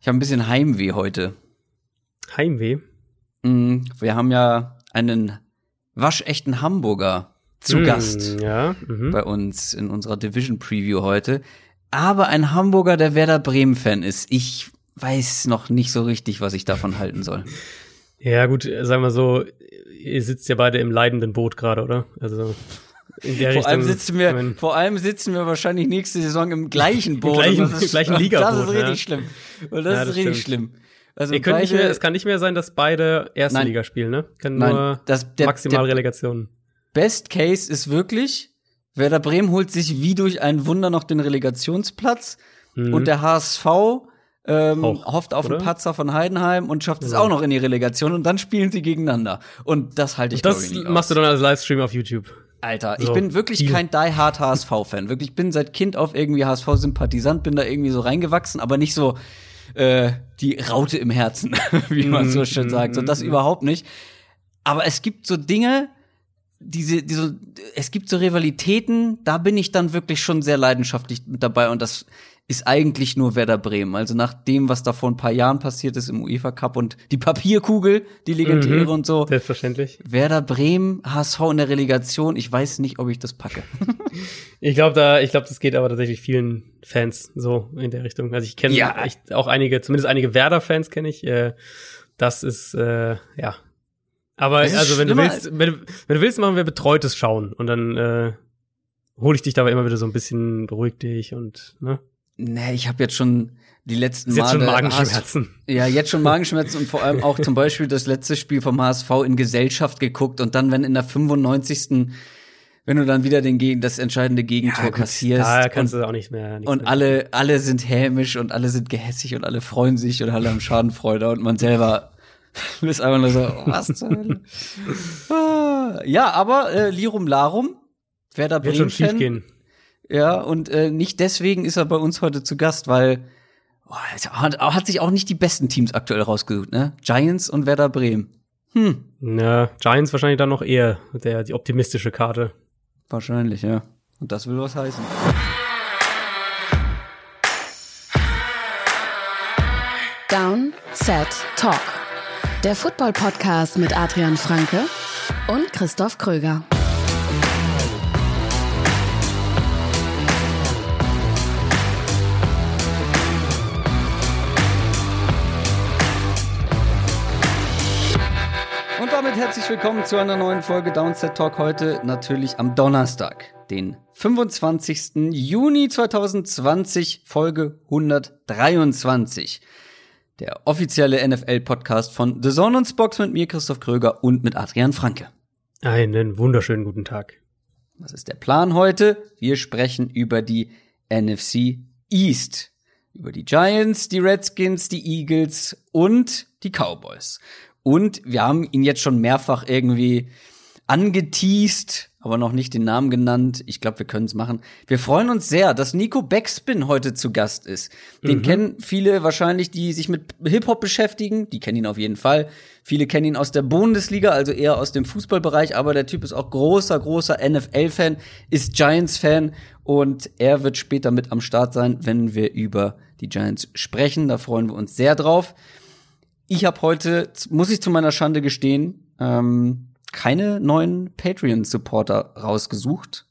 Ich habe ein bisschen Heimweh heute. Heimweh? Mm, wir haben ja einen waschechten Hamburger zu Hm, Gast Ja. Mhm. bei uns in unserer Division Preview heute. Aber ein Hamburger, der Werder Bremen-Fan ist. Ich weiß noch nicht so richtig, was ich davon halten soll. Ja, gut, sagen wir so, ihr sitzt ja beide im leidenden Boot gerade, oder? Also in der Vor allem, sitzen wir, mein, vor allem sitzen wir wahrscheinlich nächste Saison im gleichen Boot. gleichen- Und das ist- gleichen und Ligaboot, Das ist richtig ja. schlimm. Und das Ja, ist das richtig stimmt. schlimm. Also ihr könnt nicht mehr, es kann nicht mehr sein, dass beide erste Nein. Liga spielen, ne? Können Nein, nur das- der- maximal der- Relegation. Best Case ist wirklich, Werder Bremen holt sich wie durch ein Wunder noch den Relegationsplatz Mhm. und der HSV ähm, Auch, hofft auf einen oder? Patzer von Heidenheim und schafft es Ja. auch noch in die Relegation und dann spielen sie gegeneinander. Und das halte ich glaub das ich, nicht machst du aus. dann als Livestream auf YouTube. Alter, ich So, bin wirklich kein die hard HSV-Fan. Wirklich, ich bin seit Kind auf irgendwie HSV-Sympathisant, bin da irgendwie so reingewachsen, aber nicht so äh, die Raute im Herzen, wie man so schön sagt. So das überhaupt nicht. Aber es gibt so Dinge, diese, diese, es gibt so Rivalitäten, da bin ich dann wirklich schon sehr leidenschaftlich mit dabei und das ist eigentlich nur Werder Bremen. Also nach dem, was da vor ein paar Jahren passiert ist im UEFA Cup und die Papierkugel, die legendäre Mhm. und so. Selbstverständlich. Werder Bremen, HSV in der Relegation, ich weiß nicht, ob ich das packe. Ich glaube, da, ich glaube, das geht aber tatsächlich vielen Fans so in der Richtung. Also ich kenne Ja. auch einige, zumindest einige Werder-Fans kenne ich. Äh, das ist äh, ja. Aber also wenn du willst, wenn du, wenn du willst, machen wir betreutes Schauen und dann äh, hole ich dich dabei immer wieder so ein bisschen beruhig dich und ne. Nee, ich habe jetzt schon die letzten Ist jetzt schon Male Magenschmerzen. Ja, jetzt schon Magenschmerzen und vor allem auch zum Beispiel das letzte Spiel vom HSV in Gesellschaft geguckt und dann, wenn in der 95. wenn du dann wieder den, Geg- das entscheidende Gegentor gut, kassierst Da kannst und, du auch nicht mehr. und mehr. alle, alle sind hämisch und alle sind gehässig und alle freuen sich und alle haben Schadenfreude und man selber ist einfach nur so, was zur Hölle? Ah, ja, aber äh, Lirum Larum, Werder wird schon schief gehen. Ja, und äh, nicht deswegen ist er bei uns heute zu Gast, weil oh, es hat, hat sich auch nicht die besten Teams aktuell rausgesucht, ne? Giants und Werder Bremen. Hm, Ja, Giants wahrscheinlich dann noch eher der die optimistische Karte. wahrscheinlich, ja. Und das will was heißen. Down, Set, Talk. Der Football-Podcast mit Adrian Franke und Christoph Kröger. Damit herzlich willkommen zu einer neuen Folge Downset Talk heute natürlich am Donnerstag, den 25. Juni 2020, Folge 123. Der offizielle NFL-Podcast von The Zone und Box mit mir, Christoph Kröger und mit Adrian Franke. Einen wunderschönen guten Tag. Was ist der Plan heute? Wir sprechen über die NFC East. Über die Giants, die Redskins, die Eagles und die Cowboys. Und wir haben ihn jetzt schon mehrfach irgendwie angeteased, aber noch nicht den Namen genannt. Ich glaube, wir können es machen. Wir freuen uns sehr, dass Nico Backspin heute zu Gast ist. Den kennen viele wahrscheinlich, die sich mit Hip-Hop beschäftigen. Die kennen ihn auf jeden Fall. Viele kennen ihn aus der Bundesliga, also eher aus dem Fußballbereich. Aber der Typ ist auch großer, großer NFL-Fan, ist Giants-Fan und er wird später mit am Start sein, wenn wir über die Giants sprechen. Da freuen wir uns sehr drauf. Ich habe heute, muss ich zu meiner Schande gestehen, ähm, keine neuen Patreon-Supporter rausgesucht.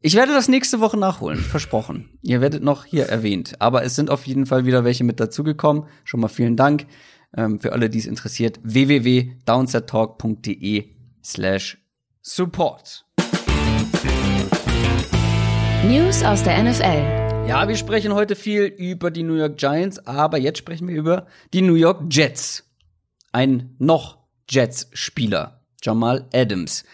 Ich werde das nächste Woche nachholen, versprochen. Ihr werdet noch hier erwähnt. Aber es sind auf jeden Fall wieder welche mit dazugekommen. Schon mal vielen Dank. Ähm, für alle, die es interessiert, www.downsettalk.de slash support. News aus der NFL. Ja, wir sprechen heute viel über die New York Giants, aber jetzt sprechen wir über die New York Jets. Ein noch Jets-Spieler, Jamal Adams.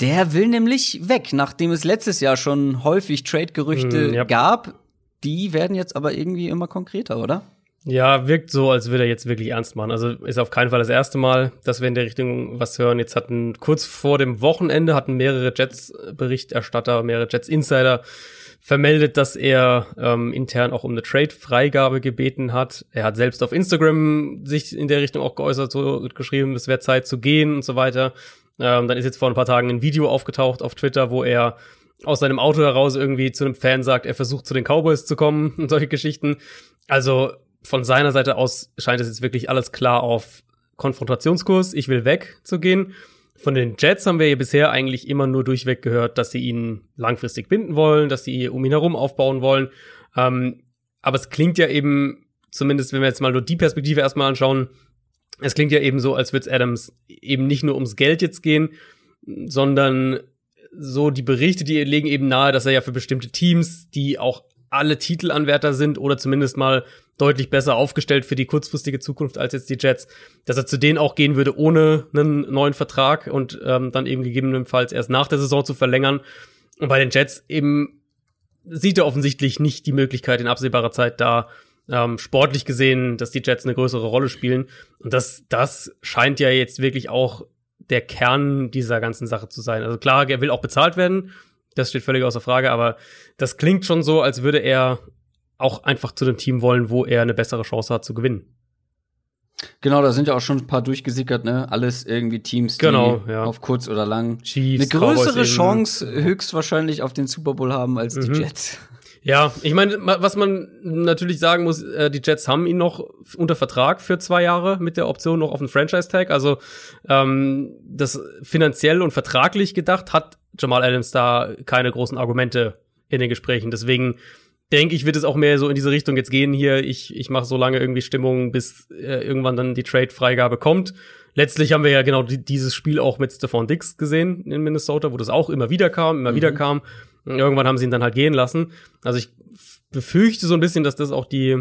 Der will nämlich weg, nachdem es letztes Jahr schon häufig Trade-Gerüchte Mm, ja. gab. Die werden jetzt aber irgendwie immer konkreter, oder? Ja, wirkt so, als würde er jetzt wirklich ernst machen. Also ist auf keinen Fall das erste Mal, dass wir in der Richtung was hören. Jetzt hatten kurz vor dem Wochenende hatten mehrere Jets-Berichterstatter, mehrere Jets-Insider vermeldet, dass er ähm, intern auch um eine Trade-Freigabe gebeten hat. Er hat selbst auf Instagram sich in der Richtung auch geäußert, so geschrieben, es wäre Zeit zu gehen und so weiter. Ähm, dann ist jetzt vor ein paar Tagen ein Video aufgetaucht auf Twitter, wo er aus seinem Auto heraus irgendwie zu einem Fan sagt, er versucht zu den Cowboys zu kommen und solche Geschichten. Also von seiner Seite aus scheint es jetzt wirklich alles klar auf Konfrontationskurs, ich will weg zu gehen. Von den Jets haben wir ja bisher eigentlich immer nur durchweg gehört, dass sie ihn langfristig binden wollen, dass sie um ihn herum aufbauen wollen. Ähm, aber es klingt ja eben, zumindest wenn wir jetzt mal nur die Perspektive erstmal anschauen, es klingt ja eben so, als würde es Adams eben nicht nur ums Geld jetzt gehen, sondern so die Berichte, die legen eben nahe, dass er ja für bestimmte Teams, die auch alle Titelanwärter sind oder zumindest mal deutlich besser aufgestellt für die kurzfristige Zukunft als jetzt die Jets, dass er zu denen auch gehen würde, ohne einen neuen Vertrag und ähm, dann eben gegebenenfalls erst nach der Saison zu verlängern. Und bei den Jets eben sieht er offensichtlich nicht die Möglichkeit in absehbarer Zeit da ähm, sportlich gesehen, dass die Jets eine größere Rolle spielen. Und das, das scheint ja jetzt wirklich auch der Kern dieser ganzen Sache zu sein. Also klar, er will auch bezahlt werden. Das steht völlig außer Frage, aber das klingt schon so, als würde er auch einfach zu dem Team wollen, wo er eine bessere Chance hat zu gewinnen. Genau, da sind ja auch schon ein paar durchgesickert, ne? Alles irgendwie Teams, die genau, ja. auf kurz oder lang Chiefs, eine größere Chance höchstwahrscheinlich auf den Super Bowl haben als die Mhm. Jets. Ja, ich meine, was man natürlich sagen muss, äh, die Jets haben ihn noch unter Vertrag für zwei Jahre mit der Option noch auf den Franchise-Tag. Also ähm, das finanziell und vertraglich gedacht hat Jamal Adams da keine großen Argumente in den Gesprächen. Deswegen denke ich, wird es auch mehr so in diese Richtung jetzt gehen hier. Ich, ich mache so lange irgendwie Stimmung, bis äh, irgendwann dann die Trade-Freigabe kommt. Letztlich haben wir ja genau die, dieses Spiel auch mit Stephon Dix gesehen in Minnesota, wo das auch immer wieder kam, immer wieder kam. Und Irgendwann haben sie ihn dann halt gehen lassen. Also ich befürchte so ein bisschen, dass das auch die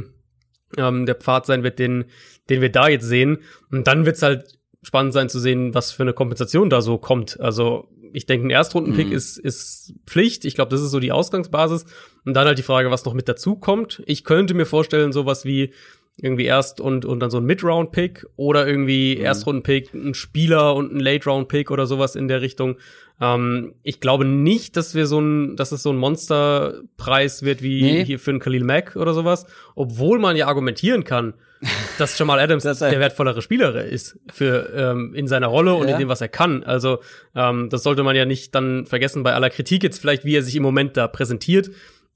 ähm, der Pfad sein wird, den, den wir da jetzt sehen. Und dann wird's halt spannend sein zu sehen, was für eine Kompensation da so kommt. Also ich denke, ein Erstrundenpick Mhm. ist, ist Pflicht. Ich glaube, das ist so die Ausgangsbasis. Und dann halt die Frage, was noch mit dazu kommt. Ich könnte mir vorstellen, sowas wie irgendwie Erst- und, und dann so ein Mid-Round-Pick oder irgendwie Mhm. Erstrunden-Pick, ein Spieler und ein Late-Round-Pick oder sowas in der Richtung. Ähm, ich glaube nicht, dass wir so ein, dass es so ein Monsterpreis wird wie Nee. hier für einen Khalil Mack oder sowas, obwohl man ja argumentieren kann, dass Jamal Adams Das der wertvollere Spieler ist für ähm, in seiner Rolle und Ja. in dem, was er kann. Also ähm, das sollte man ja nicht dann vergessen bei aller Kritik jetzt vielleicht, wie er sich im Moment da präsentiert.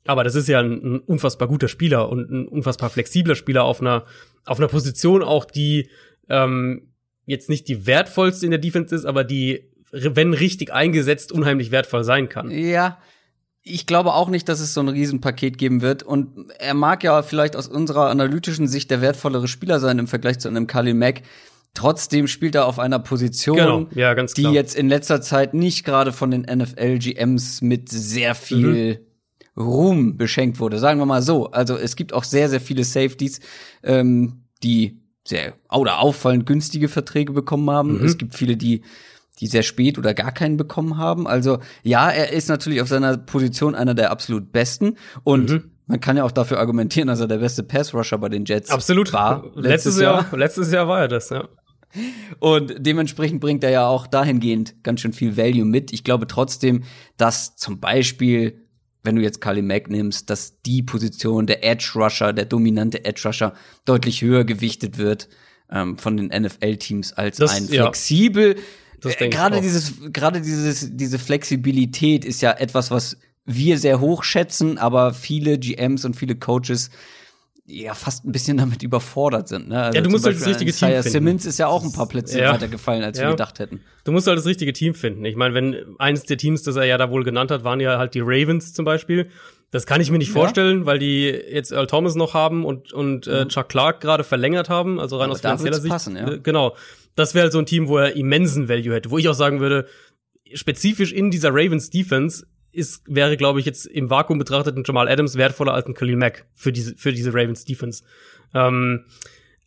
Aber das ist ja ein, ein unfassbar guter Spieler und ein unfassbar flexibler Spieler auf einer auf einer Position auch, die ähm, jetzt nicht die wertvollste in der Defense ist, aber die, wenn richtig eingesetzt, unheimlich wertvoll sein kann. Ja, ich glaube auch nicht, dass es so ein Riesenpaket geben wird. Und er mag ja vielleicht aus unserer analytischen Sicht der wertvollere Spieler sein im Vergleich zu einem Khalil Mack. Trotzdem spielt er auf einer Position, Genau, ja, ganz die jetzt in letzter Zeit nicht gerade von den NFL-GMs mit sehr viel Ruhm beschenkt wurde. Sagen wir mal so. Also es gibt auch sehr, sehr viele Safeties, ähm, die sehr oder auffallend günstige Verträge bekommen haben. Mhm. Es gibt viele, die die sehr spät oder gar keinen bekommen haben. Also ja, er ist natürlich auf seiner Position einer der absolut besten und Mhm. man kann ja auch dafür argumentieren, dass er der beste Pass-Rusher bei den Jets Absolut. war. Letztes, Jahr, letztes Jahr war er das, ja. Und dementsprechend bringt er ja auch dahingehend ganz schön viel Value mit. Ich glaube trotzdem, dass zum Beispiel, wenn du jetzt Kali Mack nimmst, dass die Position der Edge Rusher, der dominante Edge Rusher, deutlich höher gewichtet wird ähm, von den NFL-Teams als Das- ein ja. flexibel. Das Äh, Gerade dieses, gerade dieses, diese Flexibilität ist ja etwas, was wir sehr hoch schätzen, aber viele GMs und viele Coaches ja fast ein bisschen damit überfordert sind. Ne? Also Ja, du zum musst halt das richtige Isaiah Team finden. Simmons ist ja auch ein paar Plätze Ja. weitergefallen, als Ja. wir gedacht hätten. Du musst halt das richtige Team finden. Ich meine, wenn eines der Teams, das er ja da wohl genannt hat, waren ja halt die Ravens zum Beispiel. Das kann ich mir nicht Ja. vorstellen, weil die jetzt Earl Thomas noch haben und, und äh, Chuck Clark gerade verlängert haben, also rein Aber aus finanzieller Sicht. passen, ja. Äh, Genau. Das wäre halt so ein Team, wo er immensen Value hätte, wo ich auch sagen würde, spezifisch in dieser Ravens Defense ist, wäre, glaube ich, jetzt im Vakuum betrachtet ein Jamal Adams wertvoller als ein Khalil Mack für diese, für diese Ravens Defense. Ähm,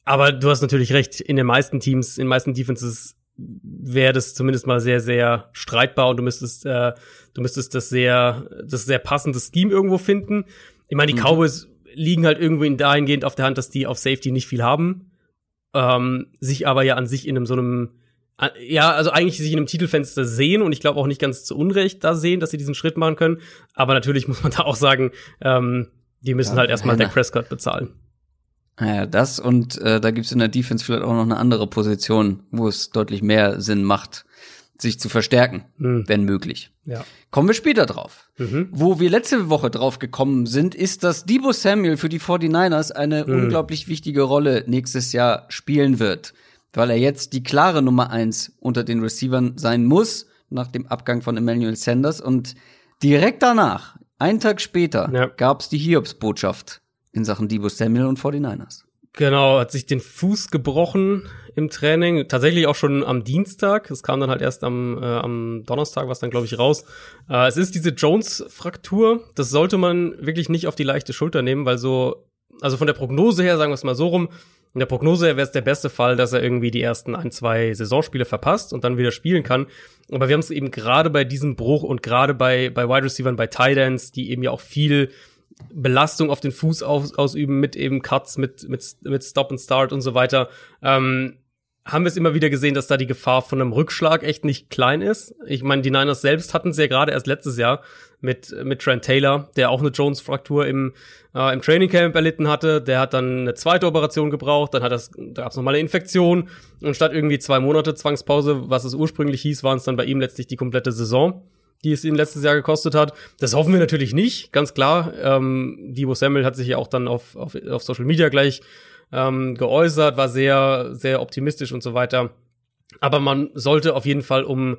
aber du hast natürlich recht, in den meisten Teams, in den meisten Defenses wäre das zumindest mal sehr, sehr streitbar und du müsstest, äh, du müsstest das sehr, das sehr passende Scheme irgendwo finden. Ich meine, die Mhm. Cowboys liegen halt irgendwie in dahingehend auf der Hand, dass die auf Safety nicht viel haben, ähm, sich aber ja an sich in einem so einem ja, also eigentlich sich in einem Titelfenster sehen und ich glaube auch nicht ganz zu Unrecht da sehen, dass sie diesen Schritt machen können. Aber natürlich muss man da auch sagen, ähm, die müssen Ja, halt erstmal. Dak Prescott bezahlen. Naja, das und äh, da gibt's in der Defense vielleicht auch noch eine andere Position, wo es deutlich mehr Sinn macht, sich zu verstärken, Mhm. wenn möglich. Ja. Kommen wir später drauf. Mhm. Wo wir letzte Woche drauf gekommen sind, ist, dass Debo Samuel für die 49ers eine Mhm. unglaublich wichtige Rolle nächstes Jahr spielen wird, weil er jetzt die klare Nummer eins unter den Receivern sein muss, nach dem Abgang von Emmanuel Sanders. Und direkt danach, einen Tag später, Ja. gab's die Hiobsbotschaft in Sachen Debo Samuel und 49ers. Genau, hat sich den Fuß gebrochen im Training. Tatsächlich auch schon am Dienstag. Es kam dann halt erst am, äh, am Donnerstag, was dann, glaube ich, raus. Äh, es ist diese Jones-Fraktur. Das sollte man wirklich nicht auf die leichte Schulter nehmen, weil so, also von der Prognose her, sagen wir es mal so rum, in der Prognose wäre es der beste Fall, dass er irgendwie die ersten ein, zwei Saisonspiele verpasst und dann wieder spielen kann. Aber wir haben es eben gerade bei diesem Bruch und gerade bei, bei Wide Receivers, bei Ends, die eben ja auch viel Belastung auf den Fuß aus, ausüben mit eben Cuts, mit, mit, mit Stop and Start und so weiter, ähm, haben wir es immer wieder gesehen, dass da die Gefahr von einem Rückschlag echt nicht klein ist. Ich meine, die Niners selbst hatten es ja gerade erst letztes Jahr mit, mit Trent Taylor, der auch eine Jones-Fraktur im, äh, im Training Camp erlitten hatte. Der hat dann eine zweite Operation gebraucht, dann hat das, da gab es nochmal eine Infektion und statt irgendwie zwei Monate Zwangspause, was es ursprünglich hieß, waren es dann bei ihm letztlich die komplette Saison die es ihn letztes Jahr gekostet hat. Das hoffen wir natürlich nicht, ganz klar. Ähm, Debo Samuel hat sich ja auch dann auf, auf, auf Social Media gleich ähm, geäußert, war sehr, sehr optimistisch und so weiter. Aber man sollte auf jeden Fall, um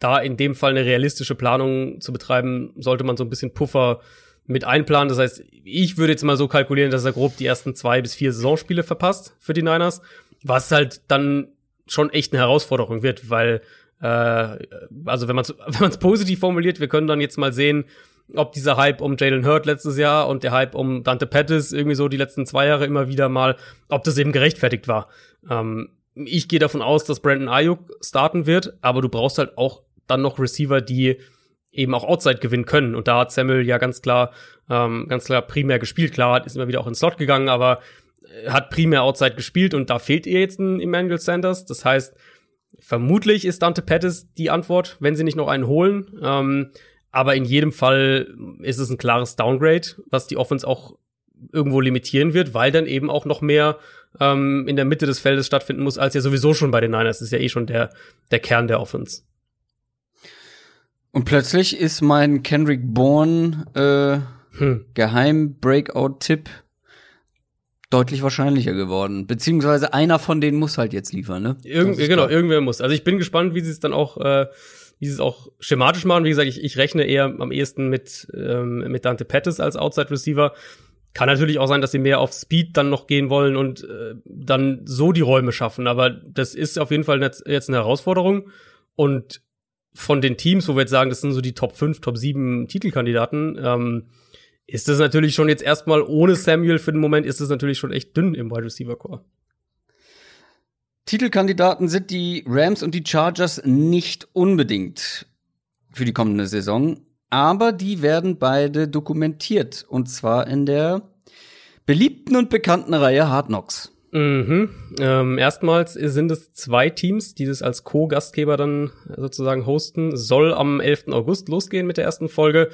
da in dem Fall eine realistische Planung zu betreiben, sollte man so ein bisschen Puffer mit einplanen. Das heißt, ich würde jetzt mal so kalkulieren, dass er grob die ersten zwei bis vier Saisonspiele verpasst für die Niners, was halt dann schon echt eine Herausforderung wird, weil äh, also wenn man es wenn man's positiv formuliert, wir können dann jetzt mal sehen, ob dieser Hype um Jalen Hurt letztes Jahr und der Hype um Dante Pettis irgendwie so die letzten zwei Jahre immer wieder mal, ob das eben gerechtfertigt war. Ähm, ich gehe davon aus, dass Brandon Ayuk starten wird, aber du brauchst halt auch dann noch Receiver, die eben auch Outside gewinnen können. Und da hat Samuel ja ganz klar, ähm, ganz klar primär gespielt. Klar, ist immer wieder auch ins Slot gegangen, aber hat primär Outside gespielt und da fehlt ihr jetzt ein Emmanuel Sanders. Das heißt, vermutlich ist Dante Pettis die Antwort, wenn sie nicht noch einen holen. Ähm, aber in jedem Fall ist es ein klares Downgrade, was die Offense auch irgendwo limitieren wird, weil dann eben auch noch mehr ähm, in der Mitte des Feldes stattfinden muss, als ja sowieso schon bei den Niners. Das ist ja eh schon der, der Kern der Offense. Und plötzlich ist mein Kendrick Bourne äh, Hm. Geheim-Breakout-Tipp deutlich wahrscheinlicher geworden. Beziehungsweise einer von denen muss halt jetzt liefern, ne? Irgend, genau, klar. irgendwer muss. Also ich bin gespannt, wie sie es dann auch, äh, wie sie es auch schematisch machen. Wie gesagt, ich, ich rechne eher am ehesten mit, ähm, mit Dante Pettis als Outside Receiver. Kann natürlich auch sein, dass sie mehr auf Speed dann noch gehen wollen und äh, dann so die Räume schaffen. Aber das ist auf jeden Fall jetzt jetzt eine Herausforderung. Und von den Teams, wo wir jetzt sagen, das sind so die Top 5, Top 7 Titelkandidaten, ähm, ist das natürlich schon jetzt erstmal ohne Samuel für den Moment, ist es natürlich schon echt dünn im Wide Receiver Core. Titelkandidaten sind die Rams und die Chargers nicht unbedingt für die kommende Saison, aber die werden beide dokumentiert und zwar in der beliebten und bekannten Reihe Hard Knocks. Mhm. Ähm, erstmals sind es zwei Teams, die das als Co-Gastgeber dann sozusagen hosten. Soll am 11. August losgehen mit der ersten Folge.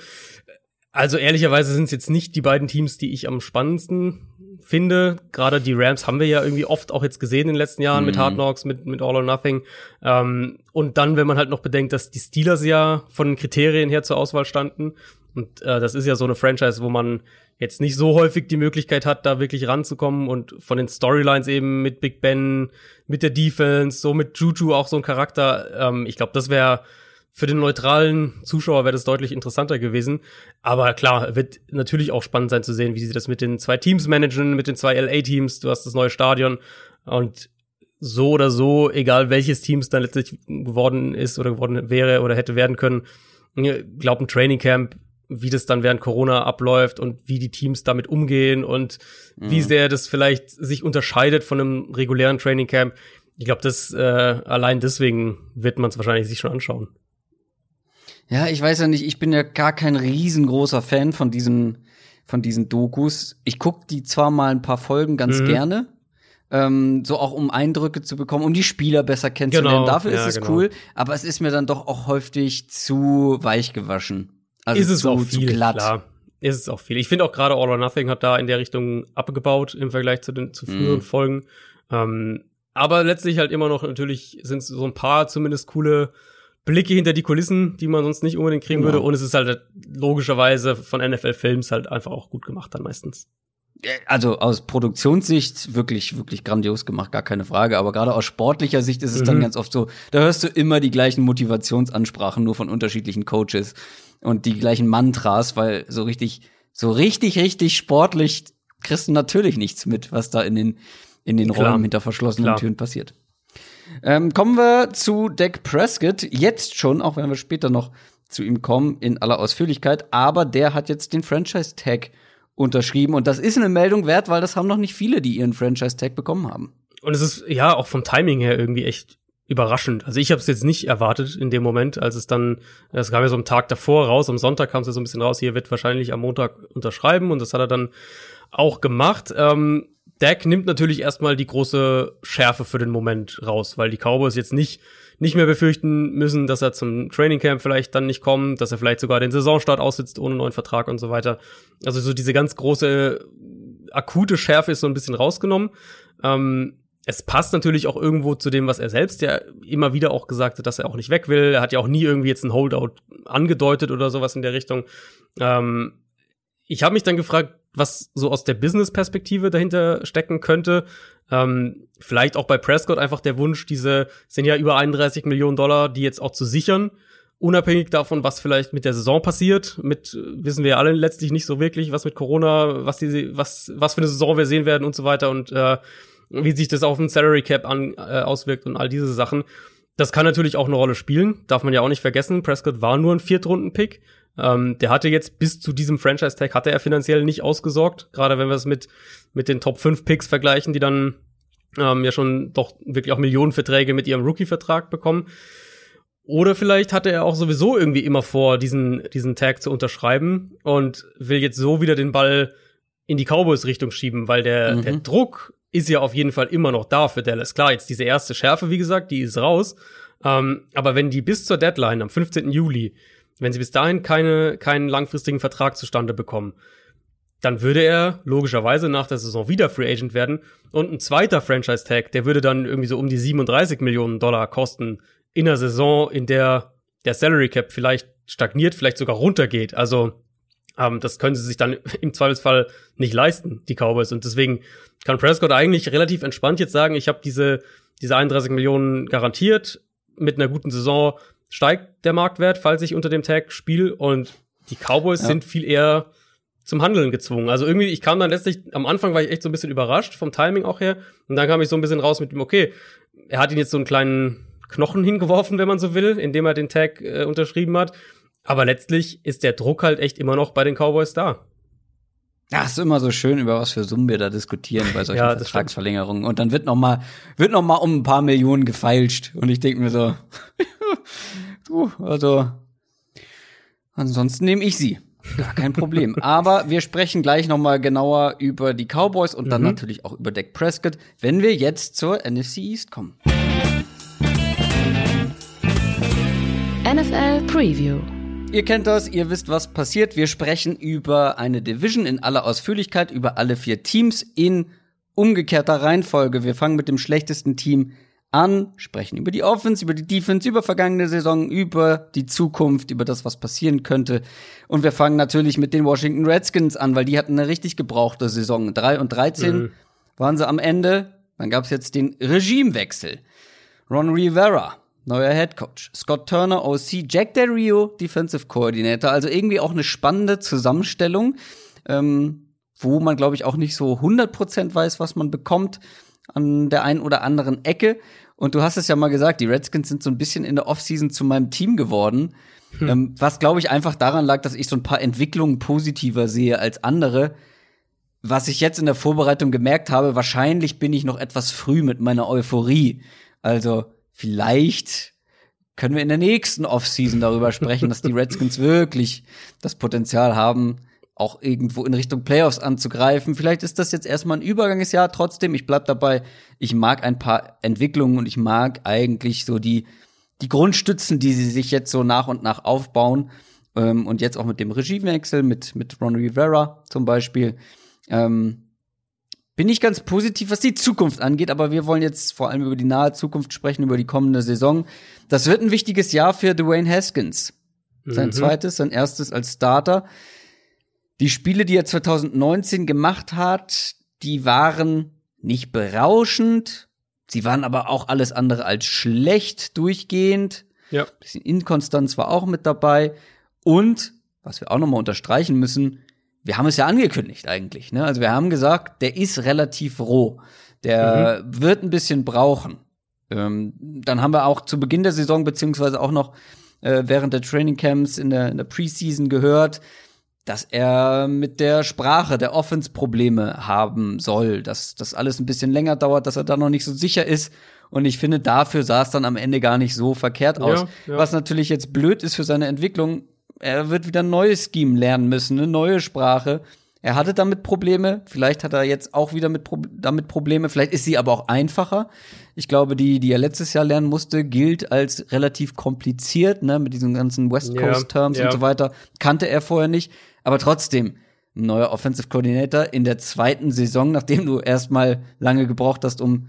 Also ehrlicherweise sind es jetzt nicht die beiden Teams, die ich am spannendsten finde. Gerade die Rams haben wir ja irgendwie oft auch jetzt gesehen in den letzten Jahren mit Mhm. Hard Knocks, mit, mit All or Nothing. Ähm, und dann, wenn man halt noch bedenkt, dass die Steelers ja von den Kriterien her zur Auswahl standen. Und äh, das ist ja so eine Franchise, wo man jetzt nicht so häufig die Möglichkeit hat, da wirklich ranzukommen und von den Storylines eben mit Big Ben, mit der Defense, so mit Juju auch so ein Charakter. Ähm, ich glaube, das wäre für den neutralen Zuschauer wäre das deutlich interessanter gewesen. Aber klar, wird natürlich auch spannend sein zu sehen, wie sie das mit den zwei Teams managen, mit den zwei LA-Teams. Du hast das neue Stadion und so oder so, egal welches Teams dann letztlich geworden ist oder geworden wäre oder hätte werden können, ich glaube ein Training Camp, wie das dann während Corona abläuft und wie die Teams damit umgehen und wie sehr das vielleicht sich unterscheidet von einem regulären Training Camp. Ich glaube, das äh, allein deswegen wird man es wahrscheinlich sich schon anschauen. Ja, ich weiß ja nicht, ich bin ja gar kein riesengroßer Fan von diesen, von diesen Dokus. Ich guck die zwar mal ein paar Folgen ganz Mhm. gerne, ähm, so auch um Eindrücke zu bekommen, um die Spieler besser kennenzulernen. Genau, Dafür ja, ist es genau. cool, aber es ist mir dann doch auch häufig zu weich gewaschen. Also ist es zu, auch viel, glatt. klar. Ist es auch viel. Ich finde auch gerade All or Nothing hat da in der Richtung abgebaut im Vergleich zu den zu früheren Mhm. Folgen. Ähm, aber letztlich halt immer noch natürlich sind so ein paar zumindest coole Blicke hinter die Kulissen, die man sonst nicht unbedingt kriegen Genau. würde. Und es ist halt logischerweise von NFL-Films halt einfach auch gut gemacht dann meistens. Also aus Produktionssicht wirklich, wirklich grandios gemacht, gar keine Frage. Aber gerade aus sportlicher Sicht ist es dann Mhm. ganz oft so, da hörst du immer die gleichen Motivationsansprachen, nur von unterschiedlichen Coaches und die gleichen Mantras, weil so richtig, so richtig, richtig sportlich kriegst du natürlich nichts mit, was da in den, in den Klar. Räumen hinter verschlossenen Klar. Türen passiert. Ähm, kommen wir zu Dak Prescott. Jetzt schon, auch wenn wir später noch zu ihm kommen, in aller Ausführlichkeit. Aber der hat jetzt den Franchise-Tag unterschrieben. Und das ist eine Meldung wert, weil das haben noch nicht viele, die ihren Franchise-Tag bekommen haben. Und es ist ja auch vom Timing her irgendwie echt überraschend. Also ich habe es jetzt nicht erwartet in dem Moment, als es dann, es kam ja so am Tag davor raus, am Sonntag kam es ja so ein bisschen raus, hier wird wahrscheinlich am Montag unterschreiben und das hat er dann auch gemacht. Ähm, Dak nimmt natürlich erstmal die große Schärfe für den Moment raus, weil die Cowboys jetzt nicht nicht mehr befürchten müssen, dass er zum Training Camp vielleicht dann nicht kommt, dass er vielleicht sogar den Saisonstart aussitzt ohne neuen Vertrag und so weiter. Also so diese ganz große akute Schärfe ist so ein bisschen rausgenommen. Ähm, es passt natürlich auch irgendwo zu dem, was er selbst ja immer wieder auch gesagt hat, dass er auch nicht weg will. Er hat ja auch nie irgendwie jetzt ein Holdout angedeutet oder sowas in der Richtung. Ähm, ich habe mich dann gefragt, was so aus der Business-Perspektive dahinter stecken könnte. Ähm, vielleicht auch bei Prescott einfach der Wunsch, diese sind ja über 31 Millionen Dollar, die jetzt auch zu sichern, unabhängig davon, was vielleicht mit der Saison passiert. Mit wissen wir alle letztlich nicht so wirklich, was mit Corona, was die, was was für eine Saison wir sehen werden und so weiter und äh, wie sich das auf den Salary Cap an, äh, auswirkt und all diese Sachen. Das kann natürlich auch eine Rolle spielen, darf man ja auch nicht vergessen. Prescott war nur ein Viertrunden-Pick. Ähm, der hatte jetzt bis zu diesem Franchise-Tag hatte er finanziell nicht ausgesorgt, gerade wenn wir es mit, mit den Top 5 Picks vergleichen, die dann ähm, ja schon doch wirklich auch Millionenverträge mit ihrem Rookie-Vertrag bekommen. Oder vielleicht hatte er auch sowieso irgendwie immer vor, diesen, diesen Tag zu unterschreiben und will jetzt so wieder den Ball in die Cowboys-Richtung schieben, weil der, Mhm. der Druck ist ja auf jeden Fall immer noch da für Dallas. Klar, jetzt diese erste Schärfe, wie gesagt, die ist raus. Ähm, aber wenn die bis zur Deadline am 15. Juli, wenn sie bis dahin keine, keinen langfristigen Vertrag zustande bekommen, dann würde er logischerweise nach der Saison wieder Free Agent werden und ein zweiter Franchise-Tag, der würde dann irgendwie so um die 37 Millionen Dollar kosten in der Saison, in der der Salary Cap vielleicht stagniert, vielleicht sogar runtergeht. Also ähm, das können sie sich dann im Zweifelsfall nicht leisten, die Cowboys. Und deswegen kann Prescott eigentlich relativ entspannt jetzt sagen, ich habe diese, diese 31 Millionen garantiert. Mit einer guten Saison steigt der Marktwert, falls ich unter dem Tag spiele. Und die Cowboys Ja. sind viel eher zum Handeln gezwungen. Also irgendwie, ich kam dann letztlich, am Anfang war ich echt so ein bisschen überrascht, vom Timing auch her. Und dann kam ich so ein bisschen raus mit dem, okay, er hat ihn jetzt so einen kleinen Knochen hingeworfen, wenn man so will, indem er den Tag äh, unterschrieben hat. Aber letztlich ist der Druck halt echt immer noch bei den Cowboys da. Ja, ist immer so schön, über was für Summen wir da diskutieren bei solchen Ja, Vertragsverlängerungen. Und dann wird noch mal, wird noch mal um ein paar Millionen gefeilscht. Und ich denke mir so, du, also, ansonsten nehme ich sie. Gar kein Problem. Aber wir sprechen gleich noch mal genauer über die Cowboys und dann Mhm. natürlich auch über Dak Prescott, wenn wir jetzt zur NFC East kommen. NFL Preview. Ihr kennt das, ihr wisst, was passiert. Wir sprechen über eine Division in aller Ausführlichkeit, über alle vier Teams in umgekehrter Reihenfolge. Wir fangen mit dem schlechtesten Team an, sprechen über die Offense, über die Defense, über vergangene Saison, über die Zukunft, über das, was passieren könnte. Und wir fangen natürlich mit den Washington Redskins an, weil die hatten eine richtig gebrauchte Saison. 3 und 13 Mhm. waren sie am Ende. Dann gab es jetzt den Regimewechsel. Ron Rivera, neuer Head Coach. Scott Turner, OC. Jack Del Rio, Defensive Coordinator. Also irgendwie auch eine spannende Zusammenstellung, ähm, wo man, glaube ich, auch nicht so 100% weiß, was man bekommt an der einen oder anderen Ecke. Und du hast es ja mal gesagt, die Redskins sind so ein bisschen in der Offseason zu meinem Team geworden. Ähm, was, glaube ich, einfach daran lag, dass ich so ein paar Entwicklungen positiver sehe als andere. Was ich jetzt in der Vorbereitung gemerkt habe, wahrscheinlich bin ich noch etwas früh mit meiner Euphorie. Also vielleicht können wir in der nächsten Offseason darüber sprechen, dass die Redskins wirklich das Potenzial haben, auch irgendwo in Richtung Playoffs anzugreifen. Vielleicht ist das jetzt erstmal ein Übergangsjahr. Trotzdem, ich bleib dabei. Ich mag ein paar Entwicklungen und ich mag eigentlich so die, die Grundstützen, die sie sich jetzt so nach und nach aufbauen. Ähm, und jetzt auch mit dem Regiewechsel, mit, mit Ron Rivera zum Beispiel. Ähm, bin ich ganz positiv, was die Zukunft angeht, aber wir wollen jetzt vor allem über die nahe Zukunft sprechen, über die kommende Saison. Das wird ein wichtiges Jahr für Dwayne Haskins. Sein mhm. zweites, sein erstes als Starter. Die Spiele, die er 2019 gemacht hat, die waren nicht berauschend. Sie waren aber auch alles andere als schlecht durchgehend. Ja. Ein bisschen Inkonstanz war auch mit dabei. Und, was wir auch nochmal unterstreichen müssen, wir haben es ja angekündigt eigentlich. Ne? Also wir haben gesagt, der ist relativ roh. Der mhm. wird ein bisschen brauchen. Ähm, dann haben wir auch zu Beginn der Saison beziehungsweise auch noch äh, während der Training Camps in der, in der Preseason gehört, dass er mit der Sprache der Offense Probleme haben soll, dass das alles ein bisschen länger dauert, dass er da noch nicht so sicher ist. Und ich finde, dafür sah es dann am Ende gar nicht so verkehrt aus. Ja, ja. Was natürlich jetzt blöd ist für seine Entwicklung, er wird wieder ein neues Scheme lernen müssen, eine neue Sprache. Er hatte damit Probleme, vielleicht hat er jetzt auch wieder mit Pro damit Probleme, vielleicht ist sie aber auch einfacher. Ich glaube, die, die er letztes Jahr lernen musste, gilt als relativ kompliziert, ne, mit diesen ganzen West Coast Terms ja, ja. und so weiter. Kannte er vorher nicht, aber trotzdem ein neuer Offensive Coordinator in der zweiten Saison, nachdem du erstmal lange gebraucht hast, um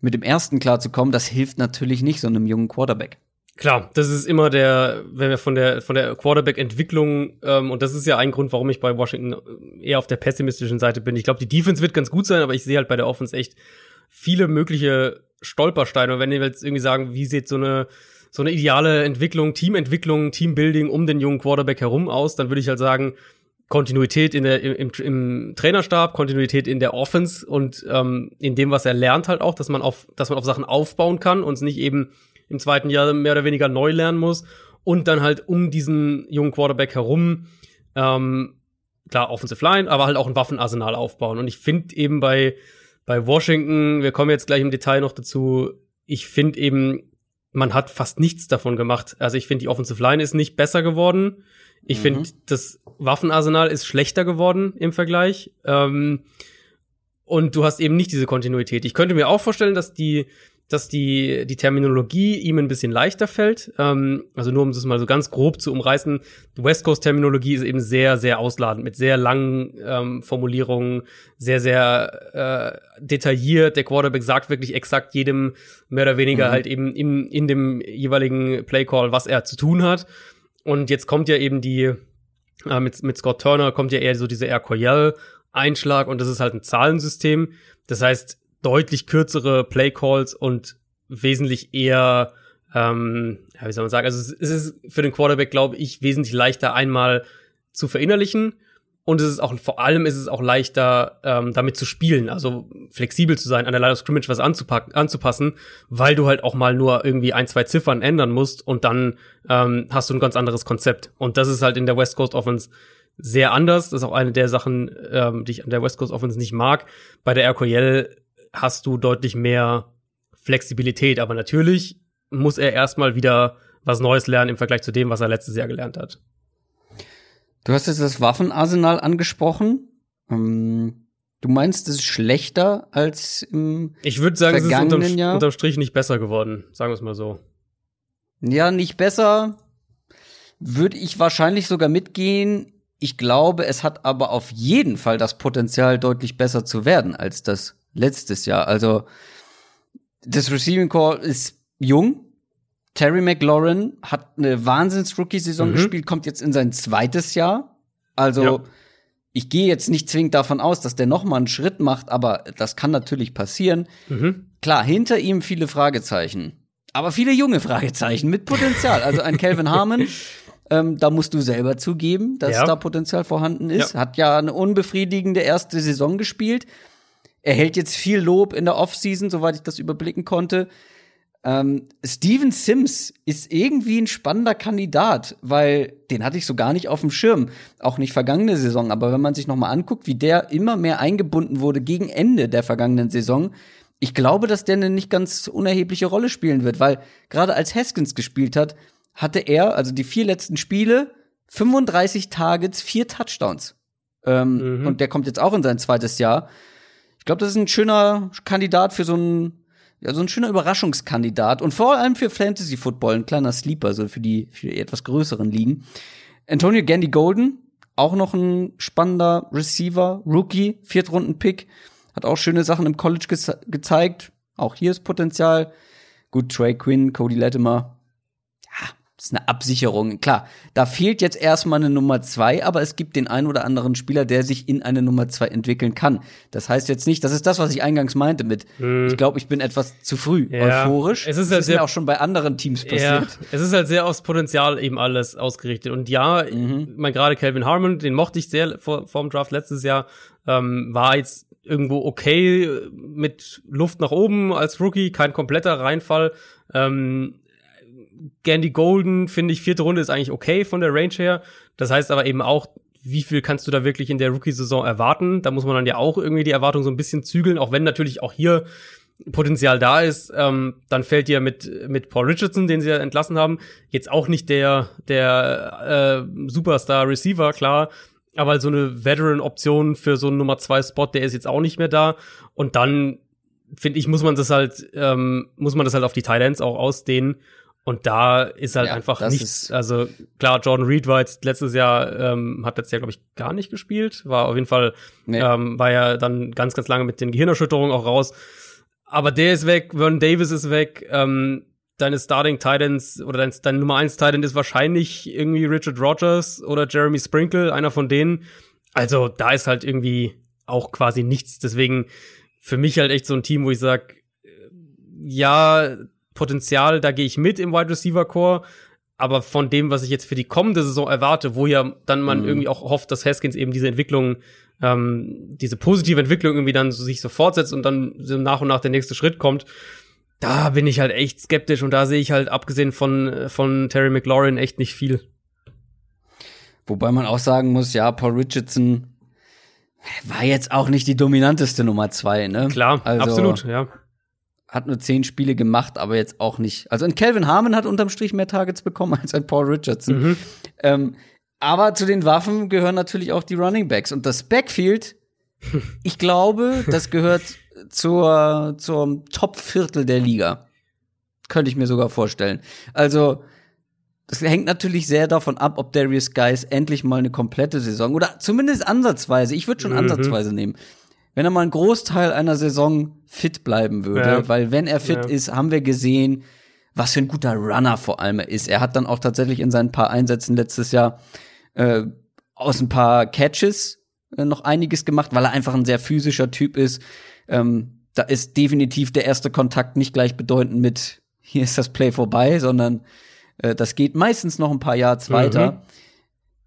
mit dem ersten klarzukommen, das hilft natürlich nicht so einem jungen Quarterback. Klar, das ist immer der, wenn wir von der von der Quarterback-Entwicklung ähm, und das ist ja ein Grund, warum ich bei Washington eher auf der pessimistischen Seite bin. Ich glaube, die Defense wird ganz gut sein, aber ich sehe halt bei der Offense echt viele mögliche Stolpersteine. Und wenn wir jetzt irgendwie sagen, wie sieht so eine so eine ideale Entwicklung, Teamentwicklung, Teambuilding um den jungen Quarterback herum aus, dann würde ich halt sagen, Kontinuität in der, im, im Trainerstab, Kontinuität in der Offense und ähm, in dem, was er lernt halt auch, dass man auf, dass man auf Sachen aufbauen kann und es nicht eben im zweiten Jahr mehr oder weniger neu lernen muss und dann halt um diesen jungen Quarterback herum ähm, klar Offensive Line, aber halt auch ein Waffenarsenal aufbauen. Und ich finde eben bei bei Washington, wir kommen jetzt gleich im Detail noch dazu, ich finde eben, man hat fast nichts davon gemacht. Also ich finde, die Offensive Line ist nicht besser geworden. Ich mhm. finde, das Waffenarsenal ist schlechter geworden im Vergleich. Ähm, und du hast eben nicht diese Kontinuität. Ich könnte mir auch vorstellen, dass die dass die, die Terminologie ihm ein bisschen leichter fällt. Ähm, also nur um das mal so ganz grob zu umreißen, die West Coast Terminologie ist eben sehr, sehr ausladend, mit sehr langen ähm, Formulierungen, sehr, sehr äh, detailliert. Der Quarterback sagt wirklich exakt jedem mehr oder weniger mhm. halt eben im, in dem jeweiligen Playcall, was er zu tun hat. Und jetzt kommt ja eben die, äh, mit, mit Scott Turner kommt ja eher so diese Air Coryell Einschlag und das ist halt ein Zahlensystem. Das heißt, deutlich kürzere Playcalls und wesentlich eher, ähm, ja, wie soll man sagen, also es ist für den Quarterback, glaube ich, wesentlich leichter einmal zu verinnerlichen und es ist auch, vor allem ist es auch leichter, ähm, damit zu spielen, also flexibel zu sein, an der Line of Scrimmage was anzupacken, anzupassen, weil du halt auch mal nur irgendwie ein, zwei Ziffern ändern musst und dann ähm, hast du ein ganz anderes Konzept. Und das ist halt in der West Coast Offense sehr anders. Das ist auch eine der Sachen, ähm, die ich an der West Coast Offense nicht mag. Bei der RQL hast du deutlich mehr Flexibilität. Aber natürlich muss er erstmal wieder was Neues lernen im Vergleich zu dem, was er letztes Jahr gelernt hat. Du hast jetzt das Waffenarsenal angesprochen. Ähm, du meinst, es ist schlechter als im Ich würde sagen, es ist unterm, Jahr? unterm Strich nicht besser geworden, sagen wir es mal so. Ja, nicht besser. Würde ich wahrscheinlich sogar mitgehen. Ich glaube, es hat aber auf jeden Fall das Potenzial, deutlich besser zu werden als das letztes Jahr. Also das Receiving Core ist jung. Terry McLaurin hat eine Wahnsinns-Rookie-Saison mhm. gespielt, kommt jetzt in sein zweites Jahr. Also ja. ich gehe jetzt nicht zwingend davon aus, dass der noch mal einen Schritt macht, aber das kann natürlich passieren. Mhm. Klar, hinter ihm viele Fragezeichen, aber viele junge Fragezeichen mit Potenzial. Also ein Calvin Harmon, ähm, da musst du selber zugeben, dass ja. da Potenzial vorhanden ist. Ja. Hat ja eine unbefriedigende erste Saison gespielt er hält jetzt viel Lob in der Offseason, soweit ich das überblicken konnte. Ähm, Steven Sims ist irgendwie ein spannender Kandidat, weil den hatte ich so gar nicht auf dem Schirm, auch nicht vergangene Saison. Aber wenn man sich noch mal anguckt, wie der immer mehr eingebunden wurde gegen Ende der vergangenen Saison, ich glaube, dass der eine nicht ganz unerhebliche Rolle spielen wird, weil gerade als Haskins gespielt hat, hatte er, also die vier letzten Spiele, 35 Targets, vier Touchdowns. Ähm, mhm. Und der kommt jetzt auch in sein zweites Jahr. Ich glaube, das ist ein schöner Kandidat für so ein ja, so ein schöner Überraschungskandidat und vor allem für Fantasy Football, ein kleiner Sleeper, so für die für die etwas größeren Ligen. Antonio Gandy Golden, auch noch ein spannender Receiver, Rookie, Viertrunden-Pick, hat auch schöne Sachen im College ge gezeigt. Auch hier ist Potenzial. Gut, Trey Quinn, Cody Latimer, ist eine Absicherung. Klar, da fehlt jetzt erstmal eine Nummer zwei, aber es gibt den einen oder anderen Spieler, der sich in eine Nummer zwei entwickeln kann. Das heißt jetzt nicht, das ist das, was ich eingangs meinte mit, hm. ich glaube, ich bin etwas zu früh ja. euphorisch. Es ist, halt das ist mir auch schon bei anderen Teams passiert. Ja, es ist halt sehr aufs Potenzial eben alles ausgerichtet. Und ja, mhm. mein gerade Calvin Harmon, den mochte ich sehr vor, vor dem Draft letztes Jahr, ähm, war jetzt irgendwo okay mit Luft nach oben als Rookie, kein kompletter Reinfall. Ähm, Gandy Golden, finde ich, vierte Runde ist eigentlich okay von der Range her. Das heißt aber eben auch, wie viel kannst du da wirklich in der Rookie-Saison erwarten? Da muss man dann ja auch irgendwie die Erwartung so ein bisschen zügeln, auch wenn natürlich auch hier Potenzial da ist, ähm, dann fällt dir mit mit Paul Richardson, den sie ja entlassen haben, jetzt auch nicht der der äh, Superstar Receiver, klar, aber so eine Veteran Option für so einen Nummer zwei Spot, der ist jetzt auch nicht mehr da und dann finde ich muss man das halt ähm, muss man das halt auf die Ends auch ausdehnen und da ist halt ja, einfach nichts. Also klar, Jordan Reed war jetzt letztes Jahr, ähm, hat letztes Jahr, glaube ich, gar nicht gespielt. War auf jeden Fall, nee. ähm, war ja dann ganz, ganz lange mit den Gehirnerschütterungen auch raus. Aber der ist weg, Vernon Davis ist weg, ähm, deine Starting Titans oder dein, dein Nummer 1 Titan ist wahrscheinlich irgendwie Richard Rogers oder Jeremy Sprinkle, einer von denen. Also da ist halt irgendwie auch quasi nichts. Deswegen für mich halt echt so ein Team, wo ich sag, ja, Potenzial, da gehe ich mit im Wide Receiver Core. Aber von dem, was ich jetzt für die kommende Saison erwarte, wo ja dann man mhm. irgendwie auch hofft, dass Haskins eben diese Entwicklung, ähm, diese positive Entwicklung irgendwie dann so, sich so fortsetzt und dann so nach und nach der nächste Schritt kommt, da bin ich halt echt skeptisch und da sehe ich halt abgesehen von, von Terry McLaurin echt nicht viel. Wobei man auch sagen muss, ja, Paul Richardson war jetzt auch nicht die dominanteste Nummer zwei, ne? Klar, also, absolut, ja hat nur zehn Spiele gemacht, aber jetzt auch nicht. Also ein Calvin Harmon hat unterm Strich mehr Targets bekommen als ein Paul Richardson. Mhm. Ähm, aber zu den Waffen gehören natürlich auch die Running Backs. Und das Backfield, ich glaube, das gehört zur, zum Top-Viertel der Liga. Könnte ich mir sogar vorstellen. Also, das hängt natürlich sehr davon ab, ob Darius Guys endlich mal eine komplette Saison oder zumindest ansatzweise, ich würde schon mhm. ansatzweise nehmen, wenn er mal einen Großteil einer Saison fit bleiben würde, ja. weil wenn er fit ja. ist, haben wir gesehen, was für ein guter Runner vor allem er ist. Er hat dann auch tatsächlich in seinen paar Einsätzen letztes Jahr äh, aus ein paar Catches äh, noch einiges gemacht, weil er einfach ein sehr physischer Typ ist. Ähm, da ist definitiv der erste Kontakt nicht gleichbedeutend mit hier ist das Play vorbei, sondern äh, das geht meistens noch ein paar Yards mhm. weiter.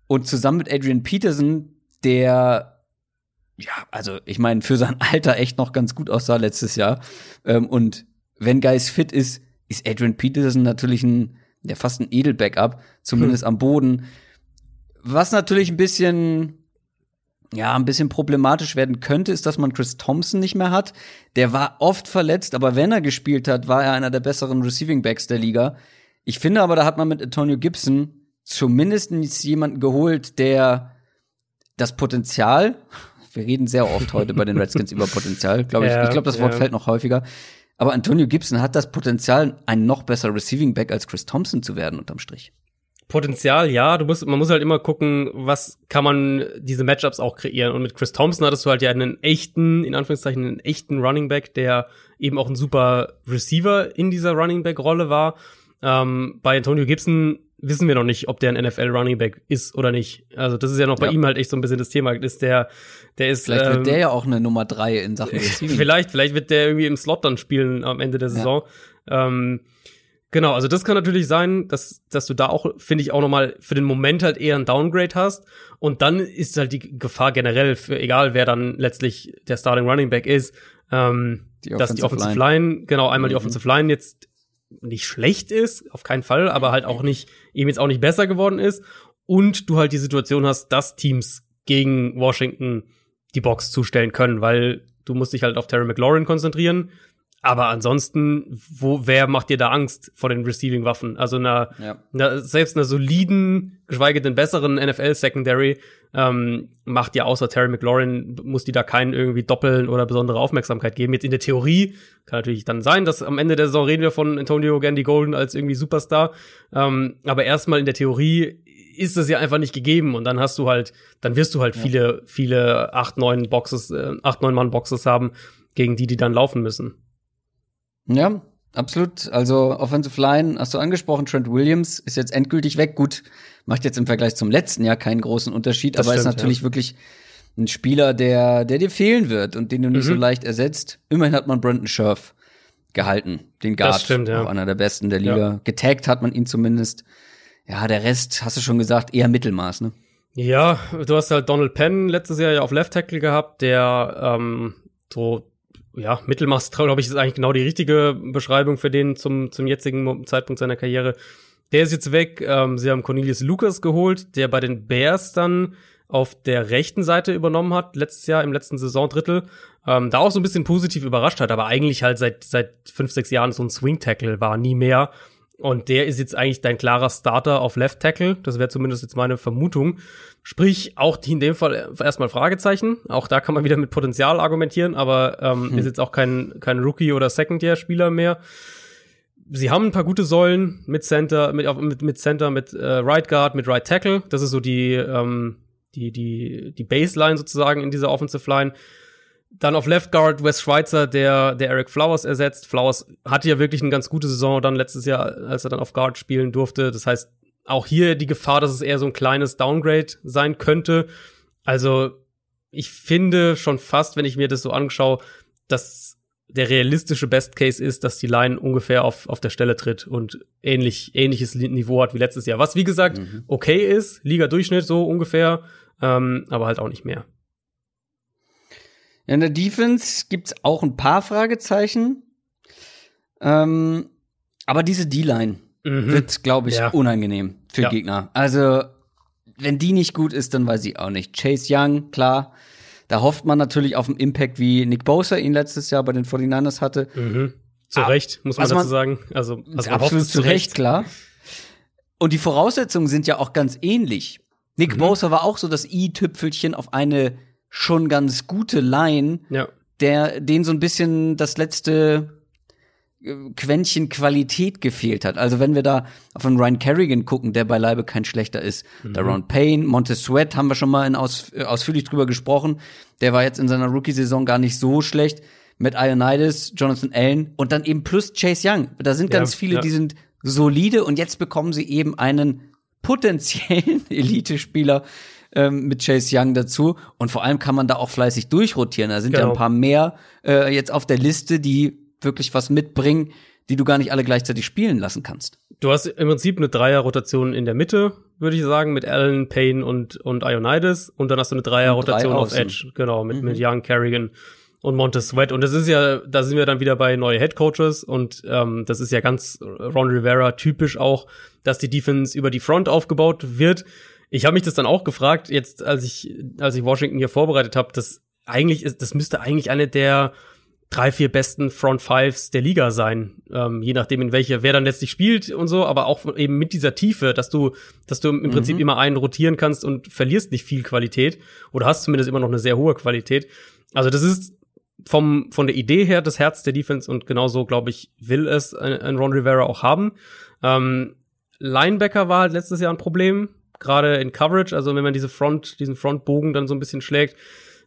Und zusammen mit Adrian Peterson, der ja, also ich meine, für sein Alter echt noch ganz gut aussah letztes Jahr. Ähm, und wenn Geis fit ist, ist Adrian Peterson natürlich ein, ja, fast ein Edelbackup, zumindest hm. am Boden. Was natürlich ein bisschen, ja, ein bisschen problematisch werden könnte, ist, dass man Chris Thompson nicht mehr hat. Der war oft verletzt, aber wenn er gespielt hat, war er einer der besseren Receiving Backs der Liga. Ich finde aber, da hat man mit Antonio Gibson zumindest jemanden geholt, der das Potenzial wir reden sehr oft heute bei den Redskins über Potenzial, glaube ich. Ja, ich glaube, das Wort ja. fällt noch häufiger. Aber Antonio Gibson hat das Potenzial, ein noch besser Receiving Back als Chris Thompson zu werden, unterm Strich. Potenzial, ja. Du musst, man muss halt immer gucken, was kann man diese Matchups auch kreieren. Und mit Chris Thompson hattest du halt ja einen echten, in Anführungszeichen, einen echten Running Back, der eben auch ein super Receiver in dieser Running Back Rolle war. Ähm, bei Antonio Gibson wissen wir noch nicht, ob der ein NFL Running Back ist oder nicht. Also das ist ja noch bei ja. ihm halt echt so ein bisschen das Thema. Ist der, der ist. Vielleicht ähm, wird der ja auch eine Nummer drei in Sachen Receiving. vielleicht, vielleicht wird der irgendwie im Slot dann spielen am Ende der Saison. Ja. Ähm, genau, also das kann natürlich sein, dass, dass du da auch, finde ich, auch nochmal für den Moment halt eher ein Downgrade hast. Und dann ist halt die Gefahr generell, für egal wer dann letztlich der Starting Running Back ist, ähm, die dass die Offensive Line, Line genau, einmal mhm. die Offensive Line jetzt nicht schlecht ist, auf keinen Fall, aber halt auch nicht, eben jetzt auch nicht besser geworden ist. Und du halt die Situation hast, dass Teams gegen Washington die Box zustellen können, weil du musst dich halt auf Terry McLaurin konzentrieren. Aber ansonsten, wo, wer macht dir da Angst vor den Receiving-Waffen? Also einer, ja. einer, selbst einer soliden, geschweige denn besseren NFL-Secondary ähm, macht ja außer Terry McLaurin, muss die da keinen irgendwie doppeln oder besondere Aufmerksamkeit geben. Jetzt in der Theorie kann natürlich dann sein, dass am Ende der Saison reden wir von Antonio Gandy Golden als irgendwie Superstar. Ähm, aber erstmal in der Theorie ist das ja einfach nicht gegeben und dann hast du halt, dann wirst du halt ja. viele, viele acht, neun Boxes, äh, acht, neun Mann Boxes haben, gegen die die dann laufen müssen. Ja, absolut. Also Offensive Line hast du angesprochen, Trent Williams ist jetzt endgültig weg. Gut, macht jetzt im Vergleich zum letzten Jahr keinen großen Unterschied, das aber stimmt, ist natürlich ja. wirklich ein Spieler, der, der dir fehlen wird und den du nicht mhm. so leicht ersetzt. Immerhin hat man Brandon Scherf gehalten, den Guard, das stimmt, ja. auch einer der besten der Liga. Ja. Getaggt hat man ihn zumindest. Ja, der Rest, hast du schon gesagt, eher Mittelmaß, ne? Ja, du hast halt Donald Penn letztes Jahr ja auf Left Tackle gehabt, der ähm, so ja, Mittelmaß, glaube ich, ist eigentlich genau die richtige Beschreibung für den zum, zum jetzigen Zeitpunkt seiner Karriere. Der ist jetzt weg. Ähm, sie haben Cornelius Lucas geholt, der bei den Bears dann auf der rechten Seite übernommen hat, letztes Jahr im letzten Saisondrittel. Ähm, da auch so ein bisschen positiv überrascht hat, aber eigentlich halt seit, seit fünf, sechs Jahren so ein Swing-Tackle war, nie mehr. Und der ist jetzt eigentlich dein klarer Starter auf Left Tackle. Das wäre zumindest jetzt meine Vermutung. Sprich, auch in dem Fall erstmal Fragezeichen. Auch da kann man wieder mit Potenzial argumentieren, aber ähm, hm. ist jetzt auch kein, kein Rookie- oder Second-Year-Spieler mehr. Sie haben ein paar gute Säulen mit Center, mit, mit, mit Center, mit äh, Right Guard, mit Right Tackle. Das ist so die, ähm, die, die, die Baseline sozusagen in dieser Offensive Line. Dann auf Left Guard Wes Schweitzer, der, der Eric Flowers ersetzt. Flowers hatte ja wirklich eine ganz gute Saison dann letztes Jahr, als er dann auf Guard spielen durfte. Das heißt, auch hier die Gefahr, dass es eher so ein kleines Downgrade sein könnte. Also, ich finde schon fast, wenn ich mir das so anschaue, dass der realistische Best Case ist, dass die Line ungefähr auf, auf der Stelle tritt und ähnlich, ähnliches Niveau hat wie letztes Jahr. Was, wie gesagt, mhm. okay ist, Liga-Durchschnitt so ungefähr, ähm, aber halt auch nicht mehr. In der Defense gibt's auch ein paar Fragezeichen. Ähm, aber diese D-Line mhm. wird, glaube ich, ja. unangenehm für ja. Gegner. Also, wenn die nicht gut ist, dann weiß ich auch nicht. Chase Young, klar. Da hofft man natürlich auf einen Impact, wie Nick Bosa ihn letztes Jahr bei den 49ers hatte. Mhm. Zu Recht, muss man dazu sagen. Also, also absolut zu Recht, klar. Und die Voraussetzungen sind ja auch ganz ähnlich. Nick mhm. Bosa war auch so das i-Tüpfelchen auf eine schon ganz gute Line, ja. der den so ein bisschen das letzte äh, Quäntchen Qualität gefehlt hat. Also wenn wir da auf einen Ryan Kerrigan gucken, der beileibe kein schlechter ist. Mhm. Der Ron Payne, Montez Sweat haben wir schon mal in aus, äh, ausführlich drüber gesprochen. Der war jetzt in seiner Rookie-Saison gar nicht so schlecht. Mit Ionides, Jonathan Allen und dann eben plus Chase Young. Da sind ganz ja, viele, ja. die sind solide und jetzt bekommen sie eben einen potenziellen Elite-Spieler, ähm, mit Chase Young dazu. Und vor allem kann man da auch fleißig durchrotieren. Da sind genau. ja ein paar mehr äh, jetzt auf der Liste, die wirklich was mitbringen, die du gar nicht alle gleichzeitig spielen lassen kannst. Du hast im Prinzip eine Dreier-Rotation in der Mitte, würde ich sagen, mit Allen, Payne und, und Ionides. Und dann hast du eine Dreier-Rotation auf Edge, genau, mit, mhm. mit Young, Kerrigan und Montez Sweat. Und das ist ja, da sind wir dann wieder bei neue Head Coaches und ähm, das ist ja ganz Ron Rivera typisch auch, dass die Defense über die Front aufgebaut wird. Ich habe mich das dann auch gefragt, jetzt als ich als ich Washington hier vorbereitet habe, das eigentlich ist, das müsste eigentlich eine der drei, vier besten Front Fives der Liga sein, ähm, je nachdem in welche, wer dann letztlich spielt und so, aber auch eben mit dieser Tiefe, dass du, dass du im mhm. Prinzip immer einen rotieren kannst und verlierst nicht viel Qualität oder hast zumindest immer noch eine sehr hohe Qualität. Also das ist vom von der Idee her das Herz der Defense und genauso glaube ich will es ein, ein Ron Rivera auch haben. Ähm, Linebacker war halt letztes Jahr ein Problem, gerade in Coverage, also wenn man diese Front, diesen Frontbogen dann so ein bisschen schlägt.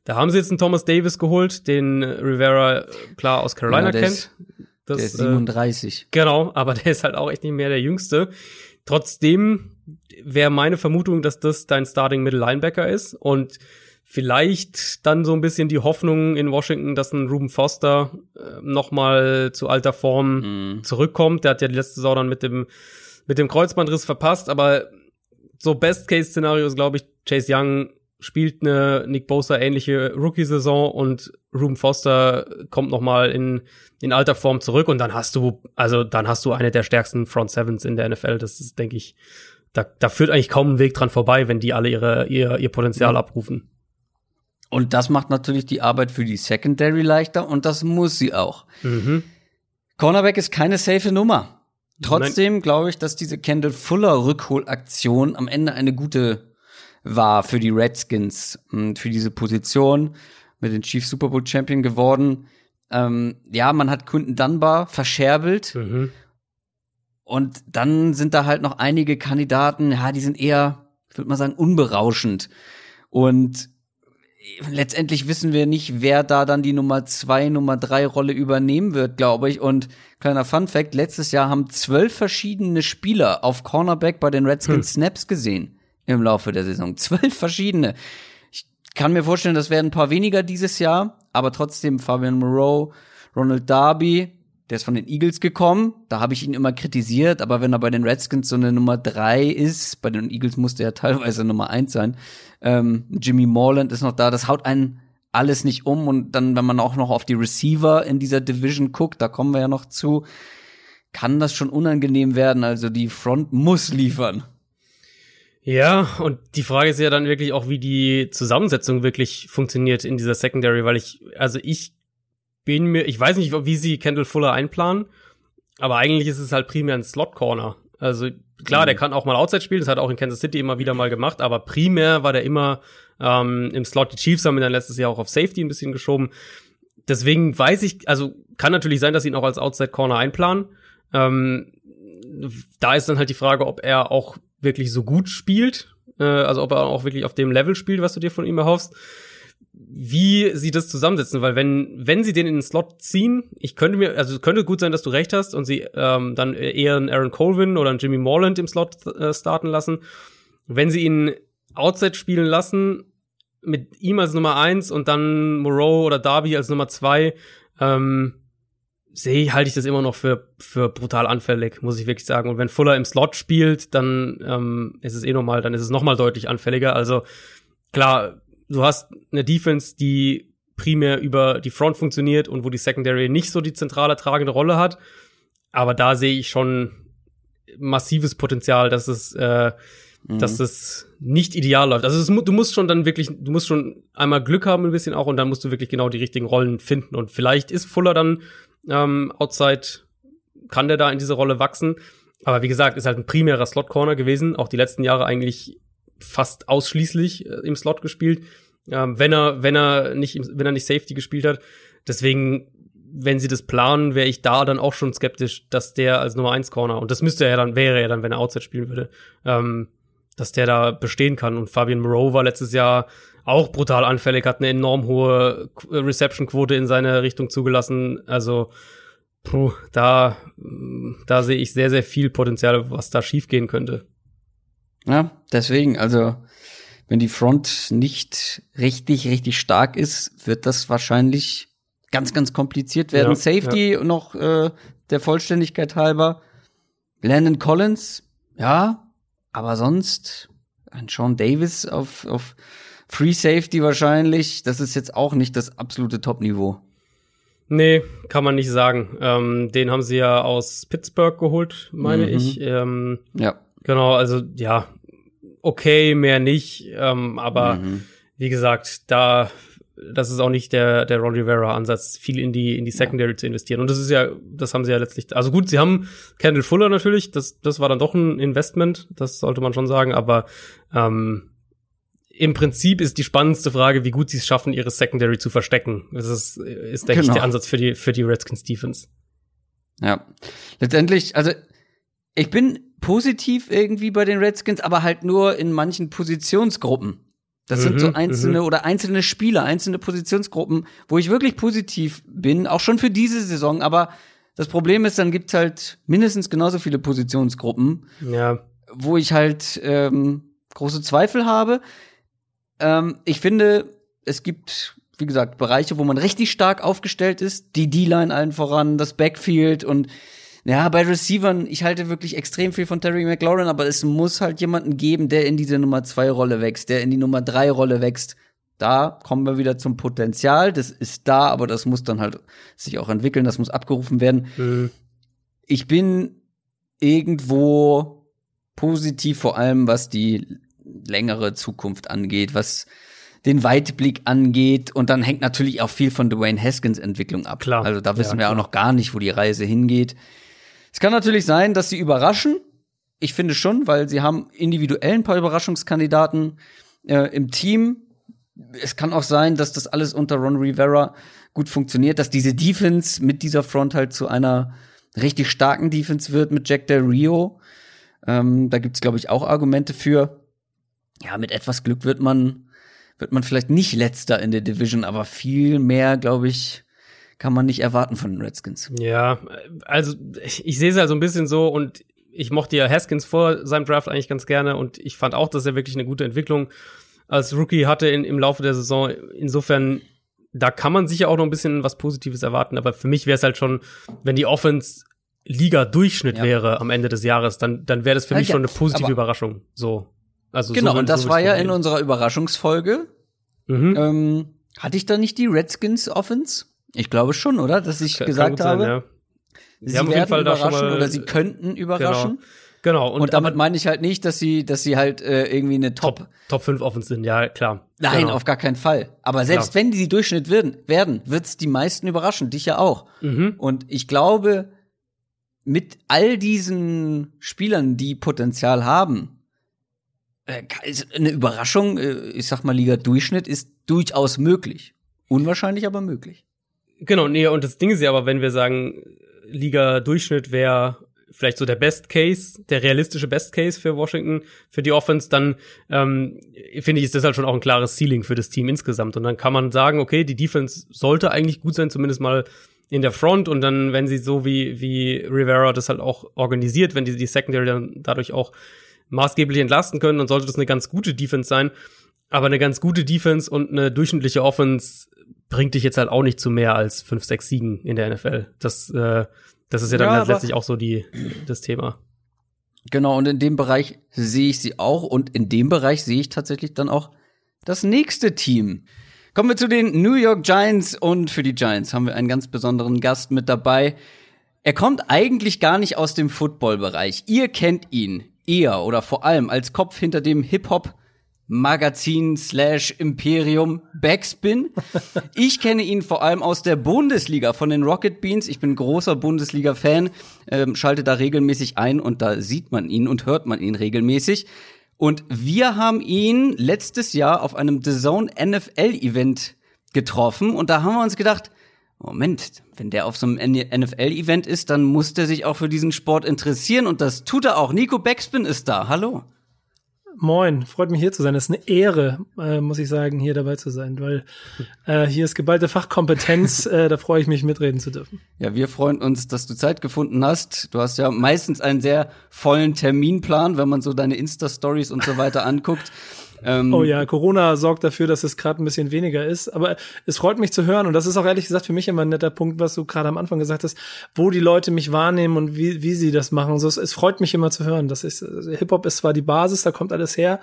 Da haben sie jetzt einen Thomas Davis geholt, den Rivera klar aus Carolina ja, kennt. Das, der ist 37. Äh, genau, aber der ist halt auch echt nicht mehr der Jüngste. Trotzdem wäre meine Vermutung, dass das dein Starting Middle Linebacker ist und vielleicht dann so ein bisschen die Hoffnung in Washington, dass ein Ruben Foster äh, noch mal zu alter Form mm. zurückkommt. Der hat ja die letzte Saison dann mit dem mit dem Kreuzbandriss verpasst, aber so Best-Case-Szenario ist, glaube ich, Chase Young spielt eine Nick Bosa ähnliche Rookie-Saison und Ruben Foster kommt noch mal in, in alter Form zurück und dann hast du, also dann hast du eine der stärksten Front Sevens in der NFL. Das ist, denke ich, da, da führt eigentlich kaum ein Weg dran vorbei, wenn die alle ihre, ihr, ihr Potenzial ja. abrufen. Und das macht natürlich die Arbeit für die Secondary leichter und das muss sie auch. Mhm. Cornerback ist keine safe Nummer. Trotzdem glaube ich, dass diese Kendall Fuller Rückholaktion am Ende eine gute war für die Redskins, und für diese Position mit den Chiefs Super Bowl Champion geworden. Ähm, ja, man hat Kunden Dunbar verscherbelt. Mhm. Und dann sind da halt noch einige Kandidaten, ja, die sind eher ich würde mal sagen, unberauschend. Und letztendlich wissen wir nicht, wer da dann die Nummer zwei, Nummer drei Rolle übernehmen wird, glaube ich. Und kleiner Fun Fact, letztes Jahr haben zwölf verschiedene Spieler auf Cornerback bei den Redskins hm. Snaps gesehen im Laufe der Saison. Zwölf verschiedene. Ich kann mir vorstellen, das werden ein paar weniger dieses Jahr, aber trotzdem Fabian Moreau, Ronald Darby, der ist von den Eagles gekommen. Da habe ich ihn immer kritisiert, aber wenn er bei den Redskins so eine Nummer drei ist, bei den Eagles musste er teilweise Nummer eins sein. Ähm, Jimmy Morland ist noch da. Das haut einen alles nicht um. Und dann, wenn man auch noch auf die Receiver in dieser Division guckt, da kommen wir ja noch zu, kann das schon unangenehm werden. Also die Front muss liefern. Ja, und die Frage ist ja dann wirklich auch, wie die Zusammensetzung wirklich funktioniert in dieser Secondary, weil ich, also ich bin mir, ich weiß nicht, wie sie Kendall Fuller einplanen, aber eigentlich ist es halt primär ein Slot-Corner. Also klar, mhm. der kann auch mal Outside spielen, das hat er auch in Kansas City immer wieder mal gemacht, aber primär war der immer ähm, im Slot. Die Chiefs haben ihn dann letztes Jahr auch auf Safety ein bisschen geschoben. Deswegen weiß ich, also kann natürlich sein, dass sie ihn auch als Outside Corner einplanen. Ähm, da ist dann halt die Frage, ob er auch wirklich so gut spielt, äh, also ob er auch wirklich auf dem Level spielt, was du dir von ihm erhoffst wie sie das zusammensetzen, weil wenn wenn sie den in den Slot ziehen, ich könnte mir also könnte gut sein, dass du recht hast und sie ähm, dann eher einen Aaron Colvin oder einen Jimmy Morland im Slot äh, starten lassen. Wenn sie ihn Outside spielen lassen mit ihm als Nummer eins und dann Moreau oder Darby als Nummer zwei, ähm, sehe halte ich das immer noch für für brutal anfällig, muss ich wirklich sagen. Und wenn Fuller im Slot spielt, dann ähm, ist es eh nochmal, dann ist es nochmal deutlich anfälliger. Also klar, du hast eine Defense, die primär über die Front funktioniert und wo die Secondary nicht so die zentrale tragende Rolle hat. Aber da sehe ich schon massives Potenzial, dass es, äh, mhm. dass es nicht ideal läuft. Also es, du musst schon dann wirklich, du musst schon einmal Glück haben ein bisschen auch und dann musst du wirklich genau die richtigen Rollen finden. Und vielleicht ist Fuller dann ähm, outside, kann der da in diese Rolle wachsen. Aber wie gesagt, ist halt ein primärer Slot Corner gewesen, auch die letzten Jahre eigentlich fast ausschließlich äh, im Slot gespielt, ähm, wenn er wenn er nicht wenn er nicht Safety gespielt hat. Deswegen, wenn sie das planen, wäre ich da dann auch schon skeptisch, dass der als Nummer 1 Corner und das müsste er dann wäre er dann, wenn er Outside spielen würde, ähm, dass der da bestehen kann. Und Fabian Moreau war letztes Jahr auch brutal anfällig, hat eine enorm hohe Reception-Quote in seine Richtung zugelassen. Also puh, da da sehe ich sehr sehr viel Potenzial, was da schiefgehen könnte. Ja, deswegen, also wenn die Front nicht richtig, richtig stark ist, wird das wahrscheinlich ganz, ganz kompliziert werden. Ja, Safety ja. noch äh, der Vollständigkeit halber. Landon Collins, ja, aber sonst ein Sean Davis auf, auf Free Safety wahrscheinlich. Das ist jetzt auch nicht das absolute Top-Niveau. Nee, kann man nicht sagen. Ähm, den haben sie ja aus Pittsburgh geholt, meine mhm. ich. Ähm, ja. Genau, also ja, okay, mehr nicht. Ähm, aber mhm. wie gesagt, da das ist auch nicht der der Ron Rivera Ansatz, viel in die in die Secondary ja. zu investieren. Und das ist ja, das haben sie ja letztlich. Also gut, sie haben Kendall Fuller natürlich. Das das war dann doch ein Investment. Das sollte man schon sagen. Aber ähm, im Prinzip ist die spannendste Frage, wie gut sie es schaffen, ihre Secondary zu verstecken. Das ist, ist denke genau. ich, der Ansatz für die, für die Redskins Defense. Ja. Letztendlich, also ich bin positiv irgendwie bei den Redskins, aber halt nur in manchen Positionsgruppen. Das mhm, sind so mhm, einzelne mhm. oder einzelne Spieler, einzelne Positionsgruppen, wo ich wirklich positiv bin, auch schon für diese Saison. Aber das Problem ist, dann gibt's halt mindestens genauso viele Positionsgruppen, ja. wo ich halt ähm, große Zweifel habe. Ähm, ich finde, es gibt, wie gesagt, Bereiche, wo man richtig stark aufgestellt ist. Die D-Line allen voran, das Backfield und ja, bei Receivern, ich halte wirklich extrem viel von Terry McLaurin, aber es muss halt jemanden geben, der in diese Nummer zwei Rolle wächst, der in die Nummer drei Rolle wächst. Da kommen wir wieder zum Potenzial. Das ist da, aber das muss dann halt sich auch entwickeln, das muss abgerufen werden. Mhm. Ich bin irgendwo positiv, vor allem was die längere Zukunft angeht, was den Weitblick angeht. Und dann hängt natürlich auch viel von Dwayne Haskins Entwicklung ab. Klar. Also da wissen ja, wir auch noch gar nicht, wo die Reise hingeht. Es kann natürlich sein, dass sie überraschen. Ich finde schon, weil sie haben individuell ein paar Überraschungskandidaten äh, im Team. Es kann auch sein, dass das alles unter Ron Rivera gut funktioniert, dass diese Defense mit dieser Front halt zu einer richtig starken Defense wird mit Jack Del Rio. Ähm, da gibt's glaube ich auch Argumente für. ja, mit etwas Glück wird man, wird man vielleicht nicht letzter in der Division, aber viel mehr, glaube ich, kann man nicht erwarten von den Redskins. Ja, also ich, ich sehe es halt so ein bisschen so und ich mochte ja Haskins vor seinem Draft eigentlich ganz gerne und ich fand auch, dass er wirklich eine gute Entwicklung als Rookie hatte in, im Laufe der Saison. Insofern, da kann man sicher auch noch ein bisschen was Positives erwarten, aber für mich wäre es halt schon, wenn die Offense Liga-Durchschnitt ja. wäre am Ende des Jahres, dann, dann wäre das für ja, mich ja, schon eine positive Überraschung. So. Also genau, so, und das so war ja in unserer Überraschungsfolge. Mhm. Ähm, hatte ich da nicht die Redskins Offense? Ich glaube schon, oder? Dass ich kann, gesagt kann habe. Sein, ja. Sie, haben werden überraschen oder sie könnten überraschen. Genau. Genau. Und, und damit meine ich halt nicht, dass sie, dass sie halt äh, irgendwie eine Top Top, Top 5 Offense sind, ja klar. Nein, genau. auf gar keinen Fall. Aber selbst klar. wenn die Durchschnitt werden, werden, wird's die meisten überraschen, dich ja auch. Mhm. Und ich glaube, mit all diesen Spielern, die Potenzial haben, äh, eine Überraschung, äh, ich sag mal Liga Durchschnitt, ist durchaus möglich. Unwahrscheinlich, aber möglich. Genau, nee, und das Ding ist ja aber, wenn wir sagen, Liga Durchschnitt wäre vielleicht so der Best Case, der realistische Best Case für Washington, für die Offense, dann ähm, finde ich, ist das halt schon auch ein klares Ceiling für das Team insgesamt. Und dann kann man sagen, okay, die Defense sollte eigentlich gut sein, zumindest mal in der Front und dann, wenn sie so wie, wie Rivera das halt auch organisiert, wenn die die Secondary dann dadurch auch maßgeblich entlasten können, dann sollte das eine ganz gute Defense sein. Aber eine ganz gute Defense und eine durchschnittliche Offense bringt dich jetzt halt auch nicht zu mehr als fünf, sechs Siegen in der NFL. Das, äh, das ist ja dann ja, letztlich auch so die, das Thema. Genau, und in dem Bereich sehe ich sie auch und in dem Bereich sehe ich tatsächlich dann auch das nächste Team. Kommen wir zu den New York Giants und für die Giants haben wir einen ganz besonderen Gast mit dabei. Er kommt eigentlich gar nicht aus dem Football-Bereich. Ihr kennt ihn eher oder vor allem als Kopf hinter dem Hip-Hop Magazin slash Imperium Backspin. Ich kenne ihn vor allem aus der Bundesliga von den Rocket Beans. Ich bin großer Bundesliga-Fan, ähm, schalte da regelmäßig ein und da sieht man ihn und hört man ihn regelmäßig. Und wir haben ihn letztes Jahr auf einem The Zone NFL Event getroffen und da haben wir uns gedacht, Moment, wenn der auf so einem NFL-Event ist, dann muss der sich auch für diesen Sport interessieren und das tut er auch. Nico Backspin ist da. Hallo. Moin, freut mich hier zu sein. Das ist eine Ehre, äh, muss ich sagen, hier dabei zu sein, weil äh, hier ist geballte Fachkompetenz. äh, da freue ich mich, mitreden zu dürfen. Ja, wir freuen uns, dass du Zeit gefunden hast. Du hast ja meistens einen sehr vollen Terminplan, wenn man so deine Insta-Stories und so weiter anguckt. Ähm, oh ja, Corona sorgt dafür, dass es gerade ein bisschen weniger ist. Aber es freut mich zu hören. Und das ist auch ehrlich gesagt für mich immer ein netter Punkt, was du gerade am Anfang gesagt hast, wo die Leute mich wahrnehmen und wie, wie sie das machen. So, es, es freut mich immer zu hören. Das ist, also Hip-Hop ist zwar die Basis, da kommt alles her.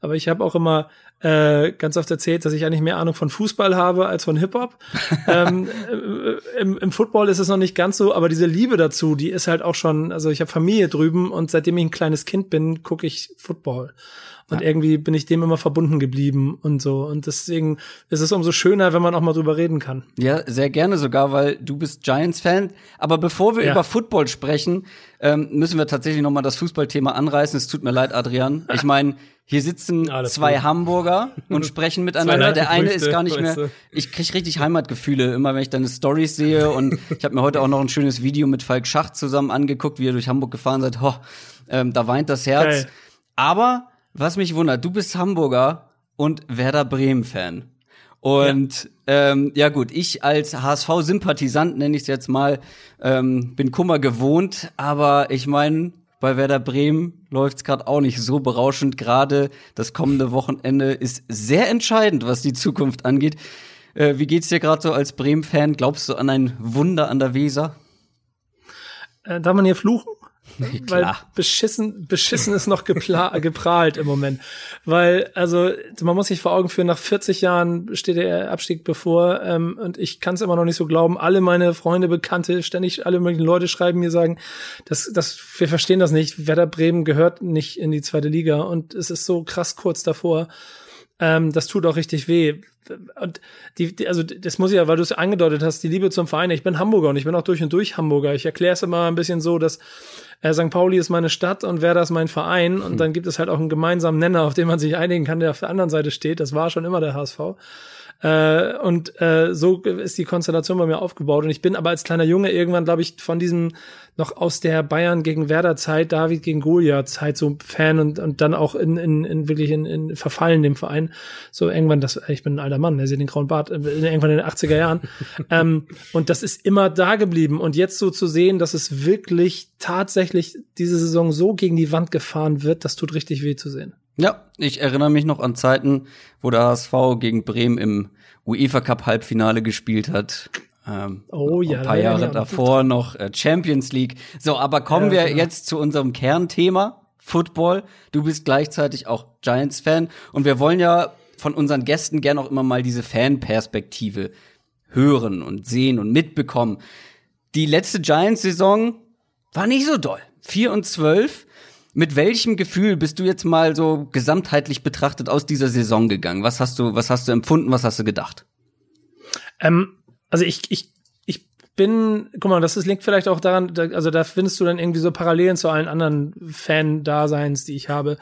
Aber ich habe auch immer äh, ganz oft erzählt, dass ich eigentlich mehr Ahnung von Fußball habe als von Hip-Hop. ähm, äh, im, Im Football ist es noch nicht ganz so, aber diese Liebe dazu, die ist halt auch schon, also ich habe Familie drüben und seitdem ich ein kleines Kind bin, gucke ich Football. Und ja. irgendwie bin ich dem immer verbunden geblieben und so. Und deswegen ist es umso schöner, wenn man auch mal drüber reden kann. Ja, sehr gerne sogar, weil du bist Giants-Fan. Aber bevor wir ja. über Football sprechen, ähm, müssen wir tatsächlich noch mal das Fußballthema anreißen. Es tut mir leid, Adrian. Ich meine, hier sitzen Alles zwei gut. Hamburger und sprechen miteinander. Der eine ist gar nicht mehr. Ich krieg richtig Heimatgefühle, immer wenn ich deine Stories sehe. Und ich habe mir heute auch noch ein schönes Video mit Falk Schacht zusammen angeguckt, wie ihr durch Hamburg gefahren seid. Ho, ähm, da weint das Herz. Geil. Aber was mich wundert, du bist Hamburger und Werder Bremen-Fan. Und ja. Ähm, ja gut, ich als HSV-Sympathisant nenne ich es jetzt mal, ähm, bin Kummer gewohnt, aber ich meine, bei Werder Bremen läuft's gerade auch nicht so berauschend. Gerade das kommende Wochenende ist sehr entscheidend, was die Zukunft angeht. Äh, wie geht's dir gerade so als Bremen-Fan? Glaubst du an ein Wunder an der Weser? Äh, darf man hier fluchen? Nee, weil beschissen, beschissen ist noch geprahlt im Moment. Weil, also, man muss sich vor Augen führen, nach 40 Jahren steht der Abstieg bevor ähm, und ich kann es immer noch nicht so glauben. Alle meine Freunde, Bekannte, ständig alle möglichen Leute schreiben mir, sagen, dass, dass wir verstehen das nicht. Werder Bremen gehört nicht in die zweite Liga und es ist so krass kurz davor. Ähm, das tut auch richtig weh. Und die, die, also das muss ich ja, weil du es angedeutet hast, die Liebe zum Verein. Ich bin Hamburger und ich bin auch durch und durch Hamburger. Ich erkläre es immer ein bisschen so, dass äh, St. Pauli ist meine Stadt und Werder ist mein Verein. Und hm. dann gibt es halt auch einen gemeinsamen Nenner, auf den man sich einigen kann, der auf der anderen Seite steht. Das war schon immer der HSV. Äh, und äh, so ist die Konstellation bei mir aufgebaut. Und ich bin aber als kleiner Junge irgendwann, glaube ich, von diesem noch aus der Bayern gegen Werder Zeit, David gegen Goliath Zeit so Fan und, und dann auch in, in, in wirklich in, in Verfallen dem Verein. So irgendwann, das, ich bin ein alter Mann, der sieht den grauen Bart, äh, irgendwann in den 80er Jahren. ähm, und das ist immer da geblieben. Und jetzt so zu sehen, dass es wirklich tatsächlich diese Saison so gegen die Wand gefahren wird, das tut richtig weh zu sehen. Ja, ich erinnere mich noch an Zeiten, wo der HSV gegen Bremen im UEFA Cup Halbfinale gespielt hat. Ähm, oh ja. Ein paar Jahre davor noch äh, Champions League. So, aber kommen ja, wir genau. jetzt zu unserem Kernthema. Football. Du bist gleichzeitig auch Giants-Fan und wir wollen ja von unseren Gästen gern auch immer mal diese Fan-Perspektive hören und sehen und mitbekommen. Die letzte Giants-Saison war nicht so doll. 4 und 12. Mit welchem Gefühl bist du jetzt mal so gesamtheitlich betrachtet aus dieser Saison gegangen? Was hast du, was hast du empfunden? Was hast du gedacht? Ähm, also ich, ich, ich bin, guck mal, das ist, liegt vielleicht auch daran, da, also da findest du dann irgendwie so Parallelen zu allen anderen Fan-Daseins, die ich habe.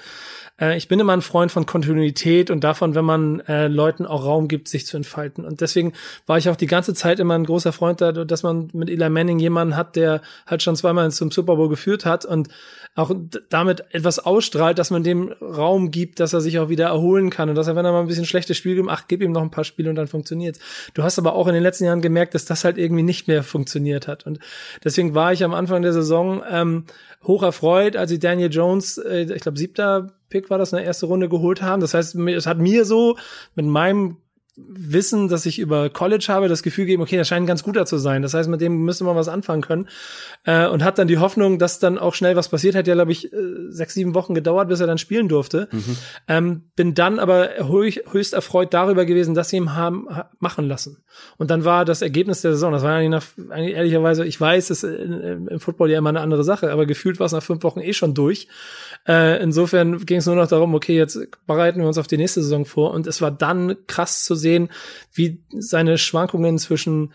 Äh, ich bin immer ein Freund von Kontinuität und davon, wenn man äh, Leuten auch Raum gibt, sich zu entfalten. Und deswegen war ich auch die ganze Zeit immer ein großer Freund da, dass man mit Eli Manning jemanden hat, der halt schon zweimal zum Super Bowl geführt hat und auch damit etwas ausstrahlt, dass man dem Raum gibt, dass er sich auch wieder erholen kann und dass er, wenn er mal ein bisschen schlechtes Spiel gibt, ach, gib ihm noch ein paar Spiele und dann funktioniert's. Du hast aber auch in den letzten Jahren gemerkt, dass das halt irgendwie nicht mehr funktioniert hat. Und deswegen war ich am Anfang der Saison ähm, hoch erfreut, als sie Daniel Jones, äh, ich glaube, siebter Pick war das, in der erste Runde geholt haben. Das heißt, es hat mir so mit meinem Wissen, dass ich über College habe, das Gefühl geben, okay, das scheint ein ganz guter zu sein. Das heißt, mit dem müsste man was anfangen können. Äh, und hat dann die Hoffnung, dass dann auch schnell was passiert. Hat ja, glaube ich, äh, sechs, sieben Wochen gedauert, bis er dann spielen durfte. Mhm. Ähm, bin dann aber höchst erfreut darüber gewesen, dass sie ihn haben machen lassen. Und dann war das Ergebnis der Saison, das war eigentlich, nach, eigentlich ehrlicherweise, ich weiß, es ist im Football ja immer eine andere Sache, aber gefühlt war es nach fünf Wochen eh schon durch. Äh, insofern ging es nur noch darum, okay, jetzt bereiten wir uns auf die nächste Saison vor. Und es war dann krass zu sehen, wie seine Schwankungen zwischen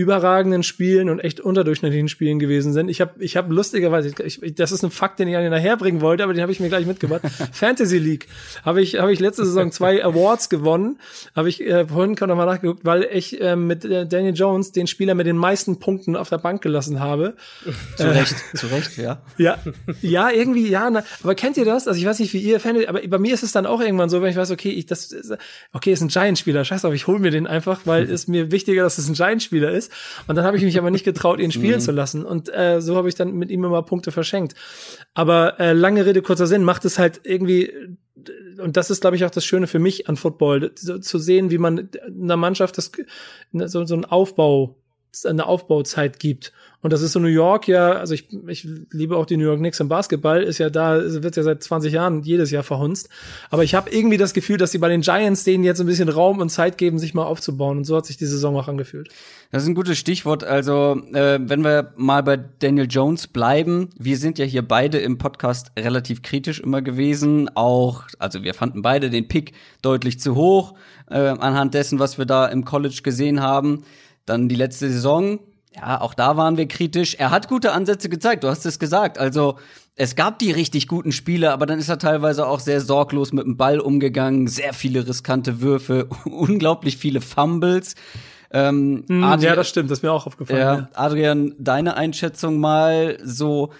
überragenden Spielen und echt unterdurchschnittlichen Spielen gewesen sind. Ich habe ich hab lustigerweise, ich, das ist ein Fakt, den ich an den nachher bringen wollte, aber den habe ich mir gleich mitgebracht. Fantasy League habe ich habe ich letzte Saison zwei Awards gewonnen. Habe ich äh, vorhin noch mal nachgeguckt, weil ich äh, mit äh, Daniel Jones den Spieler mit den meisten Punkten auf der Bank gelassen habe. Zu Recht, äh, zu Recht, ja. Ja, ja, irgendwie ja. Na, aber kennt ihr das? Also ich weiß nicht, wie ihr Fan, aber bei mir ist es dann auch irgendwann so, wenn ich weiß, okay, ich das, okay, ist ein Giant-Spieler. Scheiß auf, ich hole mir den einfach, weil es mir wichtiger, dass es ein Giant-Spieler ist ist. Und dann habe ich mich aber nicht getraut, ihn spielen mhm. zu lassen. Und äh, so habe ich dann mit ihm immer Punkte verschenkt. Aber äh, lange Rede, kurzer Sinn, macht es halt irgendwie und das ist, glaube ich, auch das Schöne für mich an Football, zu sehen, wie man einer Mannschaft das, so, so ein Aufbau, eine Aufbauzeit gibt. Und das ist so New York ja, also ich, ich liebe auch die New York Knicks im Basketball, ist ja da, wird ja seit 20 Jahren jedes Jahr verhunzt. Aber ich habe irgendwie das Gefühl, dass sie bei den Giants denen jetzt ein bisschen Raum und Zeit geben, sich mal aufzubauen. Und so hat sich die Saison auch angefühlt. Das ist ein gutes Stichwort. Also, äh, wenn wir mal bei Daniel Jones bleiben, wir sind ja hier beide im Podcast relativ kritisch immer gewesen. Auch, also wir fanden beide den Pick deutlich zu hoch, äh, anhand dessen, was wir da im College gesehen haben. Dann die letzte Saison, ja, auch da waren wir kritisch. Er hat gute Ansätze gezeigt, du hast es gesagt. Also es gab die richtig guten Spiele, aber dann ist er teilweise auch sehr sorglos mit dem Ball umgegangen, sehr viele riskante Würfe, unglaublich viele Fumbles. Ähm, mm, ja, das stimmt, das ist mir auch aufgefallen. Ja, ja. Adrian, deine Einschätzung mal so,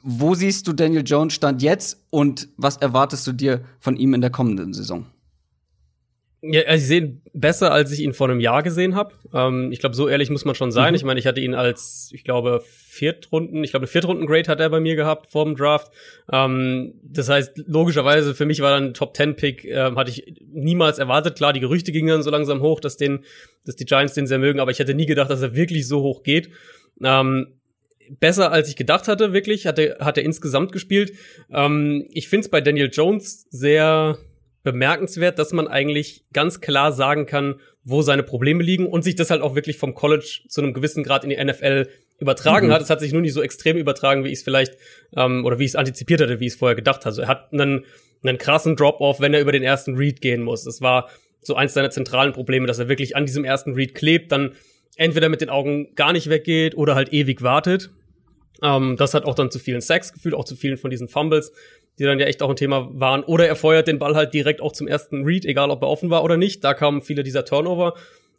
wo siehst du Daniel Jones Stand jetzt und was erwartest du dir von ihm in der kommenden Saison? Ja, also ich sehe ihn besser, als ich ihn vor einem Jahr gesehen habe. Ähm, ich glaube, so ehrlich muss man schon sein. Mhm. Ich meine, ich hatte ihn als, ich glaube, Viertrunden, ich glaube, eine Viertrunden-Grade hat er bei mir gehabt vor dem Draft. Ähm, das heißt, logischerweise für mich war dann Top Ten Pick, äh, hatte ich niemals erwartet. Klar, die Gerüchte gingen dann so langsam hoch, dass den, dass die Giants den sehr mögen, aber ich hätte nie gedacht, dass er wirklich so hoch geht. Ähm, besser als ich gedacht hatte, wirklich, hat er, hat er insgesamt gespielt. Ähm, ich finde es bei Daniel Jones sehr bemerkenswert, dass man eigentlich ganz klar sagen kann, wo seine Probleme liegen und sich das halt auch wirklich vom College zu einem gewissen Grad in die NFL übertragen mhm. hat. Es hat sich nur nicht so extrem übertragen, wie ich es vielleicht ähm, oder wie ich es antizipiert hatte, wie ich es vorher gedacht hatte. Er hat einen, einen krassen Drop-off, wenn er über den ersten Read gehen muss. Das war so eins seiner zentralen Probleme, dass er wirklich an diesem ersten Read klebt, dann entweder mit den Augen gar nicht weggeht oder halt ewig wartet. Ähm, das hat auch dann zu vielen Sacks gefühlt, auch zu vielen von diesen Fumbles, die dann ja echt auch ein Thema waren. Oder er feuert den Ball halt direkt auch zum ersten Read, egal ob er offen war oder nicht. Da kamen viele dieser Turnover.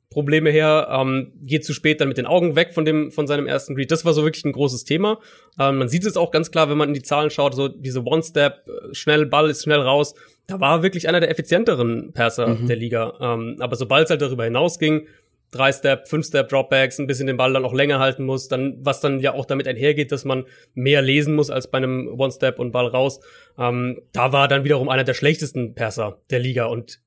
Probleme her, ähm, geht zu spät dann mit den Augen weg von dem von seinem ersten Read. Das war so wirklich ein großes Thema. Ähm, man sieht es auch ganz klar, wenn man in die Zahlen schaut, so diese One-Step, äh, schnell Ball ist schnell raus. Da war wirklich einer der effizienteren Passer mhm. der Liga. Ähm, aber sobald es halt darüber hinausging, drei Step, fünf Step Dropbacks, ein bisschen den Ball dann auch länger halten muss, dann was dann ja auch damit einhergeht, dass man mehr lesen muss als bei einem One Step und Ball raus. Ähm, da war dann wiederum einer der schlechtesten Passer der Liga und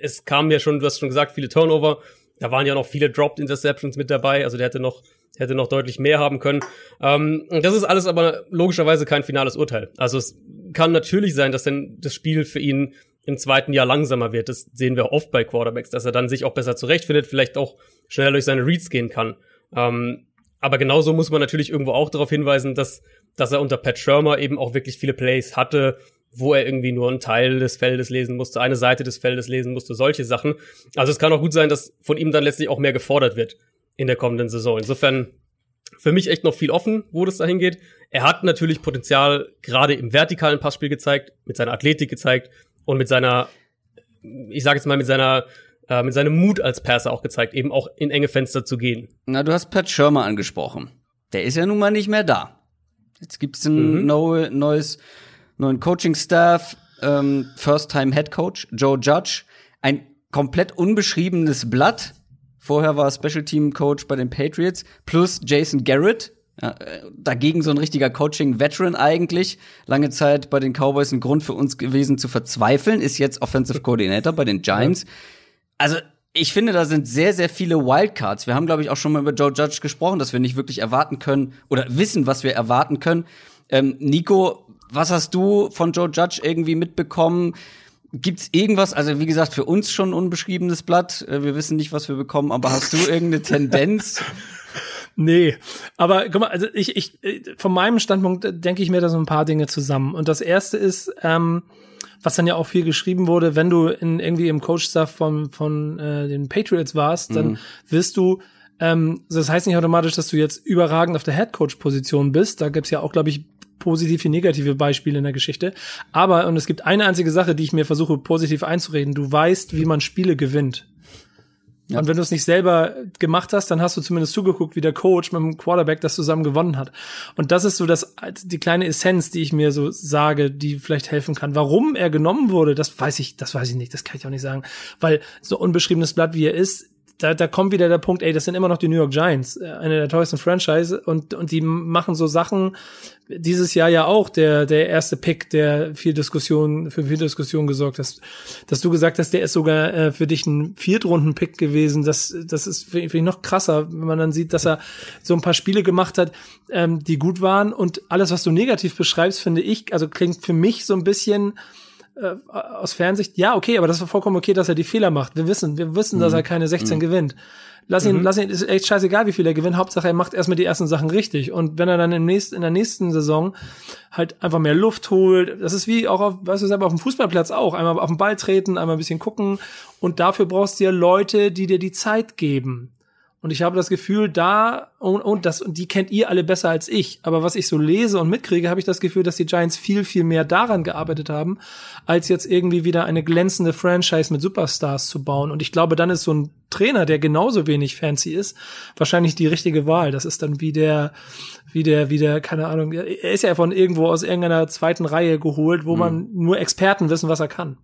es kam ja schon, du hast schon gesagt, viele Turnover. Da waren ja noch viele Dropped Interceptions mit dabei, also der hätte noch, hätte noch deutlich mehr haben können. Ähm, das ist alles aber logischerweise kein finales Urteil. Also es kann natürlich sein, dass denn das Spiel für ihn im zweiten Jahr langsamer wird. Das sehen wir oft bei Quarterbacks, dass er dann sich auch besser zurechtfindet, vielleicht auch schneller durch seine Reads gehen kann. Ähm, aber genauso muss man natürlich irgendwo auch darauf hinweisen, dass, dass er unter Pat Schirmer eben auch wirklich viele Plays hatte, wo er irgendwie nur einen Teil des Feldes lesen musste, eine Seite des Feldes lesen musste, solche Sachen. Also es kann auch gut sein, dass von ihm dann letztlich auch mehr gefordert wird in der kommenden Saison. Insofern für mich echt noch viel offen, wo das dahin geht. Er hat natürlich Potenzial gerade im vertikalen Passspiel gezeigt, mit seiner Athletik gezeigt und mit seiner, ich sage jetzt mal mit seiner äh, mit seinem Mut als Passer auch gezeigt, eben auch in enge Fenster zu gehen. Na, du hast Pat Schirmer angesprochen. Der ist ja nun mal nicht mehr da. Jetzt gibt's ein mhm. neues neuen Coaching-Staff, ähm, First-Time-Head Coach, Joe Judge, ein komplett unbeschriebenes Blatt. Vorher war er Special Team Coach bei den Patriots, plus Jason Garrett, ja, äh, dagegen so ein richtiger Coaching-Veteran eigentlich. Lange Zeit bei den Cowboys ein Grund für uns gewesen zu verzweifeln, ist jetzt Offensive Coordinator bei den Giants. Also, ich finde, da sind sehr, sehr viele Wildcards. Wir haben, glaube ich, auch schon mal über Joe Judge gesprochen, dass wir nicht wirklich erwarten können oder wissen, was wir erwarten können. Ähm, Nico, was hast du von Joe Judge irgendwie mitbekommen? Gibt's irgendwas, also wie gesagt, für uns schon ein unbeschriebenes Blatt. Äh, wir wissen nicht, was wir bekommen, aber hast du irgendeine Tendenz? Nee, aber guck mal, also ich, ich, von meinem Standpunkt denke ich mir da so ein paar Dinge zusammen. Und das erste ist, ähm, was dann ja auch viel geschrieben wurde, wenn du in, irgendwie im Coach-Staff von, von äh, den Patriots warst, dann mhm. wirst du ähm, das heißt nicht automatisch, dass du jetzt überragend auf der Head-Coach-Position bist. Da gibt's ja auch, glaube ich, positive, negative Beispiele in der Geschichte. Aber, und es gibt eine einzige Sache, die ich mir versuche positiv einzureden. Du weißt, wie man Spiele gewinnt. Ja. Und wenn du es nicht selber gemacht hast, dann hast du zumindest zugeguckt, wie der Coach mit dem Quarterback das zusammen gewonnen hat. Und das ist so das, die kleine Essenz, die ich mir so sage, die vielleicht helfen kann. Warum er genommen wurde, das weiß ich, das weiß ich nicht, das kann ich auch nicht sagen. Weil so unbeschriebenes Blatt wie er ist, da, da kommt wieder der Punkt, ey, das sind immer noch die New York Giants, äh, eine der teuersten Franchise und, und die machen so Sachen, dieses Jahr ja auch der, der erste Pick, der viel Diskussion, für viel Diskussion gesorgt hast, dass du gesagt hast, der ist sogar äh, für dich ein Viertrunden-Pick gewesen, das, das ist für ich noch krasser, wenn man dann sieht, dass er so ein paar Spiele gemacht hat, ähm, die gut waren und alles, was du negativ beschreibst, finde ich, also klingt für mich so ein bisschen, äh, aus Fernsicht, ja, okay, aber das war vollkommen okay, dass er die Fehler macht. Wir wissen, wir wissen, mhm. dass er keine 16 mhm. gewinnt. Lass ihn, mhm. lass ihn, ist echt scheißegal, wie viel er gewinnt. Hauptsache, er macht erstmal die ersten Sachen richtig. Und wenn er dann im nächsten, in der nächsten Saison halt einfach mehr Luft holt, das ist wie auch auf, weißt du selber, auf dem Fußballplatz auch. Einmal auf den Ball treten, einmal ein bisschen gucken. Und dafür brauchst du ja Leute, die dir die Zeit geben. Und ich habe das Gefühl, da, und, und das, und die kennt ihr alle besser als ich. Aber was ich so lese und mitkriege, habe ich das Gefühl, dass die Giants viel, viel mehr daran gearbeitet haben, als jetzt irgendwie wieder eine glänzende Franchise mit Superstars zu bauen. Und ich glaube, dann ist so ein Trainer, der genauso wenig fancy ist, wahrscheinlich die richtige Wahl. Das ist dann wie der, wie der, wie der, keine Ahnung, er ist ja von irgendwo aus irgendeiner zweiten Reihe geholt, wo mhm. man nur Experten wissen, was er kann.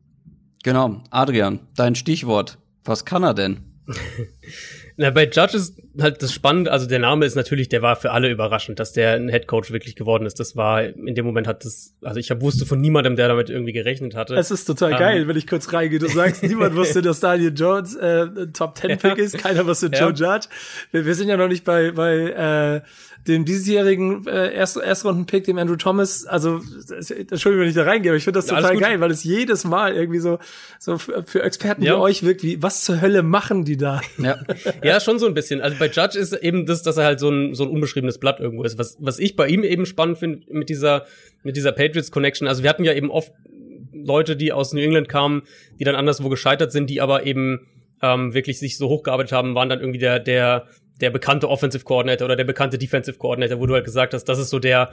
Genau. Adrian, dein Stichwort. Was kann er denn? Na, bei Judge ist halt das Spannende, also der Name ist natürlich, der war für alle überraschend, dass der ein Head Coach wirklich geworden ist. Das war, in dem Moment hat das, also ich hab, wusste von niemandem, der damit irgendwie gerechnet hatte. Es ist total um, geil, wenn ich kurz reingehe. Du sagst, niemand wusste, dass Daniel Jones äh, Top Ten Pick ja. ist, keiner wusste Joe ja. Judge. Wir, wir, sind ja noch nicht bei, bei äh, dem diesjährigen äh, Erst Erstrunden-Pick, dem Andrew Thomas, also Entschuldigung, wenn ich da reingehe, aber ich finde das total geil, weil es jedes Mal irgendwie so, so für Experten ja. wie euch wirkt, wie, was zur Hölle machen die da? Ja. ja, schon so ein bisschen. Also bei Judge ist eben das, dass er halt so ein, so ein unbeschriebenes Blatt irgendwo ist. Was, was ich bei ihm eben spannend finde mit dieser, mit dieser Patriots Connection, also wir hatten ja eben oft Leute, die aus New England kamen, die dann anderswo gescheitert sind, die aber eben ähm, wirklich sich so hochgearbeitet haben, waren dann irgendwie der, der der bekannte Offensive Coordinator oder der bekannte Defensive Coordinator, wo du halt gesagt hast, das ist so der,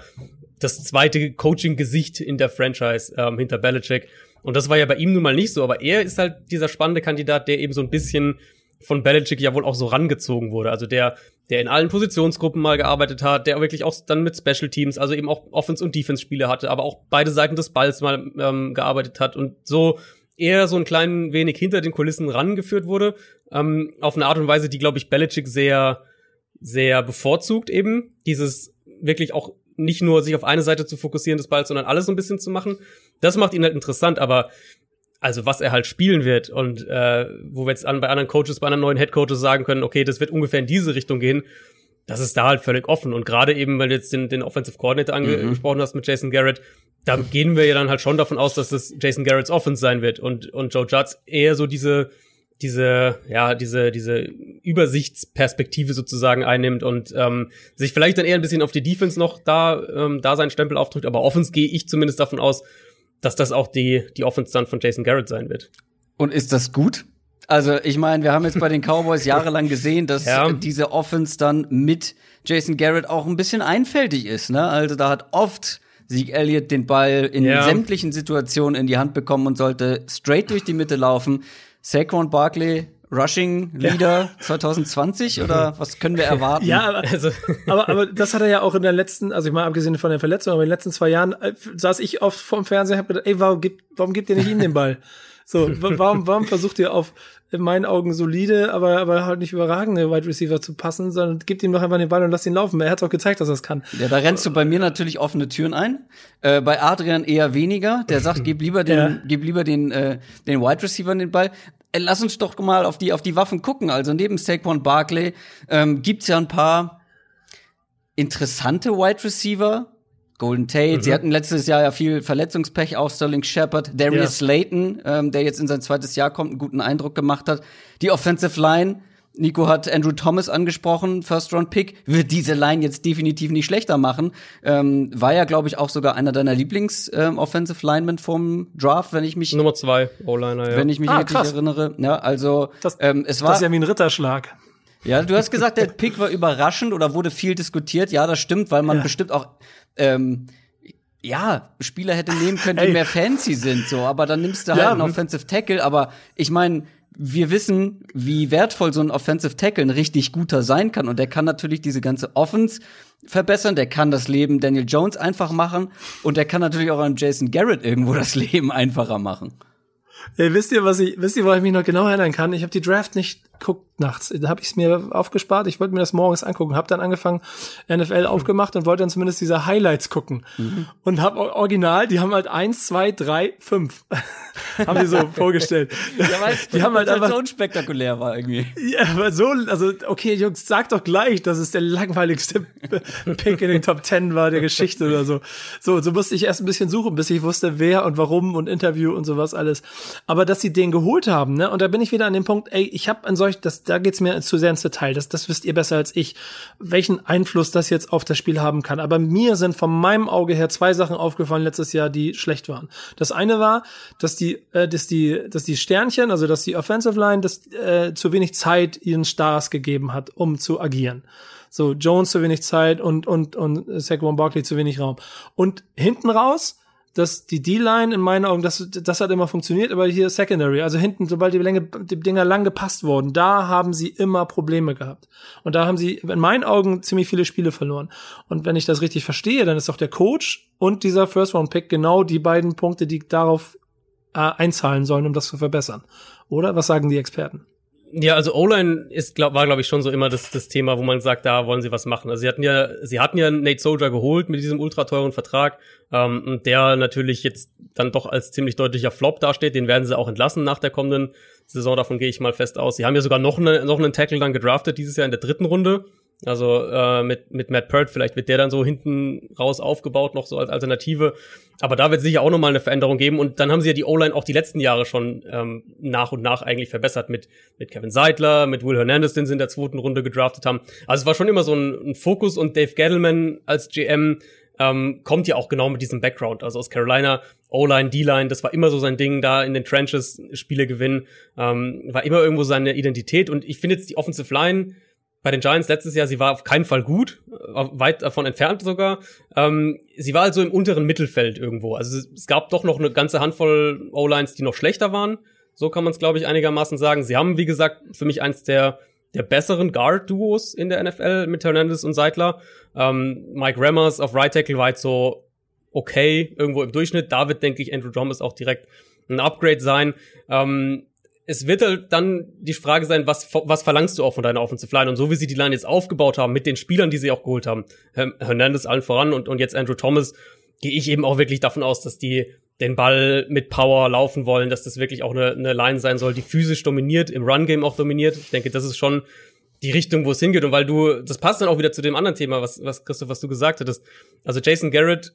das zweite Coaching-Gesicht in der Franchise ähm, hinter Belichick. Und das war ja bei ihm nun mal nicht so, aber er ist halt dieser spannende Kandidat, der eben so ein bisschen von Belichick ja wohl auch so rangezogen wurde. Also der, der in allen Positionsgruppen mal gearbeitet hat, der wirklich auch dann mit Special Teams, also eben auch Offense- und Defense-Spiele hatte, aber auch beide Seiten des Balls mal ähm, gearbeitet hat und so eher so ein klein wenig hinter den Kulissen rangeführt wurde, ähm, auf eine Art und Weise, die, glaube ich, Belichick sehr, sehr bevorzugt eben. Dieses wirklich auch nicht nur sich auf eine Seite zu fokussieren des Balls, sondern alles so ein bisschen zu machen. Das macht ihn halt interessant, aber also was er halt spielen wird und äh, wo wir jetzt an, bei anderen Coaches, bei anderen neuen Headcoaches sagen können, okay, das wird ungefähr in diese Richtung gehen, das ist da halt völlig offen. Und gerade eben, weil du jetzt den, den Offensive Coordinator angesprochen mhm. hast mit Jason Garrett, da gehen wir ja dann halt schon davon aus, dass das Jason Garretts Offense sein wird und, und Joe Judge eher so diese, diese, ja, diese, diese Übersichtsperspektive sozusagen einnimmt und ähm, sich vielleicht dann eher ein bisschen auf die Defense noch da, ähm, da seinen Stempel aufdrückt. Aber Offense gehe ich zumindest davon aus, dass das auch die, die Offense dann von Jason Garrett sein wird. Und ist das gut? Also, ich meine, wir haben jetzt bei den Cowboys jahrelang gesehen, dass ja. diese Offense dann mit Jason Garrett auch ein bisschen einfältig ist. Ne? Also, da hat oft Sieg Elliott den Ball in ja. sämtlichen Situationen in die Hand bekommen und sollte straight durch die Mitte laufen. Saquon Barkley Rushing Leader ja. 2020 oder was können wir erwarten? Ja, aber, also. aber, aber das hat er ja auch in der letzten, also ich mal abgesehen von der Verletzung, aber in den letzten zwei Jahren äh, saß ich oft vorm Fernseher und hab gedacht, ey, warum gibt, warum gibt ihr nicht ihm den Ball? So, warum, warum versucht ihr auf in meinen Augen solide, aber, aber halt nicht überragende Wide Receiver zu passen, sondern gibt ihm doch einfach den Ball und lass ihn laufen. Er hat auch gezeigt, dass er es kann. Ja, da rennst du bei mir natürlich offene Türen ein. Äh, bei Adrian eher weniger. Der sagt, gib lieber den, ja. gib lieber den, äh, den Wide Receiver den Ball. Äh, lass uns doch mal auf die, auf die Waffen gucken. Also neben Saquon Barkley ähm, gibt's ja ein paar interessante Wide Receiver. Golden Tate, mhm. sie hatten letztes Jahr ja viel Verletzungspech, auch Sterling Shepard, Darius ja. Slayton, ähm, der jetzt in sein zweites Jahr kommt, einen guten Eindruck gemacht hat. Die Offensive Line, Nico hat Andrew Thomas angesprochen, First Round Pick, wird diese Line jetzt definitiv nicht schlechter machen. Ähm, war ja, glaube ich, auch sogar einer deiner Lieblings ähm, Offensive Linemen vom Draft, wenn ich mich Nummer zwei O-Liner, ja. Wenn ich mich ah, richtig krass. erinnere. Ja, also das, ähm, es war das ist ja wie ein Ritterschlag. Ja, du hast gesagt, der Pick war überraschend oder wurde viel diskutiert. Ja, das stimmt, weil man ja. bestimmt auch ähm, ja, Spieler hätte nehmen können, die Ey. mehr fancy sind, so, aber dann nimmst du halt ja, einen Offensive Tackle, aber ich meine, wir wissen, wie wertvoll so ein Offensive Tackle ein richtig guter sein kann und der kann natürlich diese ganze Offense verbessern, der kann das Leben Daniel Jones einfach machen und der kann natürlich auch einem Jason Garrett irgendwo das Leben einfacher machen. Ey, wisst ihr, was ich, wisst ihr, wo ich mich noch genau erinnern kann? Ich habe die Draft nicht guckt nachts. Da habe ich es mir aufgespart. Ich wollte mir das morgens angucken. Habe dann angefangen, NFL aufgemacht und wollte dann zumindest diese Highlights gucken. Mhm. Und habe original, die haben halt eins, zwei, drei, fünf. haben die so vorgestellt. Ja, weißt, die haben halt einfach so unspektakulär war irgendwie. Ja, aber so, also okay, Jungs, sag doch gleich, dass es der langweiligste Pick in den Top Ten war der Geschichte oder so. So, so musste ich erst ein bisschen suchen, bis ich wusste, wer und warum und Interview und sowas alles. Aber dass sie den geholt haben, ne? Und da bin ich wieder an dem Punkt, ey, ich habe an solchen euch, das, da geht's mir zu sehr ins Detail, das, das wisst ihr besser als ich, welchen Einfluss das jetzt auf das Spiel haben kann. Aber mir sind von meinem Auge her zwei Sachen aufgefallen letztes Jahr, die schlecht waren. Das eine war, dass die, äh, dass die, dass die Sternchen, also dass die Offensive Line, das äh, zu wenig Zeit ihren Stars gegeben hat, um zu agieren. So, Jones zu wenig Zeit und, und, und Saquon Barkley zu wenig Raum. Und hinten raus, dass die D-Line in meinen Augen, das, das hat immer funktioniert, aber hier Secondary, also hinten, sobald die, Länge, die Dinger lang gepasst wurden, da haben sie immer Probleme gehabt. Und da haben sie in meinen Augen ziemlich viele Spiele verloren. Und wenn ich das richtig verstehe, dann ist auch der Coach und dieser First-Round-Pick genau die beiden Punkte, die darauf äh, einzahlen sollen, um das zu verbessern. Oder? Was sagen die Experten? Ja, also O-Line ist, glaub, war, glaube ich, schon so immer das, das Thema, wo man sagt, da wollen sie was machen. Also sie hatten ja, sie hatten ja Nate Soldier geholt mit diesem ultra teuren Vertrag, ähm, der natürlich jetzt dann doch als ziemlich deutlicher Flop dasteht. Den werden sie auch entlassen nach der kommenden Saison, davon gehe ich mal fest aus. Sie haben ja sogar noch, eine, noch einen Tackle dann gedraftet dieses Jahr in der dritten Runde. Also äh, mit, mit Matt Pert, vielleicht wird der dann so hinten raus aufgebaut, noch so als Alternative. Aber da wird sicher auch nochmal eine Veränderung geben. Und dann haben sie ja die O-Line auch die letzten Jahre schon ähm, nach und nach eigentlich verbessert mit, mit Kevin Seidler, mit Will Hernandez, den sie in der zweiten Runde gedraftet haben. Also es war schon immer so ein, ein Fokus und Dave Gettleman als GM ähm, kommt ja auch genau mit diesem Background. Also aus Carolina, O-Line, D-Line, das war immer so sein Ding, da in den Trenches Spiele gewinnen, ähm, war immer irgendwo seine Identität. Und ich finde jetzt die Offensive Line, bei den Giants letztes Jahr, sie war auf keinen Fall gut, weit davon entfernt sogar. Ähm, sie war also im unteren Mittelfeld irgendwo. Also es gab doch noch eine ganze Handvoll O-Lines, die noch schlechter waren. So kann man es, glaube ich, einigermaßen sagen. Sie haben, wie gesagt, für mich eins der, der besseren Guard-Duos in der NFL mit Hernandez und Seidler. Ähm, Mike Remmers auf Right Tackle war jetzt so okay, irgendwo im Durchschnitt. Da wird, denke ich, Andrew Thomas auch direkt ein Upgrade sein. Ähm, es wird halt dann die Frage sein, was, was verlangst du auch von deiner Offensive Line? Und so wie sie die Line jetzt aufgebaut haben, mit den Spielern, die sie auch geholt haben, Hernandez allen voran und, und jetzt Andrew Thomas, gehe ich eben auch wirklich davon aus, dass die den Ball mit Power laufen wollen, dass das wirklich auch eine, eine Line sein soll, die physisch dominiert, im Run-Game auch dominiert. Ich denke, das ist schon die Richtung, wo es hingeht. Und weil du, das passt dann auch wieder zu dem anderen Thema, was, was Christoph, was du gesagt hattest. Also Jason Garrett,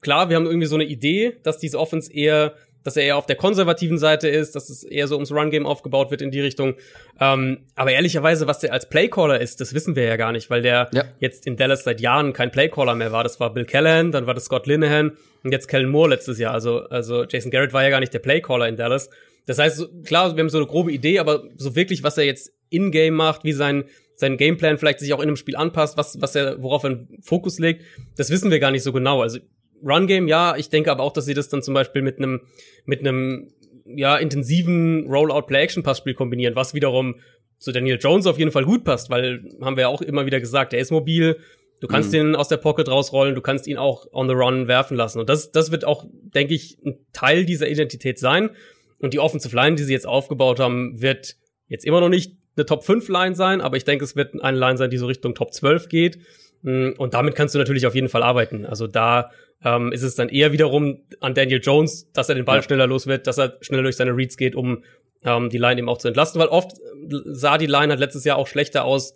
klar, wir haben irgendwie so eine Idee, dass diese Offense eher dass er eher auf der konservativen Seite ist, dass es eher so ums Run-Game aufgebaut wird in die Richtung. Ähm, aber ehrlicherweise, was der als Playcaller ist, das wissen wir ja gar nicht, weil der ja. jetzt in Dallas seit Jahren kein Playcaller mehr war. Das war Bill Callahan, dann war das Scott Linehan und jetzt Kellen Moore letztes Jahr. Also, also Jason Garrett war ja gar nicht der Playcaller in Dallas. Das heißt, klar, wir haben so eine grobe Idee, aber so wirklich, was er jetzt in-game macht, wie sein, sein Gameplan vielleicht sich auch in einem Spiel anpasst, was, was er, worauf er einen Fokus legt, das wissen wir gar nicht so genau. Also Run Game, ja. Ich denke aber auch, dass sie das dann zum Beispiel mit einem mit einem ja intensiven Rollout Play Action Passspiel kombinieren, was wiederum zu Daniel Jones auf jeden Fall gut passt, weil haben wir ja auch immer wieder gesagt, er ist mobil. Du kannst mhm. ihn aus der Pocket rausrollen, du kannst ihn auch on the run werfen lassen. Und das, das wird auch, denke ich, ein Teil dieser Identität sein. Und die Offensive Line, die sie jetzt aufgebaut haben, wird jetzt immer noch nicht eine Top 5 Line sein, aber ich denke, es wird eine Line sein, die so Richtung Top 12 geht. Mm, und damit kannst du natürlich auf jeden Fall arbeiten. Also da ähm, ist es dann eher wiederum an Daniel Jones, dass er den Ball ja. schneller los wird, dass er schneller durch seine Reads geht, um ähm, die Line eben auch zu entlasten, weil oft sah die Line halt letztes Jahr auch schlechter aus,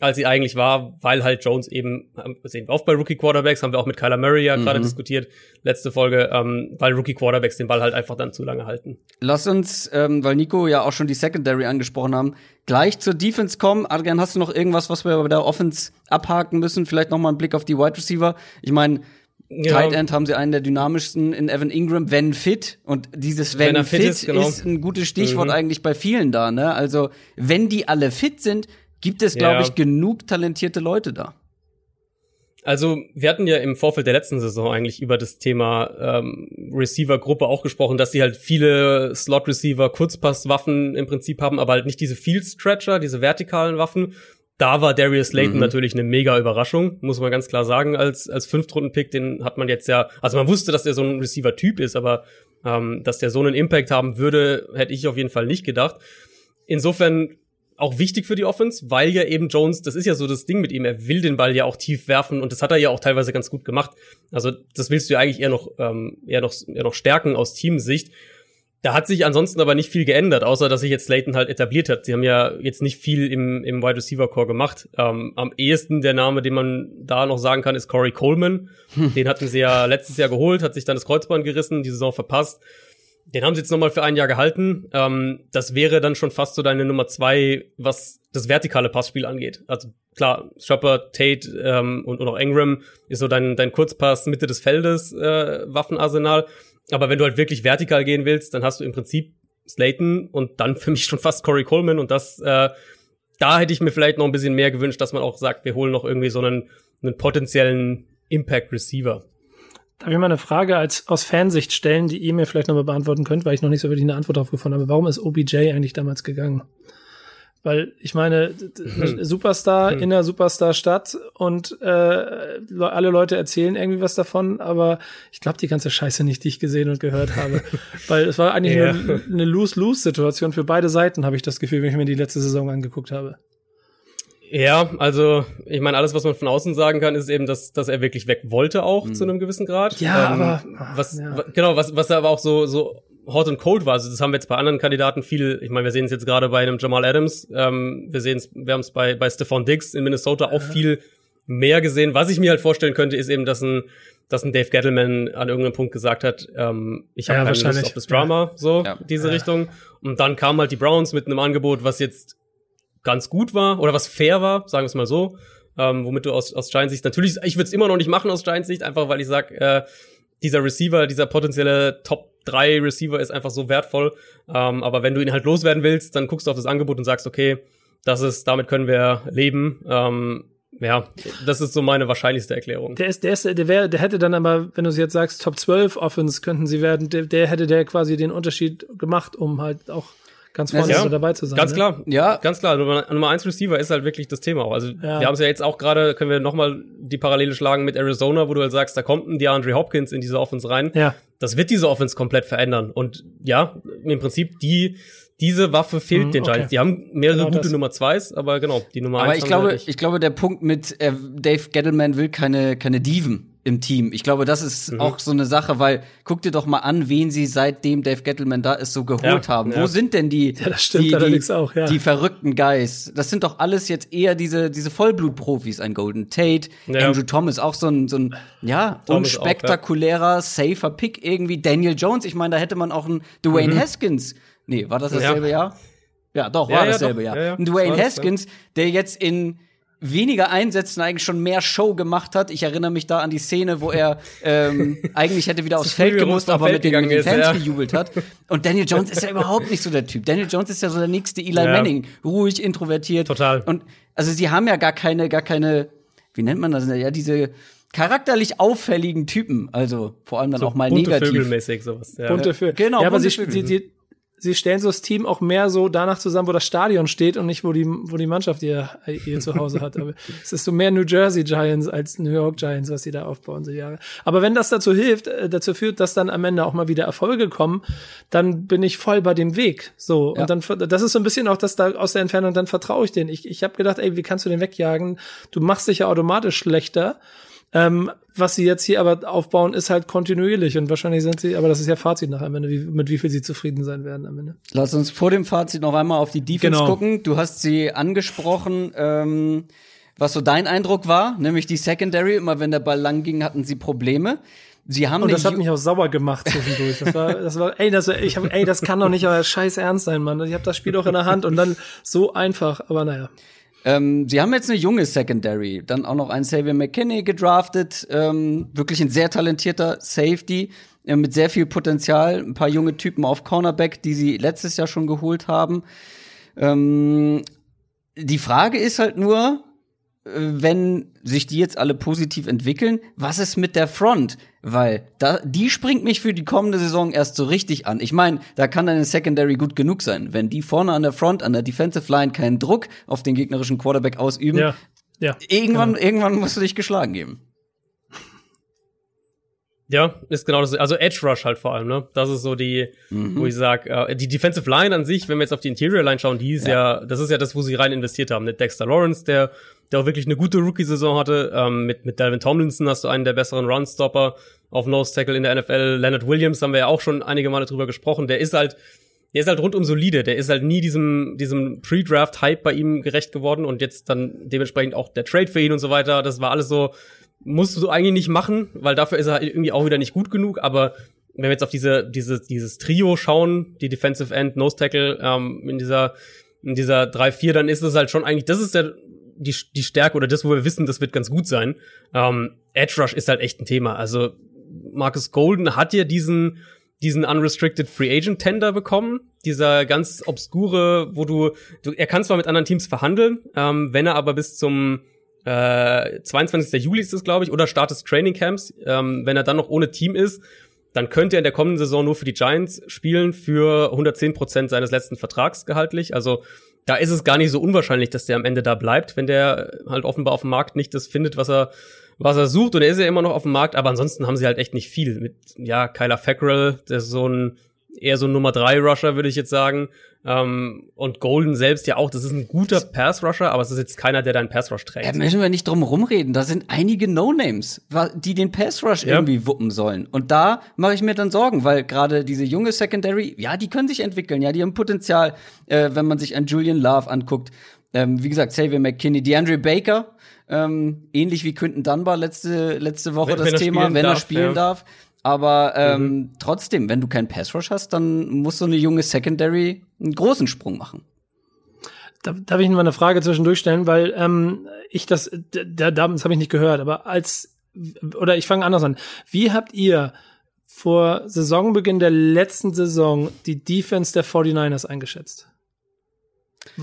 als sie eigentlich war, weil halt Jones eben, sehen wir oft bei Rookie Quarterbacks, haben wir auch mit Kyler Murray ja mhm. gerade diskutiert, letzte Folge, ähm, weil Rookie Quarterbacks den Ball halt einfach dann zu lange halten. Lass uns, ähm, weil Nico ja auch schon die Secondary angesprochen haben, gleich zur Defense kommen. Adrian, hast du noch irgendwas, was wir bei der Offense abhaken müssen? Vielleicht noch mal einen Blick auf die Wide Receiver. Ich meine, ja. Tight End haben sie einen der dynamischsten in Evan Ingram, wenn fit. Und dieses wenn, wenn fit, fit ist, genau. ist, ein gutes Stichwort mhm. eigentlich bei vielen da. Ne? Also wenn die alle fit sind, gibt es, glaube ja. ich, genug talentierte Leute da. Also wir hatten ja im Vorfeld der letzten Saison eigentlich über das Thema ähm, Receiver-Gruppe auch gesprochen, dass sie halt viele Slot-Receiver, Kurzpasswaffen im Prinzip haben, aber halt nicht diese Field-Stretcher, diese vertikalen Waffen da war Darius Slayton mhm. natürlich eine mega Überraschung, muss man ganz klar sagen, als, als Fünftrunden-Pick, den hat man jetzt ja, also man wusste, dass der so ein Receiver-Typ ist, aber ähm, dass der so einen Impact haben würde, hätte ich auf jeden Fall nicht gedacht. Insofern auch wichtig für die Offense, weil ja eben Jones, das ist ja so das Ding mit ihm, er will den Ball ja auch tief werfen und das hat er ja auch teilweise ganz gut gemacht. Also das willst du ja eigentlich eher noch, ähm, eher noch, eher noch stärken aus Teamsicht. Da hat sich ansonsten aber nicht viel geändert, außer dass sich jetzt Slayton halt etabliert hat. Sie haben ja jetzt nicht viel im, im Wide Receiver Core gemacht. Ähm, am ehesten der Name, den man da noch sagen kann, ist Corey Coleman. Hm. Den hatten sie ja letztes Jahr geholt, hat sich dann das Kreuzband gerissen, die Saison verpasst. Den haben sie jetzt nochmal für ein Jahr gehalten. Ähm, das wäre dann schon fast so deine Nummer zwei, was das vertikale Passspiel angeht. Also klar, Shopper, Tate ähm, und, und auch Ingram ist so dein, dein Kurzpass Mitte des Feldes äh, Waffenarsenal. Aber wenn du halt wirklich vertikal gehen willst, dann hast du im Prinzip Slayton und dann für mich schon fast Corey Coleman und das, äh, da hätte ich mir vielleicht noch ein bisschen mehr gewünscht, dass man auch sagt, wir holen noch irgendwie so einen, einen potenziellen Impact Receiver. Darf ich mal eine Frage als, aus Fansicht stellen, die ihr mir vielleicht nochmal beantworten könnt, weil ich noch nicht so wirklich eine Antwort darauf gefunden habe. Warum ist OBJ eigentlich damals gegangen? Weil ich meine, hm. Superstar hm. in der Superstar-Stadt und äh, alle Leute erzählen irgendwie was davon, aber ich glaube die ganze Scheiße nicht, die ich gesehen und gehört habe. Weil es war eigentlich ja. eine, eine Lose-Lose-Situation für beide Seiten, habe ich das Gefühl, wenn ich mir die letzte Saison angeguckt habe. Ja, also ich meine, alles, was man von außen sagen kann, ist eben, dass, dass er wirklich weg wollte auch mhm. zu einem gewissen Grad. Ja, ähm, aber was ja. genau, was, was er aber auch so, so hot und cold war. Also das haben wir jetzt bei anderen Kandidaten viel, ich meine, wir sehen es jetzt gerade bei einem Jamal Adams, ähm, wir sehen es, wir haben es bei, bei Stephon Diggs in Minnesota auch ja. viel mehr gesehen. Was ich mir halt vorstellen könnte, ist eben, dass ein, dass ein Dave Gettleman an irgendeinem Punkt gesagt hat, ähm, ich habe ja, keine Lust auf das Drama, ja. so, ja. diese Richtung. Und dann kamen halt die Browns mit einem Angebot, was jetzt ganz gut war oder was fair war, sagen wir es mal so. Ähm, womit du aus, aus Giants Sicht natürlich, ich würde es immer noch nicht machen aus Giants Sicht, einfach weil ich sag, äh, dieser Receiver, dieser potenzielle Top 3 Receiver ist einfach so wertvoll. Ähm, aber wenn du ihn halt loswerden willst, dann guckst du auf das Angebot und sagst, okay, Das ist, damit können wir leben. Ähm, ja, das ist so meine wahrscheinlichste Erklärung. Der ist, der ist, der wäre, der hätte dann aber, wenn du jetzt sagst, Top 12 Offense könnten sie werden, der, der hätte der quasi den Unterschied gemacht, um halt auch ganz vorne ja, dabei zu sein. Ganz ne? klar, ja. Ganz klar. Nummer, Nummer eins Receiver ist halt wirklich das Thema auch. Also ja. wir haben es ja jetzt auch gerade, können wir nochmal die Parallele schlagen mit Arizona, wo du halt sagst, da kommt ein DeAndre Hopkins in diese Offense rein. Ja. Das wird diese Offense komplett verändern. Und ja, im Prinzip die diese Waffe fehlt mhm, den Giants. Okay. Die haben mehrere genau gute das. Nummer zweis, aber genau, die Nummer aber eins. Aber ich glaube, halt ich glaube, der Punkt mit äh, Dave Gettleman will keine, keine Diven im Team. Ich glaube, das ist mhm. auch so eine Sache, weil guck dir doch mal an, wen sie seitdem Dave Gettleman da ist so geholt ja, haben. Ja. Wo sind denn die, ja, stimmt die, allerdings auch, die verrückten Guys? Das sind doch alles jetzt eher diese, diese Vollblutprofis. Ein Golden Tate. Andrew Thomas, auch so ein, so ein ja, Thomas unspektakulärer, auch, safer Pick irgendwie. Daniel Jones, ich meine, da hätte man auch einen Dwayne mhm. Haskins Nee, war das dasselbe Jahr? Ja, doch, war dasselbe ja, Jahr. Dwayne Haskins, der jetzt in weniger Einsätzen eigentlich schon mehr Show gemacht hat. Ich erinnere mich da an die Szene, wo er ähm, eigentlich hätte wieder aufs Feld gemusst, aber mit den, mit den Fans ist, ja. gejubelt hat. Und Daniel Jones ist ja überhaupt nicht so der Typ. Daniel Jones ist ja so der nächste Eli ja. Manning, ruhig, introvertiert. Total. Und also sie haben ja gar keine, gar keine, wie nennt man das? Ja, diese charakterlich auffälligen Typen, also vor allem dann so auch mal bunte negativ. Vögelmäßig sowas. Ja. Bunte Vögel. Genau. Ja, aber sie, sie, sie, sie stellen so das Team auch mehr so danach zusammen, wo das Stadion steht und nicht, wo die, wo die Mannschaft ihr, ihr Zuhause hat. Aber es ist so mehr New Jersey Giants als New York Giants, was sie da aufbauen, so Jahre. Aber wenn das dazu hilft, äh, dazu führt, dass dann am Ende auch mal wieder Erfolge kommen, dann bin ich voll bei dem Weg. So. Ja. Und dann, das ist so ein bisschen auch, dass da aus der Entfernung, dann vertraue ich denen. Ich, ich habe gedacht, ey, wie kannst du den wegjagen? Du machst dich ja automatisch schlechter. Ähm, was sie jetzt hier aber aufbauen, ist halt kontinuierlich und wahrscheinlich sind sie, aber das ist ja Fazit nach am Ende, wie, mit wie viel sie zufrieden sein werden am Ende. Lass uns vor dem Fazit noch einmal auf die Defense genau. gucken. Du hast sie angesprochen. Ähm, was so dein Eindruck war, nämlich die Secondary, immer wenn der Ball lang ging, hatten sie Probleme. Sie haben und das hat mich auch sauer gemacht zwischendurch. Das war, das war, ey, das, ich hab, ey, das kann doch nicht euer Scheiß ernst sein, Mann. Ich habe das Spiel doch in der Hand und dann so einfach, aber naja. Ähm, sie haben jetzt eine junge Secondary, dann auch noch einen Xavier McKinney gedraftet, ähm, wirklich ein sehr talentierter Safety äh, mit sehr viel Potenzial, ein paar junge Typen auf Cornerback, die sie letztes Jahr schon geholt haben. Ähm, die Frage ist halt nur, wenn sich die jetzt alle positiv entwickeln, was ist mit der Front? Weil da, die springt mich für die kommende Saison erst so richtig an. Ich meine, da kann eine Secondary gut genug sein. Wenn die vorne an der Front, an der Defensive Line keinen Druck auf den gegnerischen Quarterback ausüben, ja, ja, irgendwann, genau. irgendwann musst du dich geschlagen geben. Ja, ist genau das. Also Edge Rush halt vor allem, ne? Das ist so die, mhm. wo ich sag, äh, die Defensive Line an sich, wenn wir jetzt auf die Interior Line schauen, die ist ja. ja, das ist ja das, wo sie rein investiert haben. Mit Dexter Lawrence, der, der auch wirklich eine gute Rookie-Saison hatte. Ähm, mit, mit Dalvin Tomlinson hast du einen der besseren Runstopper auf Nose Tackle in der NFL. Leonard Williams haben wir ja auch schon einige Male drüber gesprochen. Der ist halt, der ist halt rundum solide. Der ist halt nie diesem, diesem Pre-Draft-Hype bei ihm gerecht geworden und jetzt dann dementsprechend auch der Trade für ihn und so weiter. Das war alles so, musst du eigentlich nicht machen, weil dafür ist er irgendwie auch wieder nicht gut genug. Aber wenn wir jetzt auf diese, diese, dieses Trio schauen, die Defensive End, Nose Tackle, ähm, in dieser, in dieser 3-4, dann ist es halt schon eigentlich, das ist der, die, die Stärke oder das, wo wir wissen, das wird ganz gut sein. Ähm, Edge Rush ist halt echt ein Thema. Also Marcus Golden hat ja diesen, diesen Unrestricted Free Agent Tender bekommen. Dieser ganz obskure, wo du, du er kann zwar mit anderen Teams verhandeln, ähm, wenn er aber bis zum äh, 22. Juli ist es, glaube ich, oder Start des Training Camps. Ähm, wenn er dann noch ohne Team ist, dann könnte er in der kommenden Saison nur für die Giants spielen für 110 Prozent seines letzten Vertrags gehaltlich. Also da ist es gar nicht so unwahrscheinlich, dass der am Ende da bleibt, wenn der halt offenbar auf dem Markt nicht das findet, was er was er sucht. Und er ist ja immer noch auf dem Markt, aber ansonsten haben sie halt echt nicht viel. Mit, ja, Kyler Fackrell, der ist so ein eher so ein Nummer drei Rusher, würde ich jetzt sagen. Ähm, und Golden selbst ja auch, das ist ein guter Pass-Rusher, aber es ist jetzt keiner, der deinen Pass-Rush trägt. Da müssen wir nicht drum rumreden. Da sind einige No-Names, die den Pass-Rush ja. irgendwie wuppen sollen. Und da mache ich mir dann Sorgen, weil gerade diese junge Secondary, ja, die können sich entwickeln, ja, die haben Potenzial, äh, wenn man sich an Julian Love anguckt. Ähm, wie gesagt, Xavier McKinney, DeAndre Baker, ähm, ähnlich wie Quinton Dunbar letzte, letzte Woche wenn, das wenn Thema, wenn darf, er spielen ja. darf. Aber ähm, mhm. trotzdem, wenn du keinen Pass Rush hast, dann muss so eine junge Secondary einen großen Sprung machen. Da, darf ich mal eine Frage zwischendurch stellen, weil ähm, ich das, da, das habe ich nicht gehört, aber als oder ich fange anders an. Wie habt ihr vor Saisonbeginn der letzten Saison die Defense der 49ers eingeschätzt?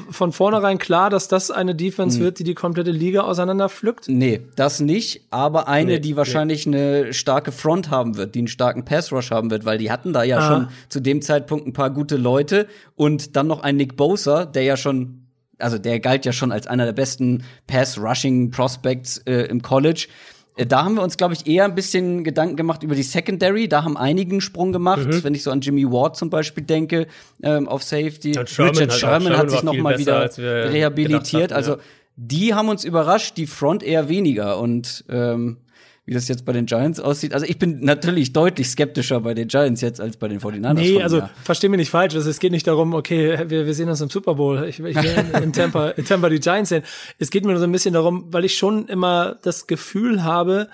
Von vornherein klar, dass das eine Defense hm. wird, die die komplette Liga auseinanderpflückt? Nee, das nicht, aber eine, nee, die wahrscheinlich nee. eine starke Front haben wird, die einen starken Pass Rush haben wird, weil die hatten da ja ah. schon zu dem Zeitpunkt ein paar gute Leute und dann noch ein Nick Bosa, der ja schon also der galt ja schon als einer der besten Pass-Rushing-Prospects äh, im College. Äh, da haben wir uns, glaube ich, eher ein bisschen Gedanken gemacht über die Secondary. Da haben einigen Sprung gemacht, mhm. wenn ich so an Jimmy Ward zum Beispiel denke, ähm, auf Safety. Sherman Richard halt Sherman, Sherman hat sich noch mal wieder rehabilitiert. Hatten, also ja. die haben uns überrascht, die Front eher weniger. Und ähm, wie das jetzt bei den Giants aussieht. Also ich bin natürlich deutlich skeptischer bei den Giants jetzt als bei den 49ers. Nee, also versteh mich nicht falsch. Also, es geht nicht darum, okay, wir, wir sehen uns im Super Bowl. Ich, ich will in, in, Tampa, in Tampa die Giants sehen. Es geht mir nur so ein bisschen darum, weil ich schon immer das Gefühl habe,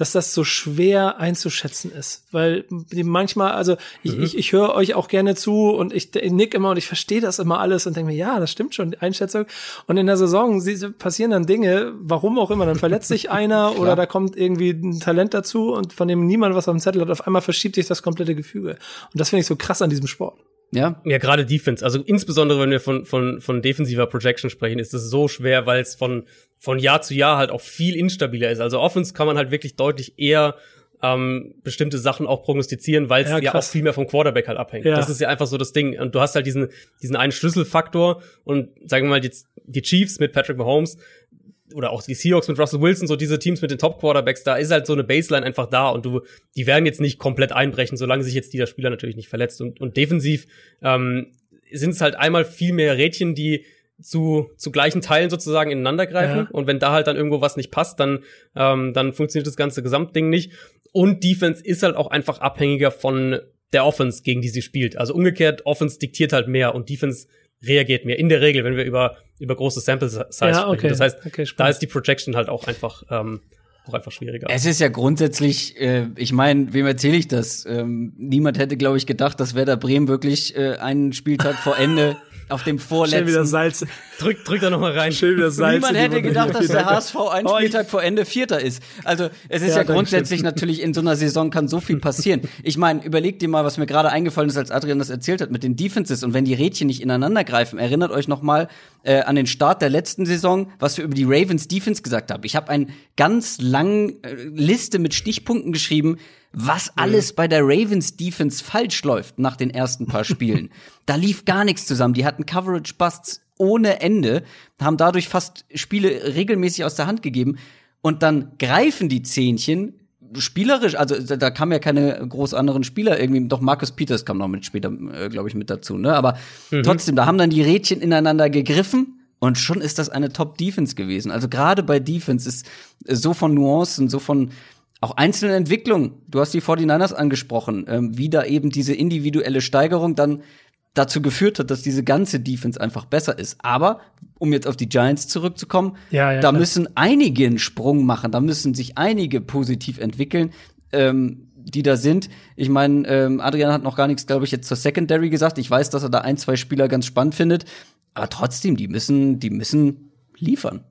dass das so schwer einzuschätzen ist. Weil manchmal, also ich, mhm. ich, ich höre euch auch gerne zu und ich, ich nick immer und ich verstehe das immer alles und denke mir, ja, das stimmt schon, die Einschätzung. Und in der Saison passieren dann Dinge, warum auch immer, dann verletzt sich einer oder da kommt irgendwie ein Talent dazu und von dem niemand was auf dem Zettel hat, auf einmal verschiebt sich das komplette Gefüge. Und das finde ich so krass an diesem Sport. Ja. Ja, gerade Defense. Also insbesondere, wenn wir von, von, von defensiver Projection sprechen, ist es so schwer, weil es von, von Jahr zu Jahr halt auch viel instabiler ist. Also Offense kann man halt wirklich deutlich eher ähm, bestimmte Sachen auch prognostizieren, weil es ja, ja, auch viel mehr vom Quarterback halt abhängt. Ja. Das ist ja einfach so das Ding. Und du hast halt diesen, diesen einen Schlüsselfaktor und sagen wir mal, die, die Chiefs mit Patrick Mahomes, oder auch die Seahawks mit Russell Wilson, so diese Teams mit den Top-Quarterbacks, da ist halt so eine Baseline einfach da und du, die werden jetzt nicht komplett einbrechen, solange sich jetzt dieser Spieler natürlich nicht verletzt. Und, und defensiv ähm, sind es halt einmal viel mehr Rädchen, die zu, zu gleichen Teilen sozusagen ineinander greifen. Ja. Und wenn da halt dann irgendwo was nicht passt, dann, ähm, dann funktioniert das ganze Gesamtding nicht. Und Defense ist halt auch einfach abhängiger von der Offense, gegen die sie spielt. Also umgekehrt, Offense diktiert halt mehr und Defense reagiert mehr. In der Regel, wenn wir über, über große Sample Size ja, okay. sprechen. Das heißt, okay, da ist die Projection halt auch einfach, ähm, auch einfach schwieriger. Es ist ja grundsätzlich, äh, ich meine, wem erzähle ich das? Ähm, niemand hätte, glaube ich, gedacht, dass Werder Bremen wirklich äh, einen Spieltag vor Ende auf dem vorletzten. Schön wieder Salz. Drück, drück da noch mal rein. Schön wieder Salz. Niemand hätte gedacht, dass der HSV einen oh, Spieltag vor Ende Vierter ist. Also es ist ja, ja grundsätzlich natürlich in so einer Saison kann so viel passieren. Ich meine, überleg dir mal, was mir gerade eingefallen ist, als Adrian das erzählt hat mit den Defenses und wenn die Rädchen nicht ineinander greifen. Erinnert euch noch mal äh, an den Start der letzten Saison, was wir über die Ravens Defense gesagt haben. Ich habe eine ganz lange äh, Liste mit Stichpunkten geschrieben, was alles bei der Ravens Defense falsch läuft nach den ersten paar Spielen. da lief gar nichts zusammen. Die hatten Coverage Busts ohne Ende, haben dadurch fast Spiele regelmäßig aus der Hand gegeben. Und dann greifen die Zähnchen spielerisch, also da, da kamen ja keine groß anderen Spieler irgendwie, doch Marcus Peters kam noch mit später, äh, glaube ich, mit dazu, ne? Aber mhm. trotzdem, da haben dann die Rädchen ineinander gegriffen und schon ist das eine Top-Defense gewesen. Also gerade bei Defense ist so von Nuancen, so von auch einzelne Entwicklungen. Du hast die 49ers angesprochen, ähm, wie da eben diese individuelle Steigerung dann dazu geführt hat, dass diese ganze Defense einfach besser ist. Aber um jetzt auf die Giants zurückzukommen, ja, ja, da klar. müssen einige einen Sprung machen, da müssen sich einige positiv entwickeln. Ähm, die da sind. Ich meine, ähm, Adrian hat noch gar nichts, glaube ich, jetzt zur Secondary gesagt. Ich weiß, dass er da ein, zwei Spieler ganz spannend findet, aber trotzdem, die müssen, die müssen liefern.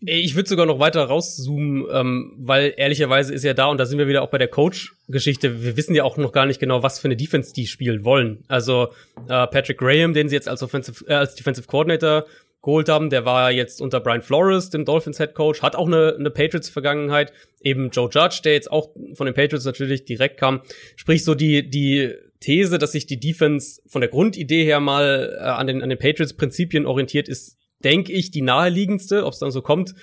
Ich würde sogar noch weiter rauszoomen, ähm, weil ehrlicherweise ist ja da, und da sind wir wieder auch bei der Coach-Geschichte, wir wissen ja auch noch gar nicht genau, was für eine Defense die spielen wollen. Also äh, Patrick Graham, den sie jetzt als, Offensive, äh, als Defensive Coordinator geholt haben, der war jetzt unter Brian Flores, dem Dolphins Head Coach, hat auch eine, eine Patriots-Vergangenheit. Eben Joe Judge, der jetzt auch von den Patriots natürlich direkt kam. Sprich, so die, die These, dass sich die Defense von der Grundidee her mal äh, an den, an den Patriots-Prinzipien orientiert, ist denke ich, die naheliegendste. Ob es dann so kommt,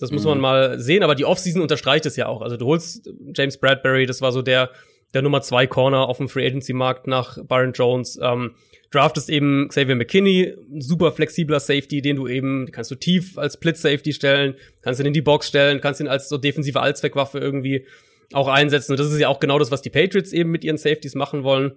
das muss man mhm. mal sehen. Aber die Offseason unterstreicht es ja auch. Also du holst James Bradbury, das war so der, der Nummer zwei Corner auf dem Free Agency Markt nach Byron Jones. Ähm, draftest eben Xavier McKinney, super flexibler Safety, den du eben, kannst du tief als Blitz Safety stellen, kannst ihn in die Box stellen, kannst ihn als so defensive Allzweckwaffe irgendwie auch einsetzen. Und das ist ja auch genau das, was die Patriots eben mit ihren Safeties machen wollen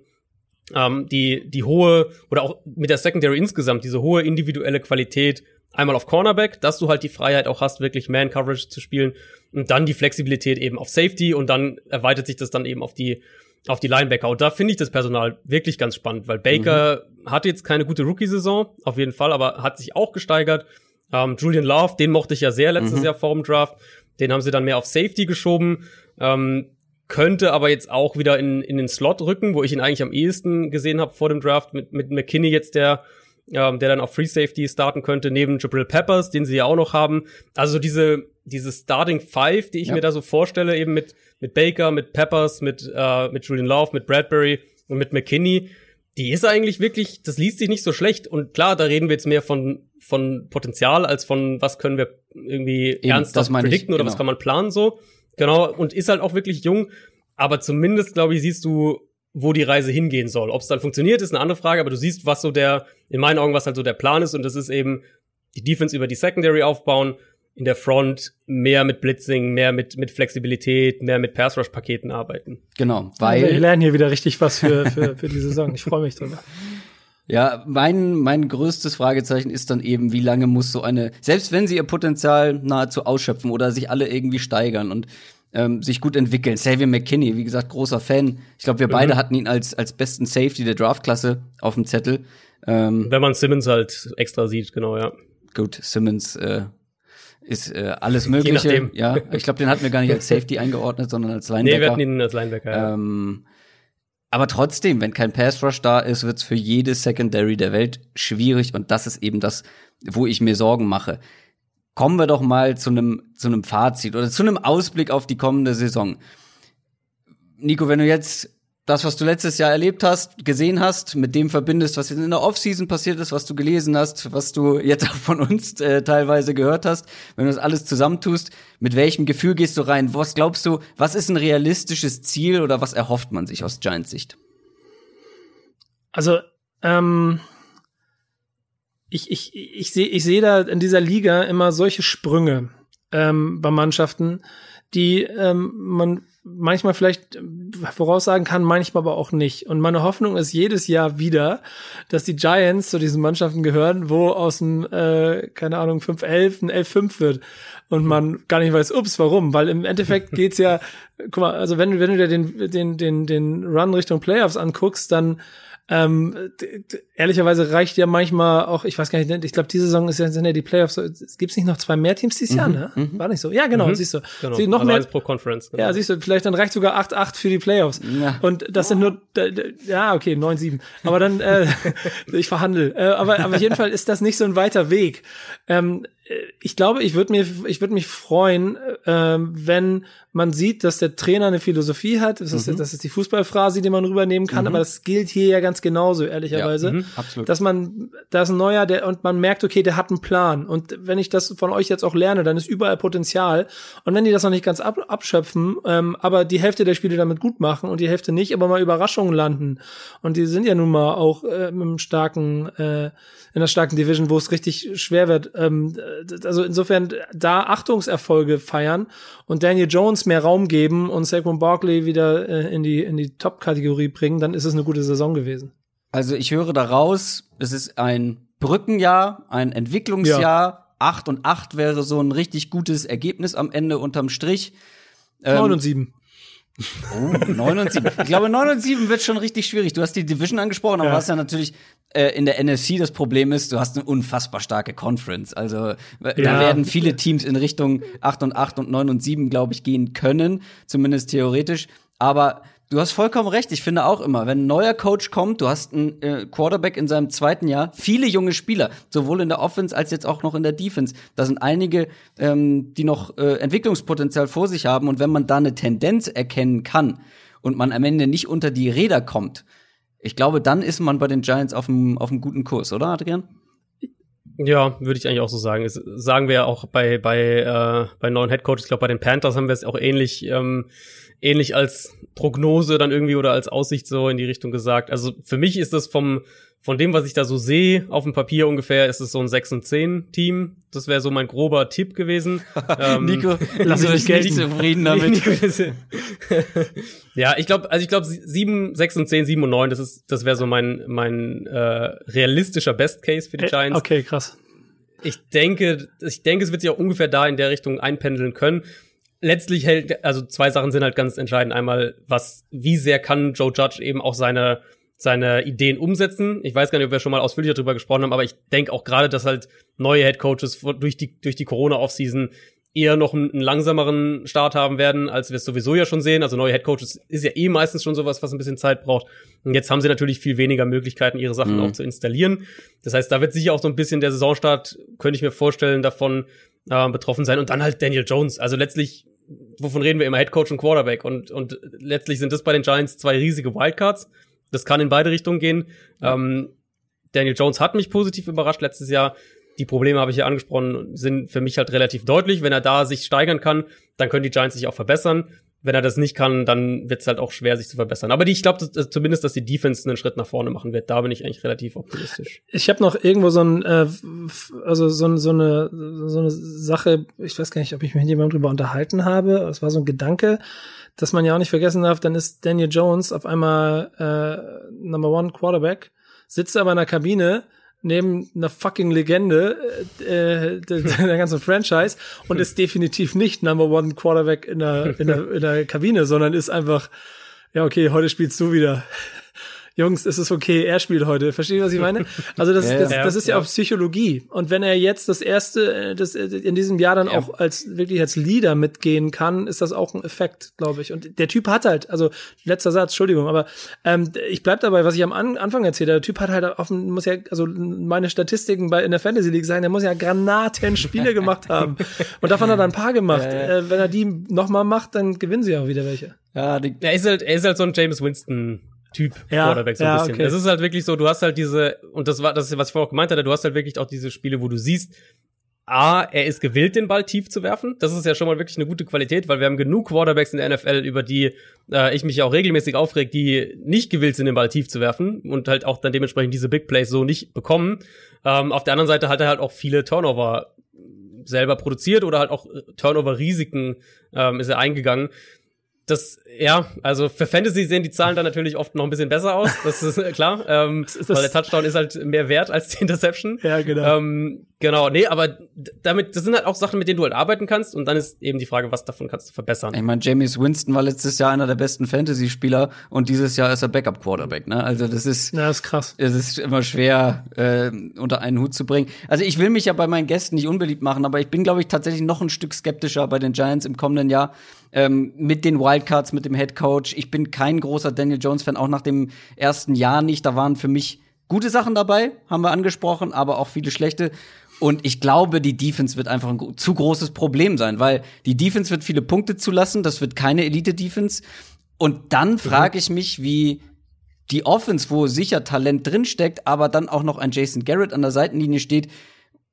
ähm, die, die hohe, oder auch mit der Secondary insgesamt, diese hohe individuelle Qualität, einmal auf Cornerback, dass du halt die Freiheit auch hast, wirklich Man-Coverage zu spielen und dann die Flexibilität eben auf Safety und dann erweitert sich das dann eben auf die, auf die Linebacker. Und da finde ich das Personal wirklich ganz spannend, weil Baker mhm. hatte jetzt keine gute Rookie-Saison, auf jeden Fall, aber hat sich auch gesteigert. Ähm, Julian Love, den mochte ich ja sehr letztes mhm. Jahr vor dem Draft. Den haben sie dann mehr auf Safety geschoben. Ähm, könnte aber jetzt auch wieder in, in den Slot rücken, wo ich ihn eigentlich am ehesten gesehen habe vor dem Draft, mit, mit McKinney jetzt, der ähm, der dann auf Free Safety starten könnte, neben Jabril Peppers, den sie ja auch noch haben. Also diese, diese Starting Five, die ich ja. mir da so vorstelle, eben mit, mit Baker, mit Peppers, mit, äh, mit Julian Love, mit Bradbury und mit McKinney, die ist eigentlich wirklich, das liest sich nicht so schlecht. Und klar, da reden wir jetzt mehr von, von Potenzial als von, was können wir irgendwie Eben, ernsthaft predikten oder genau. was kann man planen so. Genau, und ist halt auch wirklich jung. Aber zumindest, glaube ich, siehst du, wo die Reise hingehen soll. Ob es dann funktioniert, ist eine andere Frage, aber du siehst, was so der, in meinen Augen, was halt so der Plan ist. Und das ist eben die Defense über die Secondary aufbauen, in der Front mehr mit Blitzing, mehr mit, mit Flexibilität, mehr mit Pass-Rush-Paketen arbeiten. Genau, weil. wir lernen hier wieder richtig was für, für, für die Saison. Ich freue mich drüber. Ja, mein, mein größtes Fragezeichen ist dann eben, wie lange muss so eine, selbst wenn sie ihr Potenzial nahezu ausschöpfen oder sich alle irgendwie steigern und ähm, sich gut entwickeln. Xavier McKinney, wie gesagt, großer Fan. Ich glaube, wir mhm. beide hatten ihn als, als besten Safety der Draftklasse auf dem Zettel. Ähm, wenn man Simmons halt extra sieht, genau, ja. Gut, Simmons äh, ist äh, alles Mögliche. Ja, ich glaube, den hatten wir gar nicht als Safety eingeordnet, sondern als Linebacker. Nee, wir hatten ihn als Linebacker. Ja. Ähm, aber trotzdem, wenn kein Pass Rush da ist, wird's für jede Secondary der Welt schwierig und das ist eben das, wo ich mir Sorgen mache. Kommen wir doch mal zu einem zu einem Fazit oder zu einem Ausblick auf die kommende Saison. Nico, wenn du jetzt das, was du letztes Jahr erlebt hast, gesehen hast, mit dem verbindest, was jetzt in der Offseason passiert ist, was du gelesen hast, was du jetzt auch von uns äh, teilweise gehört hast, wenn du das alles zusammentust, mit welchem Gefühl gehst du rein? Was glaubst du, was ist ein realistisches Ziel oder was erhofft man sich aus Giants Sicht? Also, ähm, ich, ich, ich sehe ich seh da in dieser Liga immer solche Sprünge ähm, bei Mannschaften, die ähm, man manchmal vielleicht voraussagen kann, manchmal aber auch nicht. Und meine Hoffnung ist jedes Jahr wieder, dass die Giants zu diesen Mannschaften gehören, wo aus dem, äh, keine Ahnung, 5-11 ein 11-5 wird. Und man gar nicht weiß, ups, warum? Weil im Endeffekt geht's ja, guck mal, also wenn, wenn du dir den, den, den, den Run Richtung Playoffs anguckst, dann ähm, ehrlicherweise reicht ja manchmal auch, ich weiß gar nicht, ich glaube, diese Saison ist ja, sind ja die Playoffs, gibt es nicht noch zwei mehr Teams dieses Jahr, mhm, ne? Mhm. War nicht so. Ja, genau, mhm. siehst du. Genau. Sie, noch also mehr, pro Conference. Genau. Ja, siehst du, vielleicht dann reicht sogar 8-8 für die Playoffs. Ja. Und das sind nur, ja, okay, 9-7. Aber dann, äh, ich verhandel. Äh, aber, aber auf jeden Fall ist das nicht so ein weiter Weg. Ähm, ich glaube, ich würde mir, ich würde mich freuen, äh, wenn man sieht, dass der Trainer eine Philosophie hat. Das, ist, mhm. das ist die Fußballphrase, die man rübernehmen kann, mhm. aber das gilt hier ja ganz genauso, ehrlicherweise. Ja, mhm, absolut. Dass man, da ist ein neuer, der, und man merkt, okay, der hat einen Plan. Und wenn ich das von euch jetzt auch lerne, dann ist überall Potenzial. Und wenn die das noch nicht ganz ab, abschöpfen, ähm, aber die Hälfte der Spiele damit gut machen und die Hälfte nicht, aber mal Überraschungen landen. Und die sind ja nun mal auch äh, einem starken, äh, in einer starken Division, wo es richtig schwer wird. Ähm, also insofern da Achtungserfolge feiern und Daniel Jones mehr Raum geben und Saquon Barkley wieder äh, in die, in die Top-Kategorie bringen, dann ist es eine gute Saison gewesen. Also ich höre daraus, es ist ein Brückenjahr, ein Entwicklungsjahr. Ja. 8 und 8 wäre so ein richtig gutes Ergebnis am Ende unterm Strich. Ähm, 9 und 7. Oh, 9 und 7. Ich glaube, 9 und 7 wird schon richtig schwierig. Du hast die Division angesprochen, aber ja. was ja natürlich äh, in der NFC das Problem ist, du hast eine unfassbar starke Conference. Also ja. da werden viele Teams in Richtung 8 und 8 und 9 und 7, glaube ich, gehen können, zumindest theoretisch. Aber Du hast vollkommen recht. Ich finde auch immer, wenn ein neuer Coach kommt, du hast einen äh, Quarterback in seinem zweiten Jahr, viele junge Spieler, sowohl in der Offense als jetzt auch noch in der Defense. Da sind einige, ähm, die noch äh, Entwicklungspotenzial vor sich haben. Und wenn man da eine Tendenz erkennen kann und man am Ende nicht unter die Räder kommt, ich glaube, dann ist man bei den Giants auf einem auf einem guten Kurs, oder Adrian? Ja, würde ich eigentlich auch so sagen. Das sagen wir ja auch bei bei äh, bei neuen Headcoaches. Ich glaube, bei den Panthers haben wir es auch ähnlich ähm, ähnlich als Prognose dann irgendwie oder als Aussicht so in die Richtung gesagt. Also für mich ist das vom, von dem, was ich da so sehe, auf dem Papier ungefähr, ist es so ein 6 und 10 Team. Das wäre so mein grober Tipp gewesen. ähm, Nico, lass mich nicht Geld zufrieden damit. ja, ich glaube, also ich glaube 7, 6 und 10, 7 und 9, das ist, das wäre so mein, mein äh, realistischer Best Case für die äh, Giants. Okay, krass. Ich denke, ich denke, es wird sich auch ungefähr da in der Richtung einpendeln können letztlich hält, also zwei Sachen sind halt ganz entscheidend. Einmal, was, wie sehr kann Joe Judge eben auch seine, seine Ideen umsetzen. Ich weiß gar nicht, ob wir schon mal ausführlicher darüber gesprochen haben, aber ich denke auch gerade, dass halt neue Head Coaches durch die, durch die Corona-Offseason eher noch einen, einen, langsameren Start haben werden, als wir es sowieso ja schon sehen. Also neue Headcoaches ist ja eh meistens schon sowas, was ein bisschen Zeit braucht. Und jetzt haben sie natürlich viel weniger Möglichkeiten, ihre Sachen mhm. auch zu installieren. Das heißt, da wird sicher auch so ein bisschen der Saisonstart, könnte ich mir vorstellen, davon äh, betroffen sein. Und dann halt Daniel Jones. Also letztlich, wovon reden wir immer? Headcoach und Quarterback. Und, und letztlich sind das bei den Giants zwei riesige Wildcards. Das kann in beide Richtungen gehen. Ja. Ähm, Daniel Jones hat mich positiv überrascht letztes Jahr die Probleme habe ich ja angesprochen, sind für mich halt relativ deutlich. Wenn er da sich steigern kann, dann können die Giants sich auch verbessern. Wenn er das nicht kann, dann wird es halt auch schwer, sich zu verbessern. Aber die, ich glaube dass, zumindest, dass die Defense einen Schritt nach vorne machen wird. Da bin ich eigentlich relativ optimistisch. Ich habe noch irgendwo so ein, äh, also so, so, eine, so eine Sache, ich weiß gar nicht, ob ich mich mit jemandem drüber unterhalten habe. Es war so ein Gedanke, dass man ja auch nicht vergessen darf, dann ist Daniel Jones auf einmal äh, Number One Quarterback, sitzt aber in der Kabine neben einer fucking Legende äh, der, der ganzen Franchise und ist definitiv nicht Number One Quarterback in der, in der, in der Kabine, sondern ist einfach, ja, okay, heute spielst du wieder. Jungs, es ist okay, er spielt heute. Versteht ihr, was ich meine? Also das, ja, das, das, das ist ja, ja, auch Psychologie. Und wenn er jetzt das erste, äh, das äh, in diesem Jahr dann ja. auch als wirklich als Leader mitgehen kann, ist das auch ein Effekt, glaube ich. Und der Typ hat halt, also letzter Satz, Entschuldigung, aber ähm, ich bleib dabei, was ich am Anfang erzählt habe. Der Typ hat halt auf muss ja, also meine Statistiken bei in der Fantasy League sein, der muss ja Granaten Spiele gemacht haben. Und davon hat er ein paar gemacht. Äh, wenn er die nochmal macht, dann gewinnen sie auch wieder welche. Ja, die, er ist halt, er ist halt so ein James Winston Typ ja, Quarterback so ein ja, bisschen. Okay. Es ist halt wirklich so, du hast halt diese, und das war das, ist, was ich vorher auch gemeint hatte, du hast halt wirklich auch diese Spiele, wo du siehst, A, er ist gewillt, den Ball tief zu werfen. Das ist ja schon mal wirklich eine gute Qualität, weil wir haben genug Quarterbacks in der NFL, über die äh, ich mich ja auch regelmäßig aufreg, die nicht gewillt sind, den Ball tief zu werfen und halt auch dann dementsprechend diese Big Plays so nicht bekommen. Ähm, auf der anderen Seite hat er halt auch viele Turnover selber produziert oder halt auch Turnover-Risiken ähm, ist er eingegangen das, ja, also für Fantasy sehen die Zahlen dann natürlich oft noch ein bisschen besser aus, das ist klar, ähm, ist weil der Touchdown ist halt mehr wert als die Interception. Ja, genau. Ähm, genau, nee, aber damit, das sind halt auch Sachen, mit denen du halt arbeiten kannst und dann ist eben die Frage, was davon kannst du verbessern. Ich meine, James Winston war letztes Jahr einer der besten Fantasy-Spieler und dieses Jahr ist er Backup-Quarterback, ne? Also das ist, ja, das ist krass. Es ist immer schwer, äh, unter einen Hut zu bringen. Also ich will mich ja bei meinen Gästen nicht unbeliebt machen, aber ich bin, glaube ich, tatsächlich noch ein Stück skeptischer bei den Giants im kommenden Jahr ähm, mit den Wildcards, mit dem Head Coach. Ich bin kein großer Daniel Jones-Fan, auch nach dem ersten Jahr nicht. Da waren für mich gute Sachen dabei, haben wir angesprochen, aber auch viele schlechte. Und ich glaube, die Defense wird einfach ein zu großes Problem sein, weil die Defense wird viele Punkte zulassen. Das wird keine Elite-Defense. Und dann frage ich mich, wie die Offense, wo sicher Talent drinsteckt, aber dann auch noch ein Jason Garrett an der Seitenlinie steht,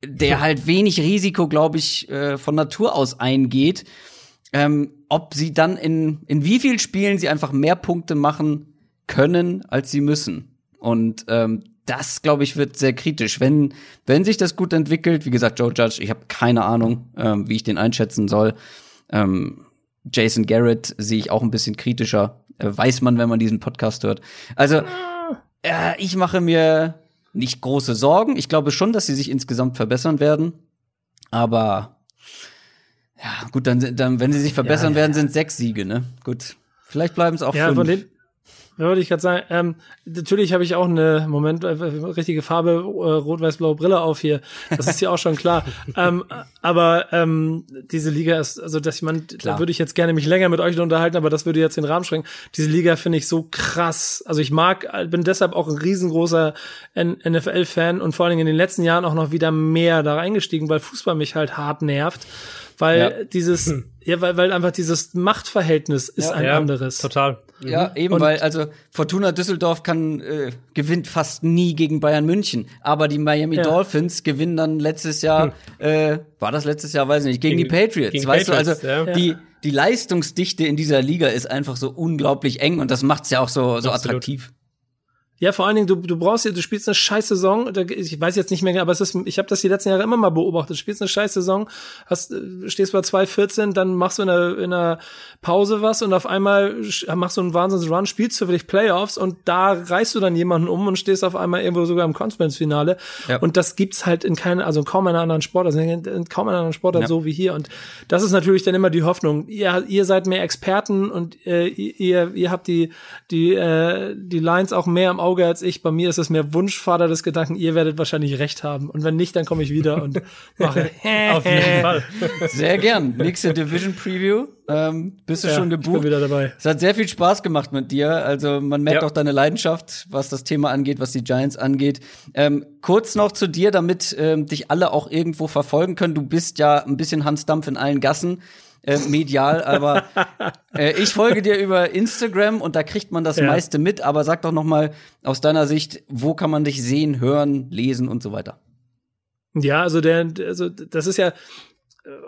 der halt wenig Risiko, glaube ich, äh, von Natur aus eingeht ähm, ob sie dann in, in wie vielen Spielen sie einfach mehr Punkte machen können, als sie müssen. Und ähm, das, glaube ich, wird sehr kritisch. Wenn, wenn sich das gut entwickelt, wie gesagt, Joe Judge, ich habe keine Ahnung, ähm, wie ich den einschätzen soll. Ähm, Jason Garrett sehe ich auch ein bisschen kritischer. Äh, weiß man, wenn man diesen Podcast hört. Also, äh, ich mache mir nicht große Sorgen. Ich glaube schon, dass sie sich insgesamt verbessern werden. Aber ja, gut, dann, dann wenn sie sich verbessern ja, werden, sind sechs Siege, ne? Gut. Vielleicht bleiben es auch ja, fünf. Von den, wollte ich gerade sagen, ähm, natürlich habe ich auch eine Moment äh, richtige Farbe äh, rot-weiß-blaue Brille auf hier. Das ist ja auch schon klar. ähm, aber ähm, diese Liga ist, also dass man, klar. da würde ich jetzt gerne mich länger mit euch unterhalten, aber das würde jetzt den Rahmen sprengen. Diese Liga finde ich so krass. Also ich mag, bin deshalb auch ein riesengroßer NFL-Fan und vor allen Dingen in den letzten Jahren auch noch wieder mehr da reingestiegen, weil Fußball mich halt hart nervt weil ja. dieses, hm. ja, weil, weil einfach dieses Machtverhältnis ist ja, ein ja, anderes. Total. Ja, mhm. eben, und weil, also Fortuna Düsseldorf kann, äh, gewinnt fast nie gegen Bayern München. Aber die Miami ja. Dolphins gewinnen dann letztes Jahr, hm. äh, war das letztes Jahr, weiß ich nicht, gegen, gegen die Patriots. Gegen weißt Patriots, du, also die, die Leistungsdichte in dieser Liga ist einfach so unglaublich eng und das macht's ja auch so, so attraktiv. Ja, vor allen Dingen, du, du brauchst ja, du spielst eine scheiß Saison, ich weiß jetzt nicht mehr, aber es ist, ich habe das die letzten Jahre immer mal beobachtet. Du spielst eine scheiß Saison, hast, äh, stehst bei 2,14, dann machst du in einer, in einer Pause was und auf einmal machst du einen Wahnsinns-Run, spielst du vielleicht Playoffs und da reißt du dann jemanden um und stehst auf einmal irgendwo sogar im Conference-Finale. Ja. Und das gibt's halt in keiner, also kaum einer anderen Sport, also in kaum einer anderen Sport ja. so wie hier. Und das ist natürlich dann immer die Hoffnung. Ihr, ihr seid mehr Experten und äh, ihr, ihr habt die, die, äh, die Lines auch mehr im Auge Auge als ich. Bei mir ist es mehr Wunschvater des Gedanken, ihr werdet wahrscheinlich recht haben. Und wenn nicht, dann komme ich wieder und mache. Auf jeden Fall. Sehr gern. Nächste Division Preview. Ähm, bist du ja, schon gebucht? Ich bin wieder dabei. Es hat sehr viel Spaß gemacht mit dir. Also man merkt ja. auch deine Leidenschaft, was das Thema angeht, was die Giants angeht. Ähm, kurz noch zu dir, damit ähm, dich alle auch irgendwo verfolgen können. Du bist ja ein bisschen Hans Dampf in allen Gassen äh, medial, aber äh, ich folge dir über Instagram und da kriegt man das ja. meiste mit. Aber sag doch noch mal aus deiner Sicht, wo kann man dich sehen, hören, lesen und so weiter? Ja, also der, also das ist ja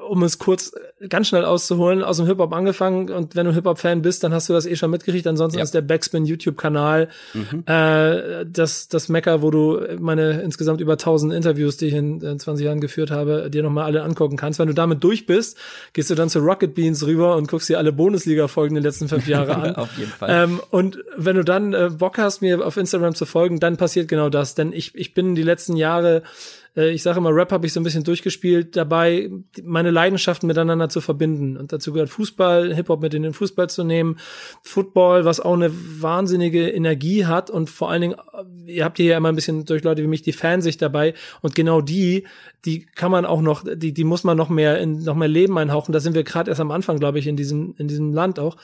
um es kurz äh, ganz schnell auszuholen, aus dem Hip-Hop angefangen und wenn du Hip-Hop-Fan bist, dann hast du das eh schon mitgekriegt. Ansonsten ja. ist der Backspin YouTube-Kanal mhm. äh, das, das Mecker, wo du meine insgesamt über 1000 Interviews, die ich in, in 20 Jahren geführt habe, dir nochmal alle angucken kannst. Wenn du damit durch bist, gehst du dann zu Rocket Beans rüber und guckst dir alle Bundesliga-Folgen der letzten fünf Jahre an. auf jeden Fall. Ähm, und wenn du dann äh, Bock hast, mir auf Instagram zu folgen, dann passiert genau das. Denn ich, ich bin die letzten Jahre äh, ich sage immer, Rap habe ich so ein bisschen durchgespielt, dabei meine Leidenschaften miteinander zu verbinden. Und dazu gehört Fußball, Hip-Hop mit in den Fußball zu nehmen, Football, was auch eine wahnsinnige Energie hat und vor allen Dingen, ihr habt hier ja immer ein bisschen durch Leute wie mich die Fansicht dabei und genau die, die kann man auch noch, die, die muss man noch mehr in noch mehr Leben einhauchen. Da sind wir gerade erst am Anfang, glaube ich, in diesem, in diesem Land auch,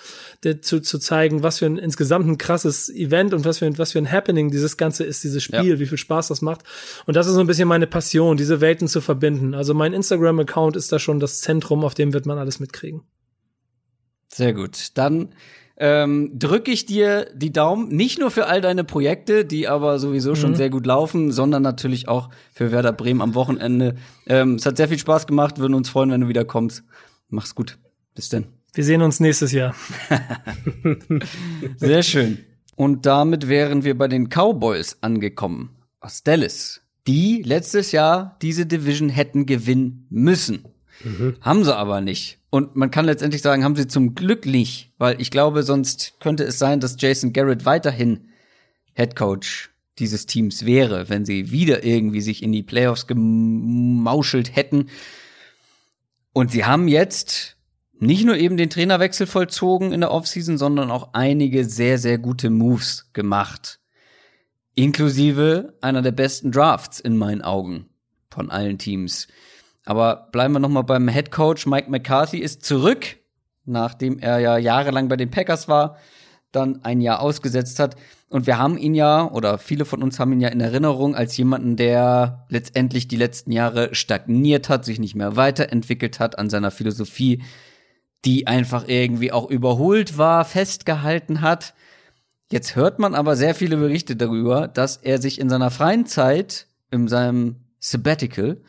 der, zu, zu zeigen, was für ein insgesamt ein krasses Event und was für ein, was für ein Happening dieses Ganze ist, dieses Spiel, ja. wie viel Spaß das macht. Und das ist so ein bisschen meine Passion, diese Welten zu verbinden. Also mein Instagram-Account ist da schon das Zentrum, auf dem wird man alles mitkriegen. Sehr gut. Dann ähm, drücke ich dir die Daumen, nicht nur für all deine Projekte, die aber sowieso schon mhm. sehr gut laufen, sondern natürlich auch für Werder Bremen am Wochenende. Ähm, es hat sehr viel Spaß gemacht, würden uns freuen, wenn du wieder kommst. Mach's gut. Bis denn. Wir sehen uns nächstes Jahr. sehr schön. Und damit wären wir bei den Cowboys angekommen aus Dallas, die letztes Jahr diese Division hätten gewinnen müssen. Mhm. Haben sie aber nicht. Und man kann letztendlich sagen, haben sie zum Glück nicht, weil ich glaube, sonst könnte es sein, dass Jason Garrett weiterhin Head Coach dieses Teams wäre, wenn sie wieder irgendwie sich in die Playoffs gemauschelt hätten. Und sie haben jetzt nicht nur eben den Trainerwechsel vollzogen in der Offseason, sondern auch einige sehr, sehr gute Moves gemacht. Inklusive einer der besten Drafts in meinen Augen von allen Teams. Aber bleiben wir noch mal beim Head Coach Mike McCarthy ist zurück, nachdem er ja jahrelang bei den Packers war, dann ein Jahr ausgesetzt hat. Und wir haben ihn ja, oder viele von uns haben ihn ja in Erinnerung als jemanden, der letztendlich die letzten Jahre stagniert hat, sich nicht mehr weiterentwickelt hat an seiner Philosophie, die einfach irgendwie auch überholt war, festgehalten hat. Jetzt hört man aber sehr viele Berichte darüber, dass er sich in seiner freien Zeit, in seinem Sabbatical,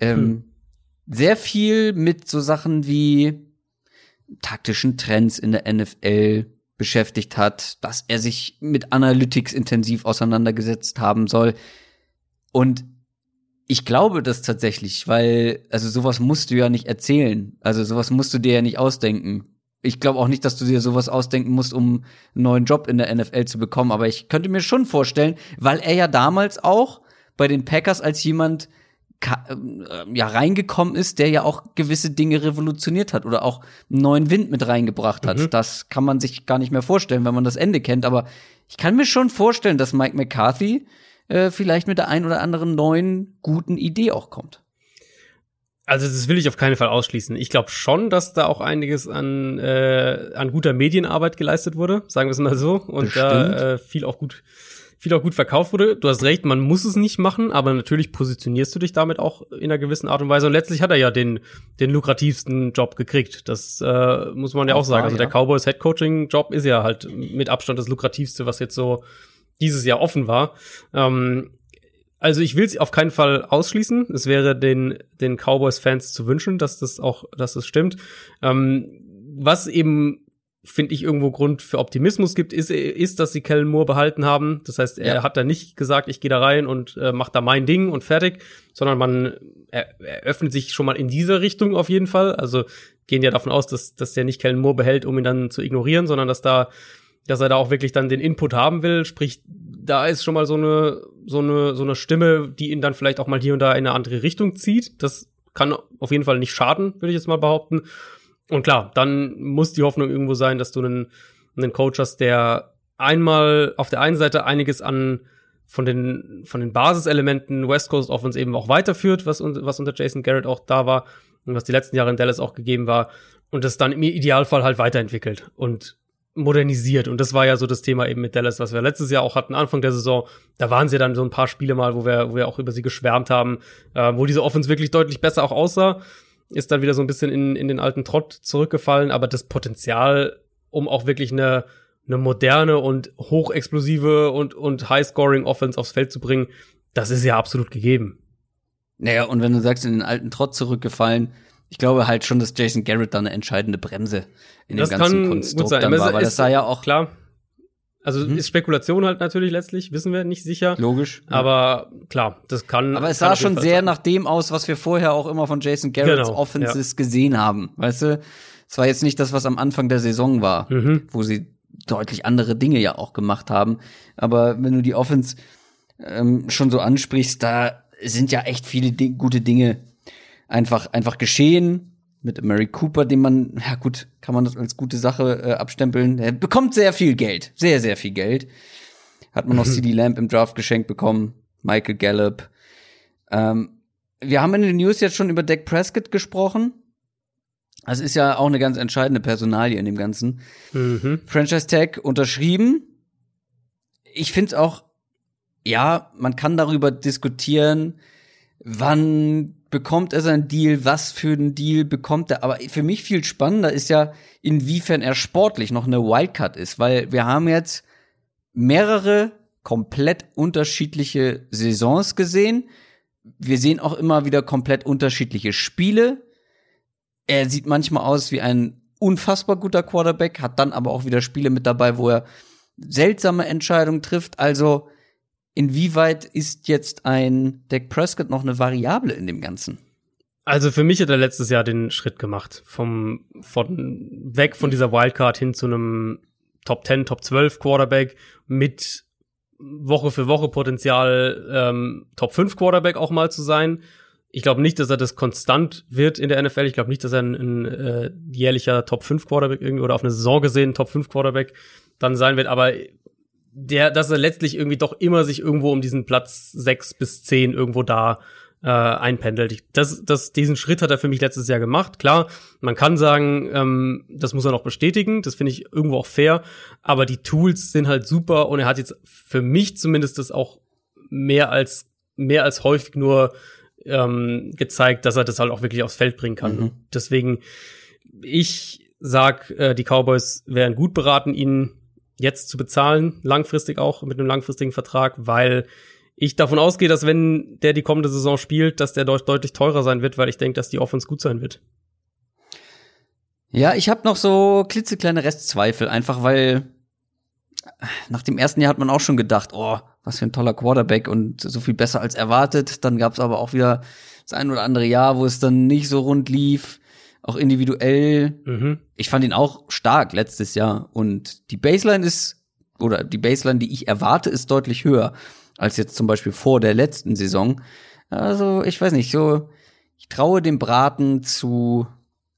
ähm, hm. sehr viel mit so Sachen wie taktischen Trends in der NFL beschäftigt hat, dass er sich mit Analytics intensiv auseinandergesetzt haben soll. Und ich glaube das tatsächlich, weil, also sowas musst du ja nicht erzählen. Also sowas musst du dir ja nicht ausdenken. Ich glaube auch nicht, dass du dir sowas ausdenken musst, um einen neuen Job in der NFL zu bekommen. Aber ich könnte mir schon vorstellen, weil er ja damals auch bei den Packers als jemand ähm, ja reingekommen ist, der ja auch gewisse Dinge revolutioniert hat oder auch einen neuen Wind mit reingebracht hat. Mhm. Das kann man sich gar nicht mehr vorstellen, wenn man das Ende kennt. Aber ich kann mir schon vorstellen, dass Mike McCarthy äh, vielleicht mit der ein oder anderen neuen guten Idee auch kommt. Also das will ich auf keinen Fall ausschließen. Ich glaube schon, dass da auch einiges an, äh, an guter Medienarbeit geleistet wurde, sagen wir es mal so. Und da äh, viel auch gut viel auch gut verkauft wurde. Du hast recht, man muss es nicht machen, aber natürlich positionierst du dich damit auch in einer gewissen Art und Weise. Und letztlich hat er ja den, den lukrativsten Job gekriegt. Das äh, muss man ja auch, sagen. Also der Cowboys Head Coaching Job ist ja halt mit Abstand das lukrativste, was jetzt so dieses Jahr offen war. Ähm, also ich will es auf keinen Fall ausschließen. Es wäre den, den Cowboys-Fans zu wünschen, dass das auch, dass das stimmt. Ähm, was eben finde ich, irgendwo Grund für Optimismus gibt, ist, ist, dass sie Kellen Moore behalten haben. Das heißt, er ja. hat da nicht gesagt, ich gehe da rein und äh, mach da mein Ding und fertig, sondern man er, er öffnet sich schon mal in diese Richtung auf jeden Fall. Also gehen ja davon aus, dass, dass der nicht Kellen Moore behält, um ihn dann zu ignorieren, sondern dass da, dass er da auch wirklich dann den Input haben will. Sprich, da ist schon mal so eine, so eine, so eine Stimme, die ihn dann vielleicht auch mal hier und da in eine andere Richtung zieht. Das kann auf jeden Fall nicht schaden, würde ich jetzt mal behaupten. Und klar, dann muss die Hoffnung irgendwo sein, dass du einen, einen Coach hast, der einmal auf der einen Seite einiges an von den, von den Basiselementen West Coast Offense eben auch weiterführt, was, was unter Jason Garrett auch da war und was die letzten Jahre in Dallas auch gegeben war und das dann im Idealfall halt weiterentwickelt und modernisiert. Und das war ja so das Thema eben mit Dallas, was wir letztes Jahr auch hatten, Anfang der Saison. Da waren sie dann so ein paar Spiele mal, wo wir, wo wir auch über sie geschwärmt haben, äh, wo diese Offense wirklich deutlich besser auch aussah. Ist dann wieder so ein bisschen in, in den alten Trott zurückgefallen, aber das Potenzial, um auch wirklich eine, eine moderne und hochexplosive und, und high-scoring Offense aufs Feld zu bringen, das ist ja absolut gegeben. Naja, und wenn du sagst, in den alten Trott zurückgefallen, ich glaube halt schon, dass Jason Garrett da eine entscheidende Bremse in das dem ganzen Konstrukt sein. dann Aber war, weil das sah ja auch Klar. Also Mhm. ist Spekulation halt natürlich letztlich, wissen wir nicht sicher. logisch. Aber klar, das kann. Aber es kann sah schon sehr sein. nach dem aus, was wir vorher auch immer von Jason Garretts Genau, Offenses gesehen haben. Weißt du? Es war jetzt nicht das, was am Anfang der Saison war, Mhm. wo sie deutlich andere Dinge ja auch gemacht haben. Aber wenn du die Offense ähm, schon so ansprichst, da sind ja echt viele Di gute Dinge einfach, einfach geschehen. Mit Mary Cooper, den man, ja gut, kann man das als gute Sache äh, abstempeln. Er bekommt sehr viel Geld. Sehr, sehr viel Geld. Hat man noch CD Lamb im Draft geschenkt bekommen. Michael Gallup. Ähm, wir haben in den News jetzt schon über Dak Prescott gesprochen. Das ist ja auch eine ganz entscheidende Personalie in dem Ganzen. Mhm. Franchise Tag unterschrieben. Ich finde auch, ja, man kann darüber diskutieren, wann bekommt er seinen Deal, was für einen Deal bekommt er. Aber für mich viel spannender ist ja, inwiefern er sportlich noch eine Wildcard ist, weil wir haben jetzt mehrere komplett unterschiedliche Saisons gesehen. Wir sehen auch immer wieder komplett unterschiedliche Spiele. Er sieht manchmal aus wie ein unfassbar guter Quarterback, hat dann aber auch wieder Spiele mit dabei, wo er seltsame Entscheidungen trifft. Also inwieweit ist jetzt ein Dak Prescott noch eine Variable in dem Ganzen? Also für mich hat er letztes Jahr den Schritt gemacht. Vom, von, weg von dieser Wildcard hin zu einem Top 10, Top 12 Quarterback mit Woche für Woche Potenzial, ähm, Top 5 Quarterback auch mal zu sein. Ich glaube nicht, dass er das konstant wird in der NFL. Ich glaube nicht, dass er ein, ein äh, jährlicher Top 5 Quarterback irgendwie oder auf eine Saison gesehen Top 5 Quarterback dann sein wird. Aber der, dass er letztlich irgendwie doch immer sich irgendwo um diesen Platz 6 bis 10 irgendwo da äh, einpendelt. Ich, das, das, diesen Schritt hat er für mich letztes Jahr gemacht. Klar, man kann sagen, ähm, das muss er noch bestätigen. Das finde ich irgendwo auch fair. Aber die Tools sind halt super und er hat jetzt für mich zumindest das auch mehr als mehr als häufig nur ähm, gezeigt, dass er das halt auch wirklich aufs Feld bringen kann. Mhm. Deswegen, ich sag, äh, die Cowboys wären gut beraten, ihn jetzt zu bezahlen, langfristig auch mit einem langfristigen Vertrag, weil ich davon ausgehe, dass wenn der die kommende Saison spielt, dass der deut deutlich teurer sein wird, weil ich denke, dass die Offense gut sein wird. Ja, ich habe noch so klitzekleine Restzweifel, einfach weil nach dem ersten Jahr hat man auch schon gedacht, oh, was für ein toller Quarterback und so viel besser als erwartet. Dann gab es aber auch wieder das ein oder andere Jahr, wo es dann nicht so rund lief, auch individuell. Mhm. Ich fand ihn auch stark letztes Jahr und die Baseline ist oder die Baseline, die ich erwarte, ist deutlich höher als jetzt zum Beispiel vor der letzten Saison. Also ich weiß nicht, so ich traue dem Braten zu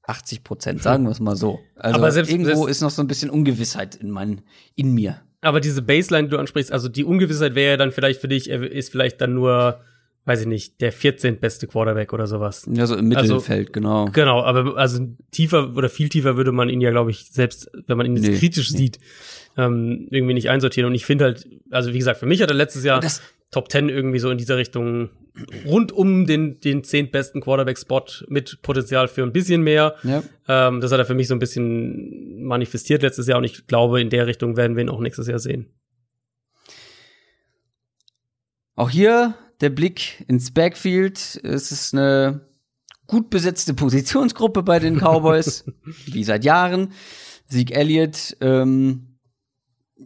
80 Prozent, sagen wir es mal so. Also Aber selbst- irgendwo ist noch so ein bisschen Ungewissheit in mein, in mir. Aber diese Baseline, die du ansprichst, also die Ungewissheit wäre ja dann vielleicht für dich, ist vielleicht dann nur, weiß ich nicht, der 14. beste Quarterback oder sowas. Ja, so im Also- Mittelfeld, genau. Genau, aber also tiefer oder viel tiefer würde man ihn ja, glaube ich, selbst wenn man ihn jetzt Nee, kritisch nee. sieht, ähm, irgendwie nicht einsortieren. Und ich finde halt, also wie gesagt, für mich hat er letztes Jahr Das- Top 10 irgendwie so in dieser Richtung rund um den, den zehntbesten Quarterback-Spot mit Potenzial für ein bisschen mehr. Ja. Ähm, das hat er für mich so ein bisschen manifestiert letztes Jahr und ich glaube, in der Richtung werden wir ihn auch nächstes Jahr sehen. Auch hier der Blick ins Backfield. Es ist eine gut besetzte Positionsgruppe bei den Cowboys, wie seit Jahren. Sieg Elliott, ähm,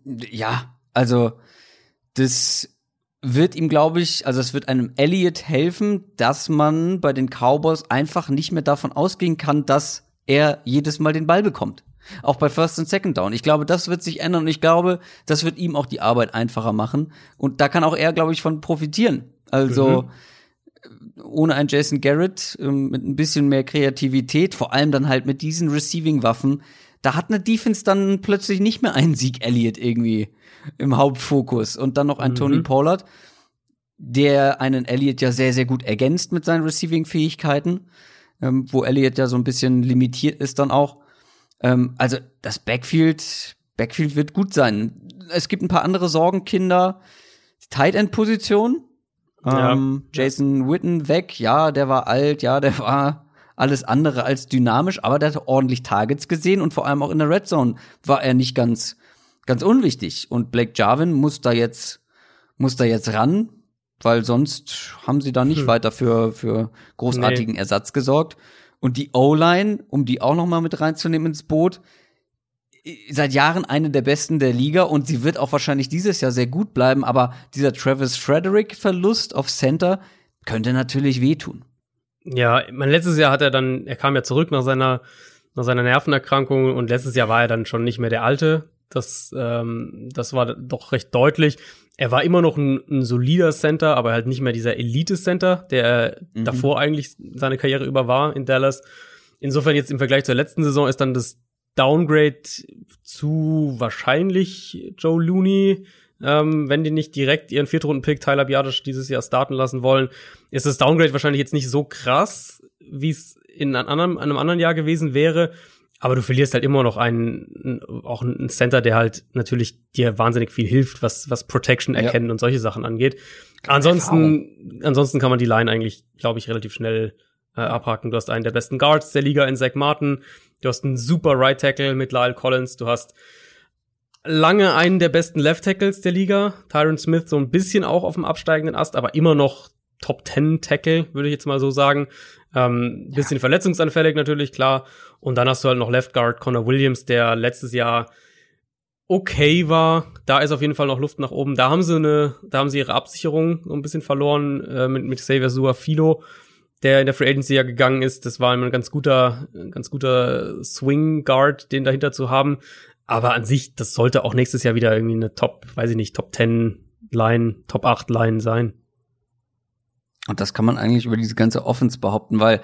ja, also das wird ihm, glaube ich, also es wird einem Elliott helfen, dass man bei den Cowboys einfach nicht mehr davon ausgehen kann, dass er jedes Mal den Ball bekommt. Auch bei First und Second Down. Ich glaube, das wird sich ändern und ich glaube, das wird ihm auch die Arbeit einfacher machen. Und da kann auch er, glaube ich, von profitieren. Also ohne einen Jason Garrett ähm, mit ein bisschen mehr Kreativität, vor allem dann halt mit diesen Receiving-Waffen, da hat eine Defense dann plötzlich nicht mehr einen Sieg Elliott irgendwie im Hauptfokus und dann noch ein mhm. Tony Pollard, der einen Elliott ja sehr, sehr gut ergänzt mit seinen Receiving-Fähigkeiten, ähm, wo Elliott ja so ein bisschen limitiert ist dann auch. Ähm, also das Backfield, Backfield wird gut sein. Es gibt ein paar andere Sorgenkinder. Tight End Position. Ja. Ähm, Jason Witten weg. Ja, der war alt. Ja, der war alles andere als dynamisch, aber der hat ordentlich Targets gesehen und vor allem auch in der Red Zone war er nicht ganz, ganz unwichtig. Und Blake Jarvin muss da jetzt, muss da jetzt ran, weil sonst haben sie da nicht hm. weiter für, für großartigen nee. Ersatz gesorgt. Und die O-Line, um die auch noch mal mit reinzunehmen ins Boot, seit Jahren eine der besten der Liga und sie wird auch wahrscheinlich dieses Jahr sehr gut bleiben, aber dieser Travis Frederick Verlust auf Center könnte natürlich wehtun. Ja, mein letztes Jahr hat er dann, er kam ja zurück nach seiner, nach seiner Nervenerkrankung und letztes Jahr war er dann schon nicht mehr der Alte. Das, ähm, das war doch recht deutlich. Er war immer noch ein, ein solider Center, aber halt nicht mehr dieser Elite-Center, der mhm. davor eigentlich seine Karriere über war in Dallas. Insofern jetzt im Vergleich zur letzten Saison ist dann das Downgrade zu wahrscheinlich Joe Looney, ähm, wenn die nicht direkt ihren Viertrunden-Pick Tyler Biadisch dieses Jahr starten lassen wollen, ist das Downgrade wahrscheinlich jetzt nicht so krass, wie es in einem anderen, einem anderen Jahr gewesen wäre. Aber du verlierst halt immer noch einen, auch einen Center, der halt natürlich dir wahnsinnig viel hilft, was, was Protection erkennen ja. und solche Sachen angeht. Ansonsten, ansonsten kann man die Line eigentlich, glaube ich, relativ schnell äh, abhaken. Du hast einen der besten Guards der Liga in Zach Martin. Du hast einen super Right Tackle mit Lyle Collins. Du hast lange einen der besten Left Tackles der Liga. Tyron Smith so ein bisschen auch auf dem absteigenden Ast, aber immer noch Top 10 Tackle, würde ich jetzt mal so sagen. Ähm, bisschen ja. verletzungsanfällig natürlich, klar. Und dann hast du halt noch Left Guard Connor Williams, der letztes Jahr okay war. Da ist auf jeden Fall noch Luft nach oben. Da haben sie eine, da haben sie ihre Absicherung so ein bisschen verloren äh, mit, mit Xavier Suafilo, der in der Free Agency ja gegangen ist. Das war ein ganz guter, ganz guter Swing Guard, den dahinter zu haben. Aber an sich, das sollte auch nächstes Jahr wieder irgendwie eine Top, weiß ich nicht, Top 10 Line, Top 8 Line sein. Und das kann man eigentlich über diese ganze Offense behaupten, weil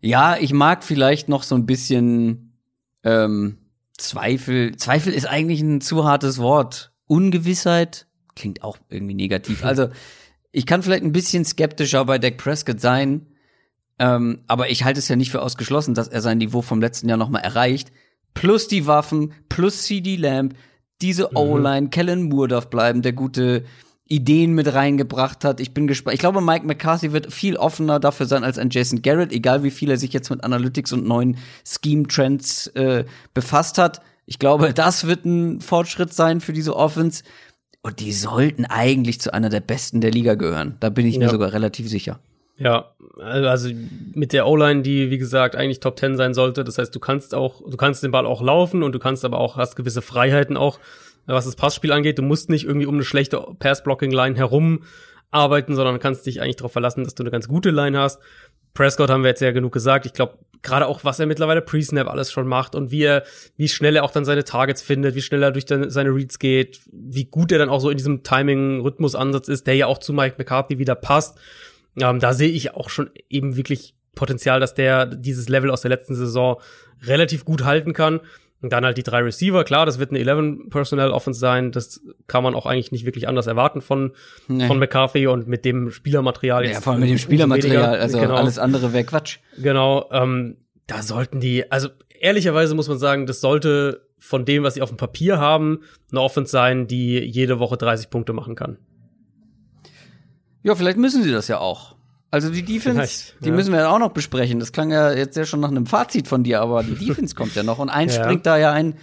ja, ich mag vielleicht noch so ein bisschen ähm, Zweifel. Zweifel ist eigentlich ein zu hartes Wort. Ungewissheit klingt auch irgendwie negativ. Also ich kann vielleicht ein bisschen skeptischer bei Dak Prescott sein, ähm, aber ich halte es ja nicht für ausgeschlossen, dass er sein Niveau vom letzten Jahr noch mal erreicht. Plus die Waffen, plus CD Lamb, diese mhm. O-Line, Kellen Moore darf bleiben, der gute Ideen mit reingebracht hat. Ich bin gespannt. Ich glaube, Mike McCarthy wird viel offener dafür sein als ein Jason Garrett, egal wie viel er sich jetzt mit Analytics und neuen Scheme-Trends äh, befasst hat. Ich glaube, das wird ein Fortschritt sein für diese Offense. Und die sollten eigentlich zu einer der besten der Liga gehören. Da bin ich ja. mir sogar relativ sicher. Ja, also mit der O-Line, die wie gesagt eigentlich Top 10 sein sollte. Das heißt, du kannst auch, du kannst den Ball auch laufen und du kannst aber auch, hast gewisse Freiheiten auch was das Passspiel angeht. Du musst nicht irgendwie um eine schlechte Pass-Blocking-Line herum arbeiten, sondern kannst dich eigentlich darauf verlassen, dass du eine ganz gute Line hast. Prescott haben wir jetzt ja genug gesagt. Ich glaube, gerade auch, was er mittlerweile Pre-Snap alles schon macht und wie er, wie schnell er auch dann seine Targets findet, wie schnell er durch seine Reads geht, wie gut er dann auch so in diesem Timing-Rhythmus-Ansatz ist, der ja auch zu Mike McCarthy wieder passt. Ähm, da sehe ich auch schon eben wirklich Potenzial, dass der dieses Level aus der letzten Saison relativ gut halten kann. Und dann halt die drei Receiver, klar, das wird eine 11 Personnel Offense sein, das kann man auch eigentlich nicht wirklich anders erwarten von, nee. von McCarthy und mit dem Spielermaterial jetzt. Ja, vor allem mit dem Spielermaterial, also genau. alles andere wäre Quatsch. Genau, ähm, da sollten die, also ehrlicherweise muss man sagen, das sollte von dem, was sie auf dem Papier haben, eine Offense sein, die jede Woche 30 Punkte machen kann. Ja, vielleicht müssen sie das ja auch. Also die Defense, Vielleicht, die ja. müssen wir ja auch noch besprechen. Das klang ja jetzt ja schon nach einem Fazit von dir, aber die Defense kommt ja noch. Und eins ja. springt da ja ein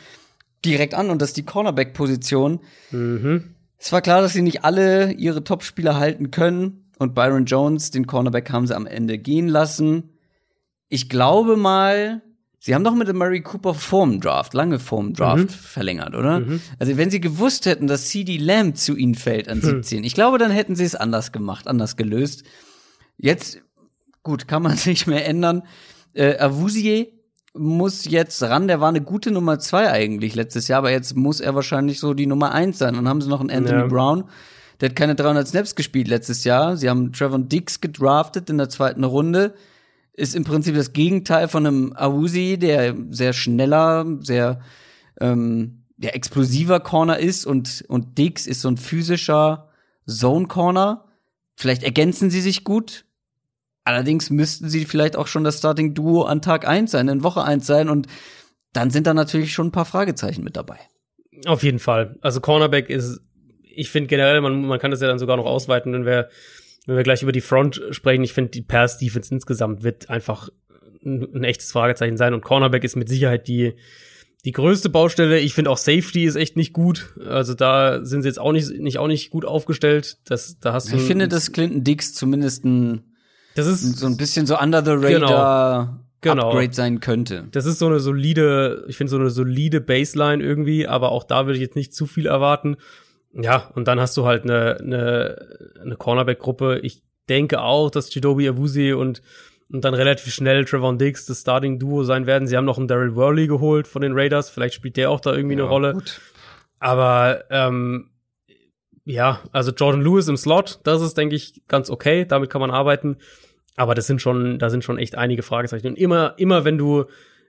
direkt an und das ist die Cornerback-Position. Mhm. Es war klar, dass sie nicht alle ihre Topspieler halten können. Und Byron Jones, den Cornerback, haben sie am Ende gehen lassen. Ich glaube mal, sie haben doch mit dem Murray Cooper vorm Draft, lange vorm Draft mhm. verlängert, oder? Mhm. Also wenn sie gewusst hätten, dass CD Lamb zu ihnen fällt an 17, mhm. ich glaube, dann hätten sie es anders gemacht, anders gelöst. Jetzt, gut, kann man sich mehr ändern. Äh, Avusier muss jetzt ran, der war eine gute Nummer zwei eigentlich letztes Jahr, aber jetzt muss er wahrscheinlich so die Nummer eins sein. Dann haben sie noch einen Anthony ja. Brown, der hat keine 300 Snaps gespielt letztes Jahr. Sie haben Trevor Dix gedraftet in der zweiten Runde. ist im Prinzip das Gegenteil von einem Awuzi, der sehr schneller, sehr ähm, der explosiver Corner ist und, und Dix ist so ein physischer Zone Corner. Vielleicht ergänzen sie sich gut. Allerdings müssten sie vielleicht auch schon das Starting Duo an Tag eins sein, in Woche eins sein und dann sind da natürlich schon ein paar Fragezeichen mit dabei. Auf jeden Fall. Also Cornerback ist, ich finde generell, man, man kann das ja dann sogar noch ausweiten, wenn wir, wenn wir gleich über die Front sprechen. Ich finde, die Pass Defense insgesamt wird einfach ein, ein echtes Fragezeichen sein und Cornerback ist mit Sicherheit die, die größte Baustelle. Ich finde auch Safety ist echt nicht gut. Also da sind sie jetzt auch nicht, nicht auch nicht gut aufgestellt. Das, da hast du. Ich finde, dass Clinton Dix zumindest ein, das ist so ein bisschen so under the radar. Genau genau. Upgrade sein könnte. Das ist so eine solide, ich finde so eine solide Baseline irgendwie, aber auch da würde ich jetzt nicht zu viel erwarten. Ja, und dann hast du halt eine, eine, eine Cornerback-Gruppe. Ich denke auch, dass Chidobi Awuzie und, und dann relativ schnell Trevon Diggs das Starting-Duo sein werden. Sie haben noch einen Daryl Worley geholt von den Raiders. Vielleicht spielt der auch da irgendwie ja, eine Rolle. Gut. Aber ähm, ja, also Jordan Lewis im Slot, das ist, denke ich, ganz okay. Damit kann man arbeiten. Aber das sind schon, da sind schon echt einige Fragezeichen. Und immer, immer wenn du,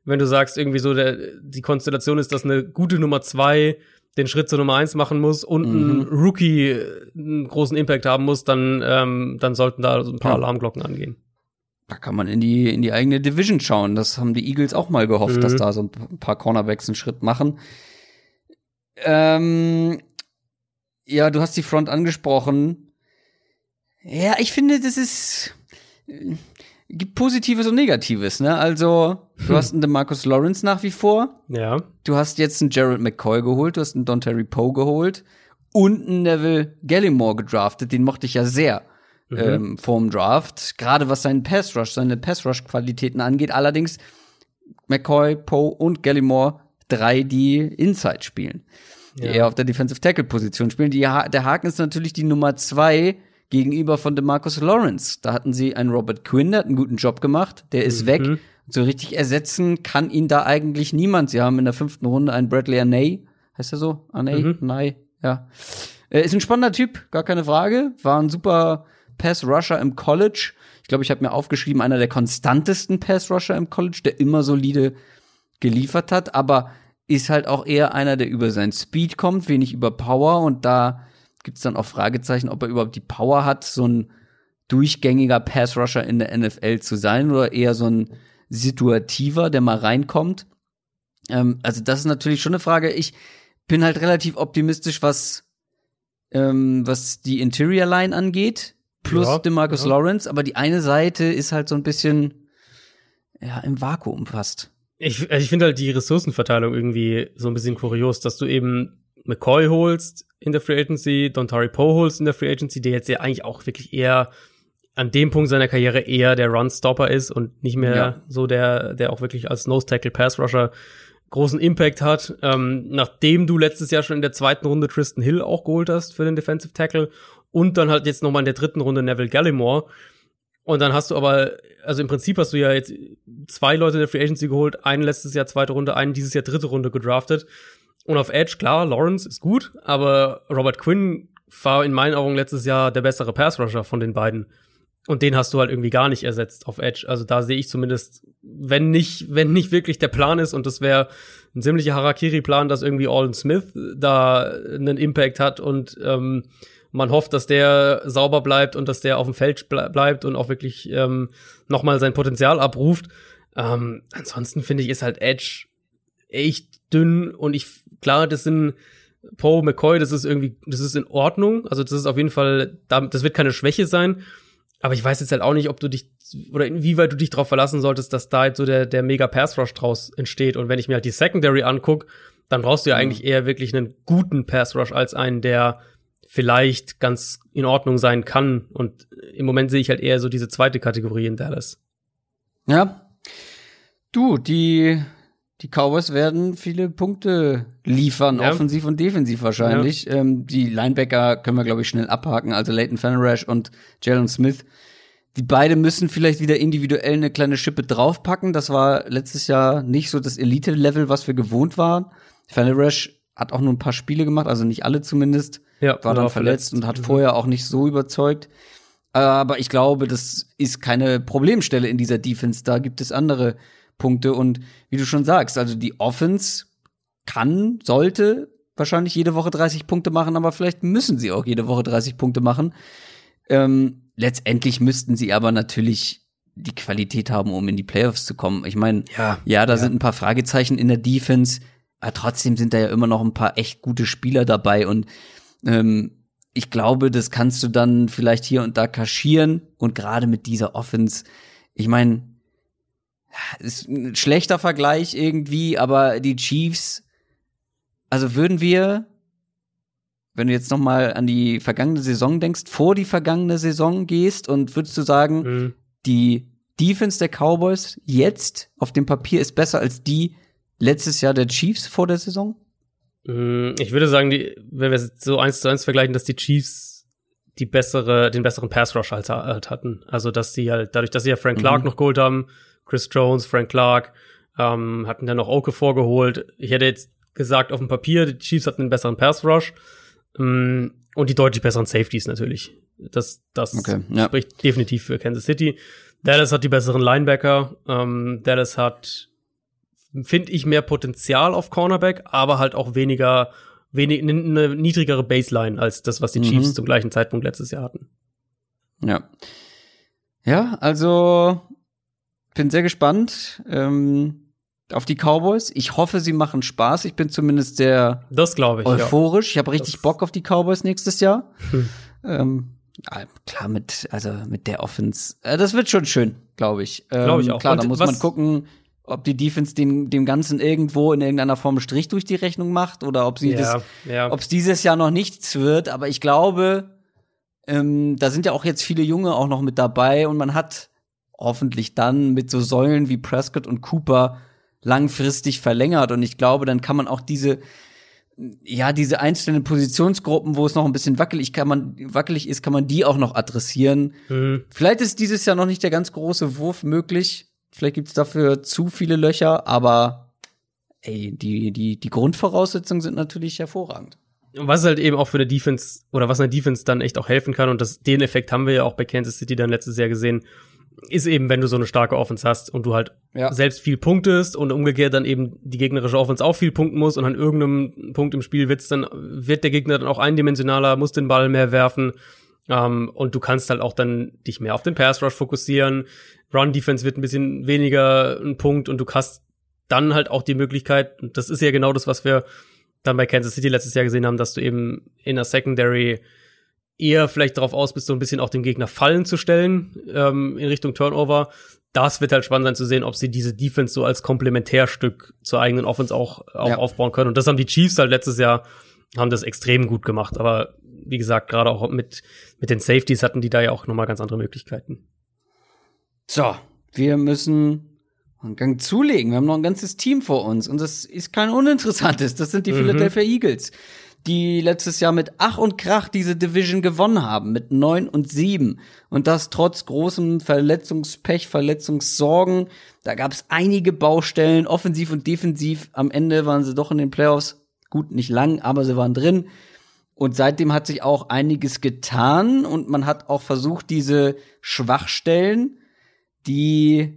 wenn du sagst, irgendwie so, der, die Konstellation ist, dass eine gute Nummer zwei den Schritt zur Nummer eins machen muss und mhm. ein Rookie einen großen Impact haben muss, dann, ähm, dann sollten da so ein paar Alarmglocken angehen. Da kann man in die, in die eigene Division schauen. Das haben die Eagles auch mal gehofft, mhm. dass da so ein paar Cornerbacks einen Schritt machen. Ähm, ja, du hast die Front angesprochen. Ja, ich finde, das ist, gibt Positives und Negatives, ne? Also, du hm. hast einen DeMarcus Lawrence nach wie vor. Ja. Du hast jetzt einen Gerald McCoy geholt, du hast einen Don Terry Poe geholt und einen Neville Gallimore gedraftet, den mochte ich ja sehr mhm. ähm, vorm Draft. Gerade was seinen Pass Rush, seine Pass Rush Qualitäten angeht. Allerdings McCoy, Poe und Gallimore drei, die Inside spielen. Die ja. eher auf der Defensive Tackle Position spielen. Die, der Haken ist natürlich die Nummer zwei gegenüber von DeMarcus Lawrence. Da hatten sie einen Robert Quinn, der hat einen guten Job gemacht, der ist mhm. weg. So richtig ersetzen kann ihn da eigentlich niemand. Sie haben in der fünften Runde einen Bradley Anay, heißt er so? Anay? Mhm. Anay, ja. Er ist ein spannender Typ, gar keine Frage. War ein super Pass-Rusher im College. Ich glaube, ich habe mir aufgeschrieben, einer der konstantesten Pass-Rusher im College, der immer solide geliefert hat, aber ist halt auch eher einer, der über sein Speed kommt, wenig über Power und da gibt es dann auch Fragezeichen, ob er überhaupt die Power hat, so ein durchgängiger Pass-Rusher in der NFL zu sein oder eher so ein situativer, der mal reinkommt. Ähm, also das ist natürlich schon eine Frage. Ich bin halt relativ optimistisch, was ähm, was die Interior Line angeht, plus ja, DeMarcus ja. Lawrence, aber die eine Seite ist halt so ein bisschen ja im Vakuum fast. Ich, also ich finde halt die Ressourcenverteilung irgendwie so ein bisschen kurios, dass du eben McCoy holst in der Free Agency, Dontari Poe holst in der Free Agency, der jetzt ja eigentlich auch wirklich eher an dem Punkt seiner Karriere eher der Run-Stopper ist und nicht mehr ja. so der, der auch wirklich als Nose-Tackle-Pass-Rusher großen Impact hat. Ähm, nachdem du letztes Jahr schon in der zweiten Runde Tristan Hill auch geholt hast für den Defensive Tackle und dann halt jetzt nochmal in der dritten Runde Neville Gallimore. Und dann hast du aber, also im Prinzip hast du ja jetzt zwei Leute in der Free Agency geholt, einen letztes Jahr zweite Runde, einen dieses Jahr dritte Runde gedraftet. Und auf Edge, klar, Lawrence ist gut, aber Robert Quinn war in meinen Augen letztes Jahr der bessere Pass-Rusher von den beiden. Und den hast du halt irgendwie gar nicht ersetzt auf Edge. Also da sehe ich zumindest, wenn nicht, wenn nicht wirklich der Plan ist, und das wäre ein ziemlicher Harakiri-Plan, dass irgendwie Alden Smith da einen Impact hat und ähm, man hofft, dass der sauber bleibt und dass der auf dem Feld ble bleibt und auch wirklich ähm, nochmal sein Potenzial abruft. Ähm, ansonsten finde ich, ist halt Edge echt dünn und ich klar, das sind Poe, McCoy, das ist irgendwie, das ist in Ordnung. Also das ist auf jeden Fall, das wird keine Schwäche sein. Aber ich weiß jetzt halt auch nicht, ob du dich oder inwieweit du dich darauf verlassen solltest, dass da jetzt so der, der mega Pass Rush draus entsteht. Und wenn ich mir halt die Secondary anguck, dann brauchst du ja mhm. eigentlich eher wirklich einen guten Pass Rush als einen, der vielleicht ganz in Ordnung sein kann. Und im Moment sehe ich halt eher so diese zweite Kategorie in Dallas. Ja. Du, die die Cowboys werden viele Punkte liefern, ja. offensiv und defensiv wahrscheinlich. Ja. Ähm, die Linebacker können wir, glaube ich, schnell abhaken. Also Leighton Fanarash und Jalen Smith. Die beide müssen vielleicht wieder individuell eine kleine Schippe draufpacken. Das war letztes Jahr nicht so das Elite-Level, was wir gewohnt waren. Fanarash hat auch nur ein paar Spiele gemacht, also nicht alle zumindest. Ja, war dann verletzt, verletzt und hat mhm. vorher auch nicht so überzeugt. Aber ich glaube, das ist keine Problemstelle in dieser Defense. Da gibt es andere Punkte. Und wie du schon sagst, also die Offense kann, sollte wahrscheinlich jede Woche 30 Punkte machen, aber vielleicht müssen sie auch jede Woche 30 Punkte machen. Ähm, letztendlich müssten sie aber natürlich die Qualität haben, um in die Playoffs zu kommen. Ich meine, ja, ja, da ja. sind ein paar Fragezeichen in der Defense, aber trotzdem sind da ja immer noch ein paar echt gute Spieler dabei und ähm, ich glaube, das kannst du dann vielleicht hier und da kaschieren und gerade mit dieser Offense, ich meine, ist ein schlechter Vergleich irgendwie, aber die Chiefs, also würden wir, wenn du jetzt noch mal an die vergangene Saison denkst, vor die vergangene Saison gehst und würdest du sagen, mhm. die Defense der Cowboys jetzt auf dem Papier ist besser als die letztes Jahr der Chiefs vor der Saison? Mm, ich würde sagen, die, wenn wir es so eins zu eins vergleichen, dass die Chiefs die bessere, den besseren Pass Rush halt, halt hatten. Also, dass sie halt, dadurch, dass sie ja Frank Clark mhm. noch geholt haben, Chris Jones, Frank Clark, ähm, hatten dann noch Oke vorgeholt. Ich hätte jetzt gesagt, auf dem Papier, die Chiefs hatten einen besseren Pass Rush. Ähm, und die deutlich besseren Safeties natürlich. Das, das okay, ja. spricht definitiv für Kansas City. Dallas hat die besseren Linebacker. Ähm, Dallas hat finde ich, mehr Potenzial auf Cornerback, aber halt auch weniger, wenig, eine niedrigere Baseline als das, was die mhm. Chiefs zum gleichen Zeitpunkt letztes Jahr hatten. Ja. Ja, also bin sehr gespannt ähm, auf die Cowboys. Ich hoffe, sie machen Spaß. Ich bin zumindest sehr das glaube ich, euphorisch. Ja. Ich habe richtig das Bock auf die Cowboys nächstes Jahr. Hm. Ähm, klar mit also mit der Offense. Äh, das wird schon schön, glaube ich. Ähm, glaube ich auch. Klar, da muss man gucken ob die Defense dem, dem Ganzen irgendwo in irgendeiner Form Strich durch die Rechnung macht oder ob sie ja, das, ja. ob es dieses Jahr noch nichts wird. Aber ich glaube, ähm, da sind ja auch jetzt viele Junge auch noch mit dabei und man hat hoffentlich dann mit so Säulen wie Prescott und Cooper langfristig verlängert. Und ich glaube, dann kann man auch diese, ja, diese einzelnen Positionsgruppen, wo es noch ein bisschen wackelig, kann man, wackelig ist, kann man die auch noch adressieren. Mhm. Vielleicht ist dieses Jahr noch nicht der ganz große Wurf möglich. Vielleicht gibt's dafür zu viele Löcher, aber ey, die, die, die Grundvoraussetzungen sind natürlich hervorragend. Was halt eben auch für eine Defense oder was eine Defense dann echt auch helfen kann, und das, den Effekt haben wir ja auch bei Kansas City dann letztes Jahr gesehen, ist eben, wenn du so eine starke Offense hast und du halt ja. selbst viel punktest und umgekehrt dann eben die gegnerische Offense auch viel punkten muss und an irgendeinem Punkt im Spiel wird's dann, wird der Gegner dann auch eindimensionaler, muss den Ball mehr werfen. Um, ähm, und du kannst halt auch dann dich mehr auf den Pass Rush fokussieren. Run-Defense wird ein bisschen weniger ein Punkt und du hast dann halt auch die Möglichkeit, und das ist ja genau das, was wir dann bei Kansas City letztes Jahr gesehen haben, dass du eben in der Secondary eher vielleicht darauf aus bist, so ein bisschen auch dem Gegner Fallen zu stellen ähm, in Richtung Turnover. Das wird halt spannend sein zu sehen, ob sie diese Defense so als Komplementärstück zur eigenen Offense auch, auch ja. aufbauen können. Und das haben die Chiefs halt letztes Jahr, haben das extrem gut gemacht. Aber wie gesagt, gerade auch mit, mit den Safeties hatten die da ja auch nochmal ganz andere Möglichkeiten. So, wir müssen einen Gang zulegen. Wir haben noch ein ganzes Team vor uns und das ist kein uninteressantes. Das sind die mhm. Philadelphia Eagles, die letztes Jahr mit Ach und Krach diese Division gewonnen haben, mit neun und sieben Und das trotz großem Verletzungspech, Verletzungssorgen. Da gab es einige Baustellen, offensiv und defensiv. Am Ende waren sie doch in den Playoffs. Gut, nicht lang, aber sie waren drin. Und seitdem hat sich auch einiges getan und man hat auch versucht, diese Schwachstellen die,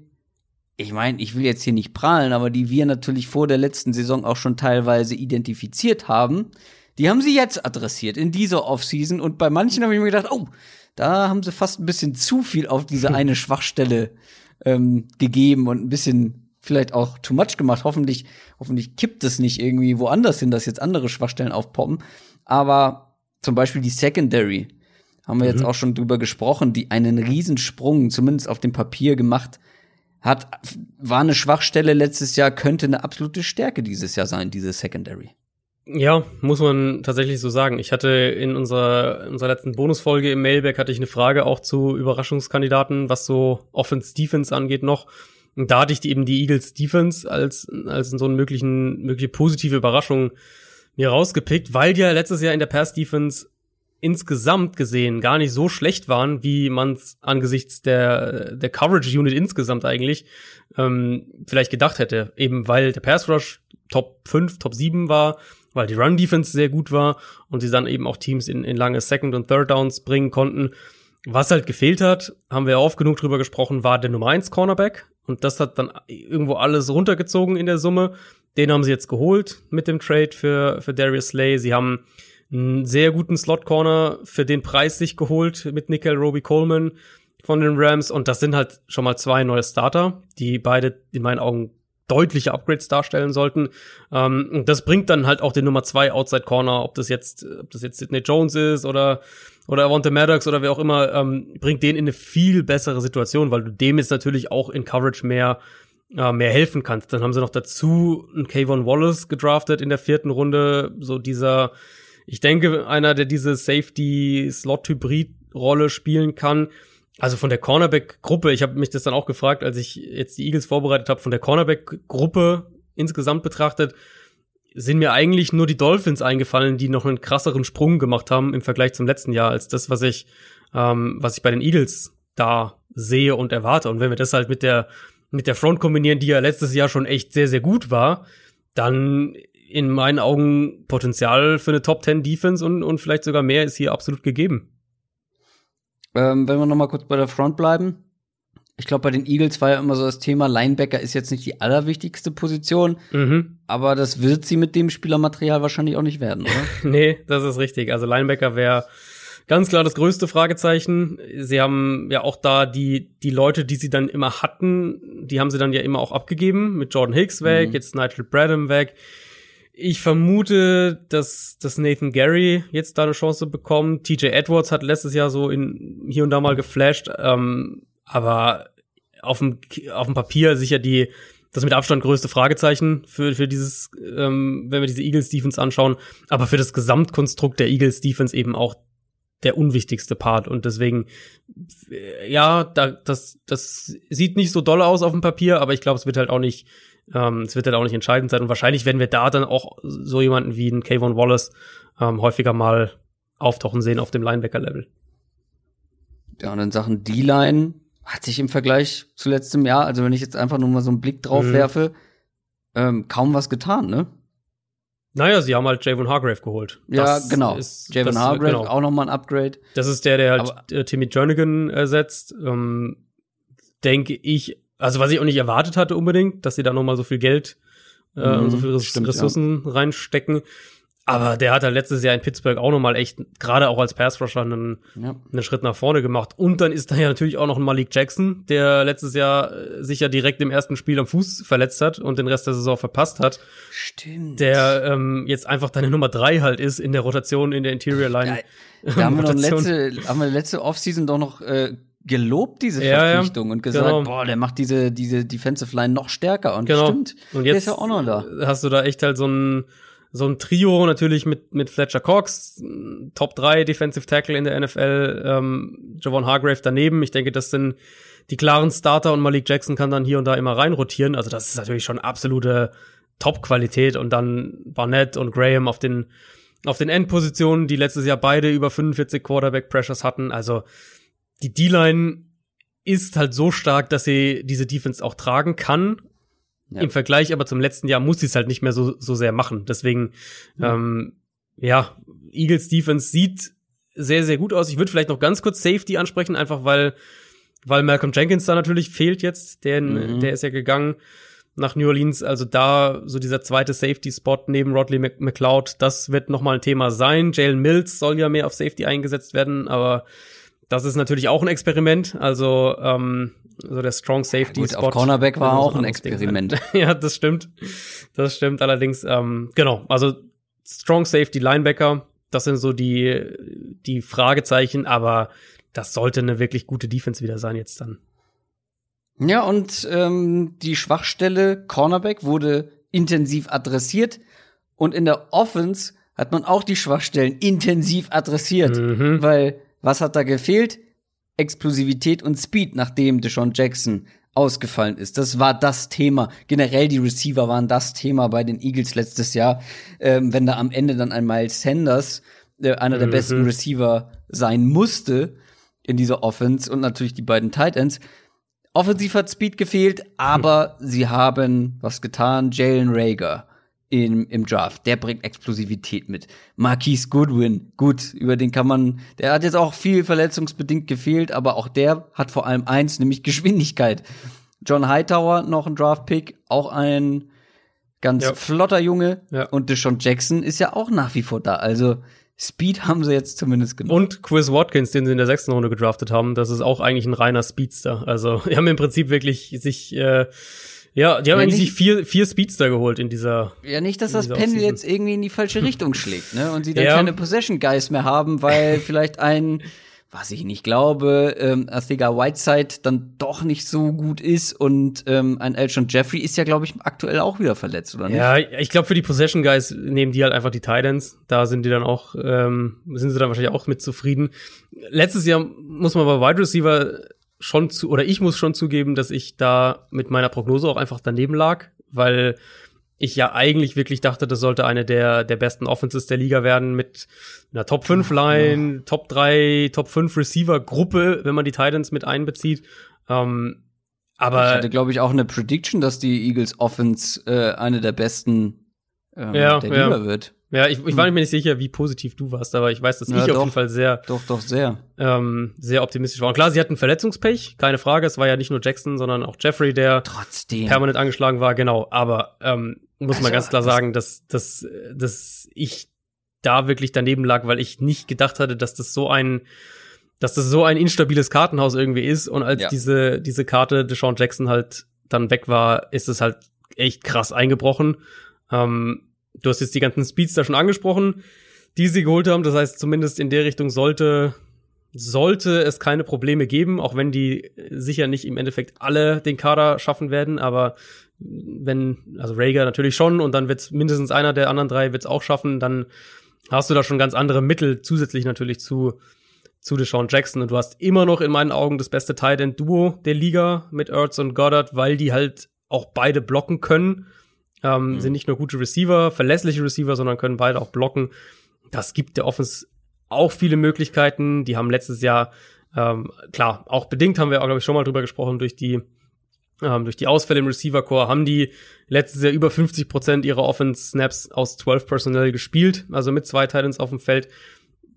ich meine, ich will jetzt hier nicht prahlen, aber die wir natürlich vor der letzten Saison auch schon teilweise identifiziert haben, die haben sie jetzt adressiert in dieser Offseason und bei manchen habe ich mir gedacht, oh, da haben sie fast ein bisschen zu viel auf diese eine Schwachstelle ähm, gegeben und ein bisschen vielleicht auch too much gemacht. Hoffentlich, hoffentlich kippt es nicht irgendwie woanders hin, dass jetzt andere Schwachstellen aufpoppen. Aber zum Beispiel die Secondary haben wir mhm. jetzt auch schon drüber gesprochen, die einen Riesensprung, zumindest auf dem Papier gemacht hat, war eine Schwachstelle letztes Jahr, könnte eine absolute Stärke dieses Jahr sein, diese Secondary. Ja, muss man tatsächlich so sagen. Ich hatte in unserer, in unserer letzten Bonusfolge im Mailback hatte ich eine Frage auch zu Überraschungskandidaten, was so Offense Defense angeht noch. Und da hatte ich eben die Eagles Defense als, als so eine möglichen, mögliche positive Überraschung mir rausgepickt, weil die ja letztes Jahr in der Pass Defense insgesamt gesehen gar nicht so schlecht waren, wie man es angesichts der, der Coverage Unit insgesamt eigentlich ähm, vielleicht gedacht hätte. Eben weil der Pass Rush Top 5, Top 7 war, weil die Run Defense sehr gut war und sie dann eben auch Teams in, in lange Second und Third Downs bringen konnten. Was halt gefehlt hat, haben wir oft genug drüber gesprochen, war der Nummer 1 Cornerback. Und das hat dann irgendwo alles runtergezogen in der Summe. Den haben sie jetzt geholt mit dem Trade für, für Darius Slay. Sie haben einen sehr guten Slot-Corner für den Preis sich geholt mit Nickel Roby Coleman von den Rams. Und das sind halt schon mal zwei neue Starter, die beide in meinen Augen deutliche Upgrades darstellen sollten. Ähm, das bringt dann halt auch den Nummer zwei Outside Corner, ob das jetzt, ob das jetzt Sidney Jones ist oder oder Avante Maddox oder wer auch immer, ähm, bringt den in eine viel bessere Situation, weil du dem jetzt natürlich auch in Coverage mehr äh, mehr helfen kannst. Dann haben sie noch dazu einen Kayvon Wallace gedraftet in der vierten Runde, so dieser, ich denke, einer, der diese Safety-Slot-Hybrid-Rolle spielen kann. Also von der Cornerback-Gruppe, ich habe mich das dann auch gefragt, als ich jetzt die Eagles vorbereitet habe, von der Cornerback-Gruppe insgesamt betrachtet, sind mir eigentlich nur die Dolphins eingefallen, die noch einen krasseren Sprung gemacht haben im Vergleich zum letzten Jahr, als das, was ich, ähm, was ich bei den Eagles da sehe und erwarte. Und wenn wir das halt mit der, mit der Front kombinieren, die ja letztes Jahr schon echt sehr, sehr gut war, dann in meinen Augen Potenzial für eine Top 10 Defense und, und vielleicht sogar mehr ist hier absolut gegeben. Ähm, wenn wir noch mal kurz bei der Front bleiben. Ich glaube, bei den Eagles war ja immer so das Thema, Linebacker ist jetzt nicht die allerwichtigste Position, mhm. aber das wird sie mit dem Spielermaterial wahrscheinlich auch nicht werden, oder? nee, das ist richtig. Also Linebacker wäre ganz klar das größte Fragezeichen. Sie haben ja auch da die, die Leute, die sie dann immer hatten, die haben sie dann ja immer auch abgegeben. Mit Jordan Hicks weg, mhm. jetzt Nigel Bradham weg. Ich vermute, dass, dass Nathan Gary jetzt da eine Chance bekommt. TJ Edwards hat letztes Jahr so in, hier und da mal geflasht, ähm, aber auf dem, auf dem Papier sicher die, das mit Abstand größte Fragezeichen für, für dieses, ähm, wenn wir diese Eagles Defense anschauen, aber für das Gesamtkonstrukt der Eagles Defense eben auch der unwichtigste Part und deswegen ja, da, das das sieht nicht so doll aus auf dem Papier, aber ich glaube, es wird halt auch nicht ähm, es wird halt auch nicht entscheidend sein. Und wahrscheinlich werden wir da dann auch so jemanden wie ein Kayvon Wallace ähm, häufiger mal auftauchen sehen auf dem Linebacker-Level. Ja, und in Sachen D-Line hat sich im Vergleich zu letztem Jahr, also wenn ich jetzt einfach nur mal so einen Blick drauf mhm. werfe, ähm, kaum was getan, ne? Naja, sie haben halt Javon Hargrave geholt. Das ja, genau. Javon das, Hargrave, genau. auch nochmal ein Upgrade. Das ist der, der halt Aber äh, Timmy Jernigan ersetzt. Ähm, denke ich, also was ich auch nicht erwartet hatte unbedingt, dass sie da noch mal so viel Geld äh, mhm, und so viele stimmt, Ressourcen ja. reinstecken. Aber der hat halt letztes Jahr in Pittsburgh auch noch mal echt, gerade auch als Pass-Rusher, einen, ja. einen Schritt nach vorne gemacht. Und dann ist da ja natürlich auch noch ein Malik Jackson, der letztes Jahr äh, sich ja direkt im ersten Spiel am Fuß verletzt hat und den Rest der Saison verpasst hat. Stimmt. Der ähm, jetzt einfach deine Nummer drei halt ist in der Rotation in der Interior Line. Ja, da haben wir, doch letzte, haben wir letzte Offseason doch noch äh, gelobt, diese ja, Verpflichtung, ja. und gesagt, genau. boah, der macht diese, diese Defensive Line noch stärker. Und genau. stimmt, und jetzt ist ja auch noch da. Hast du da echt halt so ein, so ein Trio natürlich mit, mit Fletcher Cox, Top 3 Defensive Tackle in der NFL, ähm, Javon Hargrave daneben. Ich denke, das sind die klaren Starter und Malik Jackson kann dann hier und da immer reinrotieren. Also das ist natürlich schon absolute Top-Qualität und dann Barnett und Graham auf den auf den Endpositionen, die letztes Jahr beide über 45 Quarterback Pressures hatten. Also die D-Line ist halt so stark, dass sie diese Defense auch tragen kann. Ja. Im Vergleich aber zum letzten Jahr muss sie es halt nicht mehr so, so sehr machen. Deswegen, ja. Ähm, ja, Eagles Defense sieht sehr, sehr gut aus. Ich würde vielleicht noch ganz kurz Safety ansprechen, einfach weil, weil Malcolm Jenkins da natürlich fehlt jetzt. Der, mhm. der ist ja gegangen nach New Orleans. Also da so dieser zweite Safety-Spot neben Rodley McLeod, das wird noch mal ein Thema sein. Jalen Mills soll ja mehr auf Safety eingesetzt werden, aber das ist natürlich auch ein Experiment. Also ähm, so der Strong Safety ja, gut, Spot. Auf Cornerback war auch ein Experiment. ja, das stimmt. Das stimmt allerdings. Ähm, genau. Also Strong Safety Linebacker. Das sind so die die Fragezeichen. Aber das sollte eine wirklich gute Defense wieder sein jetzt dann. Ja und ähm, die Schwachstelle Cornerback wurde intensiv adressiert und in der Offense hat man auch die Schwachstellen intensiv adressiert, mhm. weil was hat da gefehlt? Explosivität und Speed, nachdem Deshaun Jackson ausgefallen ist. Das war das Thema. Generell die Receiver waren das Thema bei den Eagles letztes Jahr. Ähm, wenn da am Ende dann ein Miles Sanders, äh, einer der mhm. besten Receiver sein musste in dieser Offense und natürlich die beiden Tight Ends. Offensiv hat Speed gefehlt, aber hm. sie haben was getan. Jalen Rager im, im Draft. Der bringt Explosivität mit. Marquise Goodwin, gut, über den kann man, der hat jetzt auch viel verletzungsbedingt gefehlt, aber auch der hat vor allem eins, nämlich Geschwindigkeit. John Hightower, noch ein Draft-Pick, auch ein ganz ja. flotter Junge. Ja. Und Deshaun Jackson ist ja auch nach wie vor da. Also Speed haben sie jetzt zumindest genug. Und Chris Watkins, den sie in der sechsten Runde gedraftet haben, das ist auch eigentlich ein reiner Speedster. Also, die haben im Prinzip wirklich sich, äh, ja, die haben ja, eigentlich sich vier, vier Speedster geholt in dieser. Ja, nicht, dass das Pendel jetzt irgendwie in die falsche Richtung schlägt, ne? Und sie dann ja. keine Possession Guys mehr haben, weil vielleicht ein was ich nicht glaube, ähm, Arthega Whiteside dann doch nicht so gut ist und ähm, ein Elton Jeffrey ist ja, glaube ich, aktuell auch wieder verletzt, oder nicht? Ja, ich glaube, für die Possession Guys nehmen die halt einfach die Titans. Da sind die dann auch, ähm, sind sie dann wahrscheinlich auch mit zufrieden. Letztes Jahr muss man bei Wide Receiver schon zu, oder ich muss schon zugeben, dass ich da mit meiner Prognose auch einfach daneben lag, weil ich ja eigentlich wirklich dachte, das sollte eine der, der besten Offenses der Liga werden mit einer Top 5 Line, ja. Top 3, Top 5 Receiver Gruppe, wenn man die Titans mit einbezieht. Ähm, aber ich hatte, glaube ich, auch eine Prediction, dass die Eagles Offense äh, eine der besten ähm, ja, der Liga ja. wird. Ja, ich, ich war mir nicht sicher, wie positiv du warst, aber ich weiß, dass ja, ich doch, auf jeden Fall sehr, doch, doch sehr, ähm, sehr optimistisch war. Und klar, sie hatten Verletzungspech, keine Frage. Es war ja nicht nur Jackson, sondern auch Jeffrey, der Trotzdem. permanent angeschlagen war. Genau, aber ähm, muss also, man ganz klar sagen, dass, dass, dass ich da wirklich daneben lag, weil ich nicht gedacht hatte, dass das so ein, dass das so ein instabiles Kartenhaus irgendwie ist. Und als ja. diese, diese Karte Deshaun Jackson halt dann weg war, ist es halt echt krass eingebrochen. Ähm, du hast jetzt die ganzen Speeds da schon angesprochen, die sie geholt haben. Das heißt, zumindest in der Richtung sollte, sollte es keine Probleme geben, auch wenn die sicher nicht im Endeffekt alle den Kader schaffen werden, aber wenn, also Rager natürlich schon und dann wird mindestens einer der anderen drei wird's auch schaffen, dann hast du da schon ganz andere Mittel zusätzlich natürlich zu, zu Deshaun Jackson. Und du hast immer noch in meinen Augen das beste Tight End Duo der Liga mit Ertz und Goddard, weil die halt auch beide blocken können ähm, mhm. Sind nicht nur gute Receiver, verlässliche Receiver, sondern können beide auch blocken. Das gibt der Offense auch viele Möglichkeiten. Die haben letztes Jahr, ähm, klar, auch bedingt haben wir auch, glaube ich, schon mal drüber gesprochen, durch die ähm, durch die Ausfälle im Receiver-Core haben die letztes Jahr über 50 Prozent ihrer Offense-Snaps aus 12 Personell gespielt, also mit zwei Titans auf dem Feld.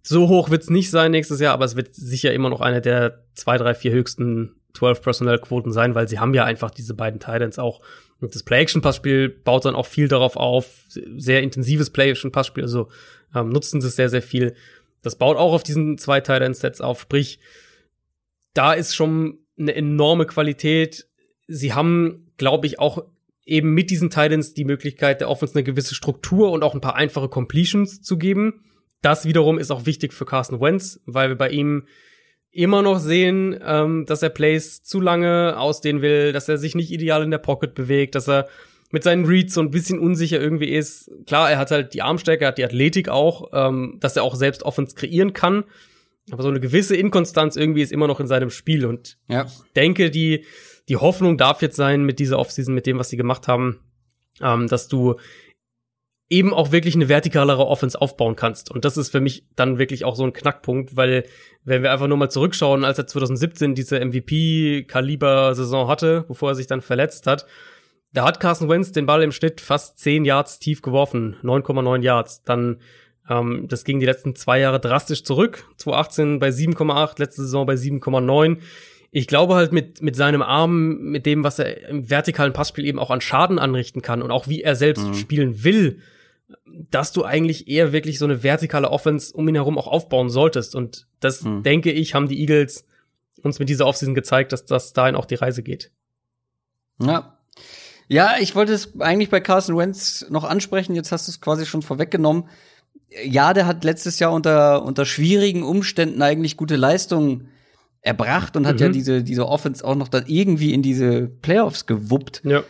So hoch wird's nicht sein nächstes Jahr, aber es wird sicher immer noch eine der zwei, drei, vier höchsten 12 Personell-Quoten sein, weil sie haben ja einfach diese beiden Titans auch das Play-Action-Passspiel baut dann auch viel darauf auf, sehr intensives Play-Action-Passspiel, also ähm, nutzen sie es sehr, sehr viel. Das baut auch auf diesen zwei Tight-End-Sets auf, sprich, da ist schon eine enorme Qualität. Sie haben, glaube ich, auch eben mit diesen Titans die Möglichkeit, der Offense eine gewisse Struktur und auch ein paar einfache Completions zu geben. Das wiederum ist auch wichtig für Carson Wentz, weil wir bei ihm immer noch sehen, ähm, dass er Plays zu lange ausdehnen will, dass er sich nicht ideal in der Pocket bewegt, dass er mit seinen Reads so ein bisschen unsicher irgendwie ist. Klar, er hat halt die Armstärke, er hat die Athletik auch, ähm, dass er auch selbst Offense kreieren kann. Aber so eine gewisse Inkonstanz irgendwie ist immer noch in seinem Spiel. Und ja. ich denke, die, die Hoffnung darf jetzt sein mit dieser Offseason, mit dem, was sie gemacht haben, ähm, dass du eben auch wirklich eine vertikalere Offense aufbauen kannst. Und das ist für mich dann wirklich auch so ein Knackpunkt, weil wenn wir einfach nur mal zurückschauen, als er 2017 diese MVP-Kaliber-Saison hatte, bevor er sich dann verletzt hat, da hat Carson Wentz den Ball im Schnitt fast 10 Yards tief geworfen, 9,9 Yards. Dann, ähm, das ging die letzten zwei Jahre drastisch zurück. 2018 bei 7,8, letzte Saison bei 7,9. Ich glaube halt mit, mit seinem Arm, mit dem, was er im vertikalen Passspiel eben auch an Schaden anrichten kann und auch wie er selbst mhm. spielen will, dass du eigentlich eher wirklich so eine vertikale Offense um ihn herum auch aufbauen solltest. Und das, hm. denke ich, haben die Eagles uns mit dieser Offseason gezeigt, dass das dahin auch die Reise geht. Ja. Ja, ich wollte es eigentlich bei Carson Wentz noch ansprechen. Jetzt hast du es quasi schon vorweggenommen. Ja, der hat letztes Jahr unter, unter schwierigen Umständen eigentlich gute Leistungen erbracht und hat mhm. ja diese, diese Offense auch noch dann irgendwie in diese Playoffs gewuppt. Ja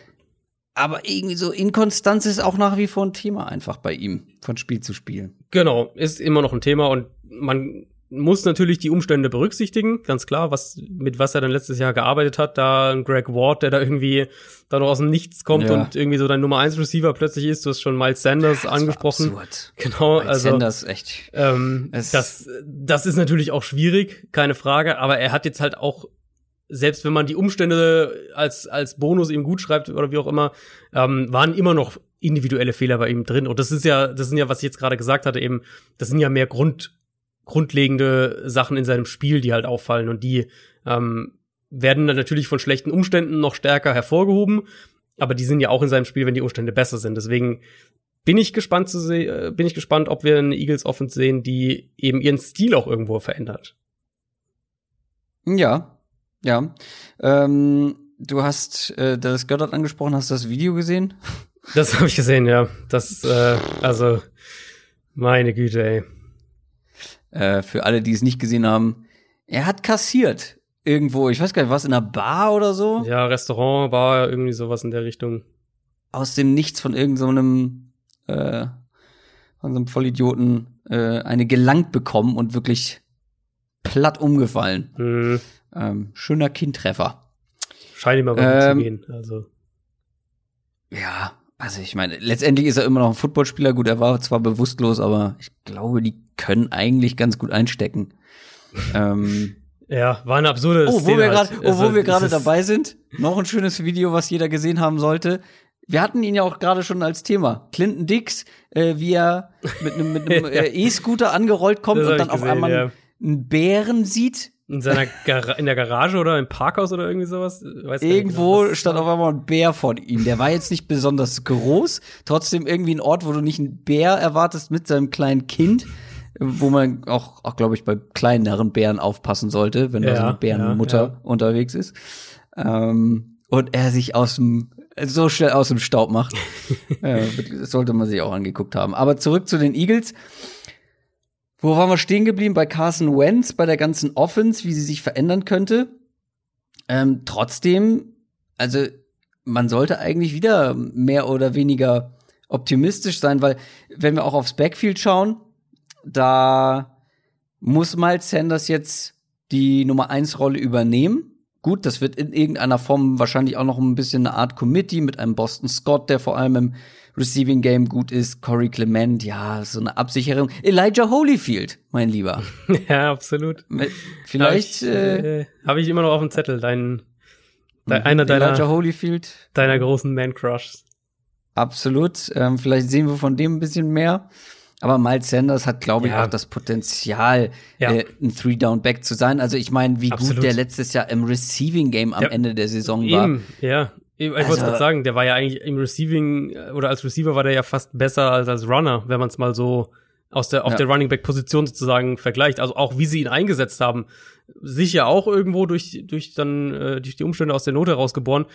aber irgendwie so Inkonstanz ist auch nach wie vor ein Thema einfach bei ihm, von Spiel zu Spiel. Genau, ist immer noch ein Thema und man muss natürlich die Umstände berücksichtigen, ganz klar, was mit was er dann letztes Jahr gearbeitet hat, da ein Greg Ward, der da irgendwie da noch aus dem Nichts kommt ja. und irgendwie so dein Nummer 1 Receiver plötzlich ist, du hast schon Miles Sanders ja, angesprochen. Absurd. Genau, Miles also Sanders echt. Ähm, das das ist natürlich auch schwierig, keine Frage, aber er hat jetzt halt auch selbst wenn man die Umstände als, als Bonus ihm gut schreibt oder wie auch immer, ähm, waren immer noch individuelle Fehler bei ihm drin. Und das ist ja, das sind ja, was ich jetzt gerade gesagt hatte, eben, das sind ja mehr Grund, grundlegende Sachen in seinem Spiel, die halt auffallen. Und die ähm, werden dann natürlich von schlechten Umständen noch stärker hervorgehoben. Aber die sind ja auch in seinem Spiel, wenn die Umstände besser sind. Deswegen bin ich gespannt zu sehen, äh, bin ich gespannt, ob wir eine Eagles Offense sehen, die eben ihren Stil auch irgendwo verändert. Ja, ja. Ähm, du hast äh, das Goddard angesprochen, hast du das Video gesehen? Das habe ich gesehen, ja. Das, äh, also, meine Güte, ey. Äh, für alle, die es nicht gesehen haben, er hat kassiert irgendwo, ich weiß gar nicht, was in einer Bar oder so? Ja, Restaurant, Bar, irgendwie sowas in der Richtung. Aus dem Nichts von irgendeinem so äh, von so einem Vollidioten äh, eine gelangt bekommen und wirklich platt umgefallen. Mhm. Ähm, schöner Kindtreffer. Scheint ihm aber ähm, zu gehen. Also. Ja, also ich meine, letztendlich ist er immer noch ein Footballspieler. Gut, er war zwar bewusstlos, aber ich glaube, die können eigentlich ganz gut einstecken. ähm, ja, war eine absurde oh, wo Szene. Wir grad, halt. Oh, wo also, wir gerade dabei sind, noch ein schönes Video, was jeder gesehen haben sollte. Wir hatten ihn ja auch gerade schon als Thema. Clinton Dix, äh, wie er mit einem mit einem äh, E-Scooter angerollt kommt und dann gesehen, auf einmal ja. einen Bären sieht, in seiner Gar in der Garage oder im Parkhaus oder irgendwie sowas? Weiß Irgendwo genau, stand auf einmal ein Bär vor ihm. Der war jetzt nicht besonders groß, trotzdem irgendwie ein Ort, wo du nicht einen Bär erwartest mit seinem kleinen Kind, wo man auch, auch glaube ich, bei kleineren Bären aufpassen sollte, wenn ja, da so eine Bärenmutter ja, ja. unterwegs ist. Ähm, und er sich aus dem so schnell aus dem Staub macht. ja, sollte man sich auch angeguckt haben. Aber zurück zu den Eagles. Wo waren wir stehen geblieben? Bei Carson Wentz, bei der ganzen Offense, wie sie sich verändern könnte. Ähm, trotzdem, also man sollte eigentlich wieder mehr oder weniger optimistisch sein, weil wenn wir auch aufs Backfield schauen, da muss Miles Sanders jetzt die Nummer 1 Rolle übernehmen. Gut, das wird in irgendeiner Form wahrscheinlich auch noch ein bisschen eine Art Committee mit einem Boston Scott, der vor allem im Receiving Game gut ist. Corey Clement, ja, so eine Absicherung. Elijah Holyfield, mein Lieber. ja, absolut. Vielleicht habe ich, äh, äh, hab ich immer noch auf dem Zettel dein, dein mhm. einer deiner Elijah Holyfield, deiner großen Man Crushs. Absolut. Ähm, vielleicht sehen wir von dem ein bisschen mehr. Aber Miles Sanders hat, glaube ich, ja. auch das Potenzial, ja. äh, ein Three-Down-Back zu sein. Also ich meine, wie Absolut. gut der letztes Jahr im Receiving-Game am ja. Ende der Saison war. Eben, ja. Ich also, wollte gerade sagen, der war ja eigentlich im Receiving äh, oder als Receiver war der ja fast besser als als Runner, wenn man es mal so aus der auf ja. der Running Back Position sozusagen vergleicht. Also auch wie sie ihn eingesetzt haben, sicher auch irgendwo durch durch dann äh, durch die Umstände aus der Not herausgeboren.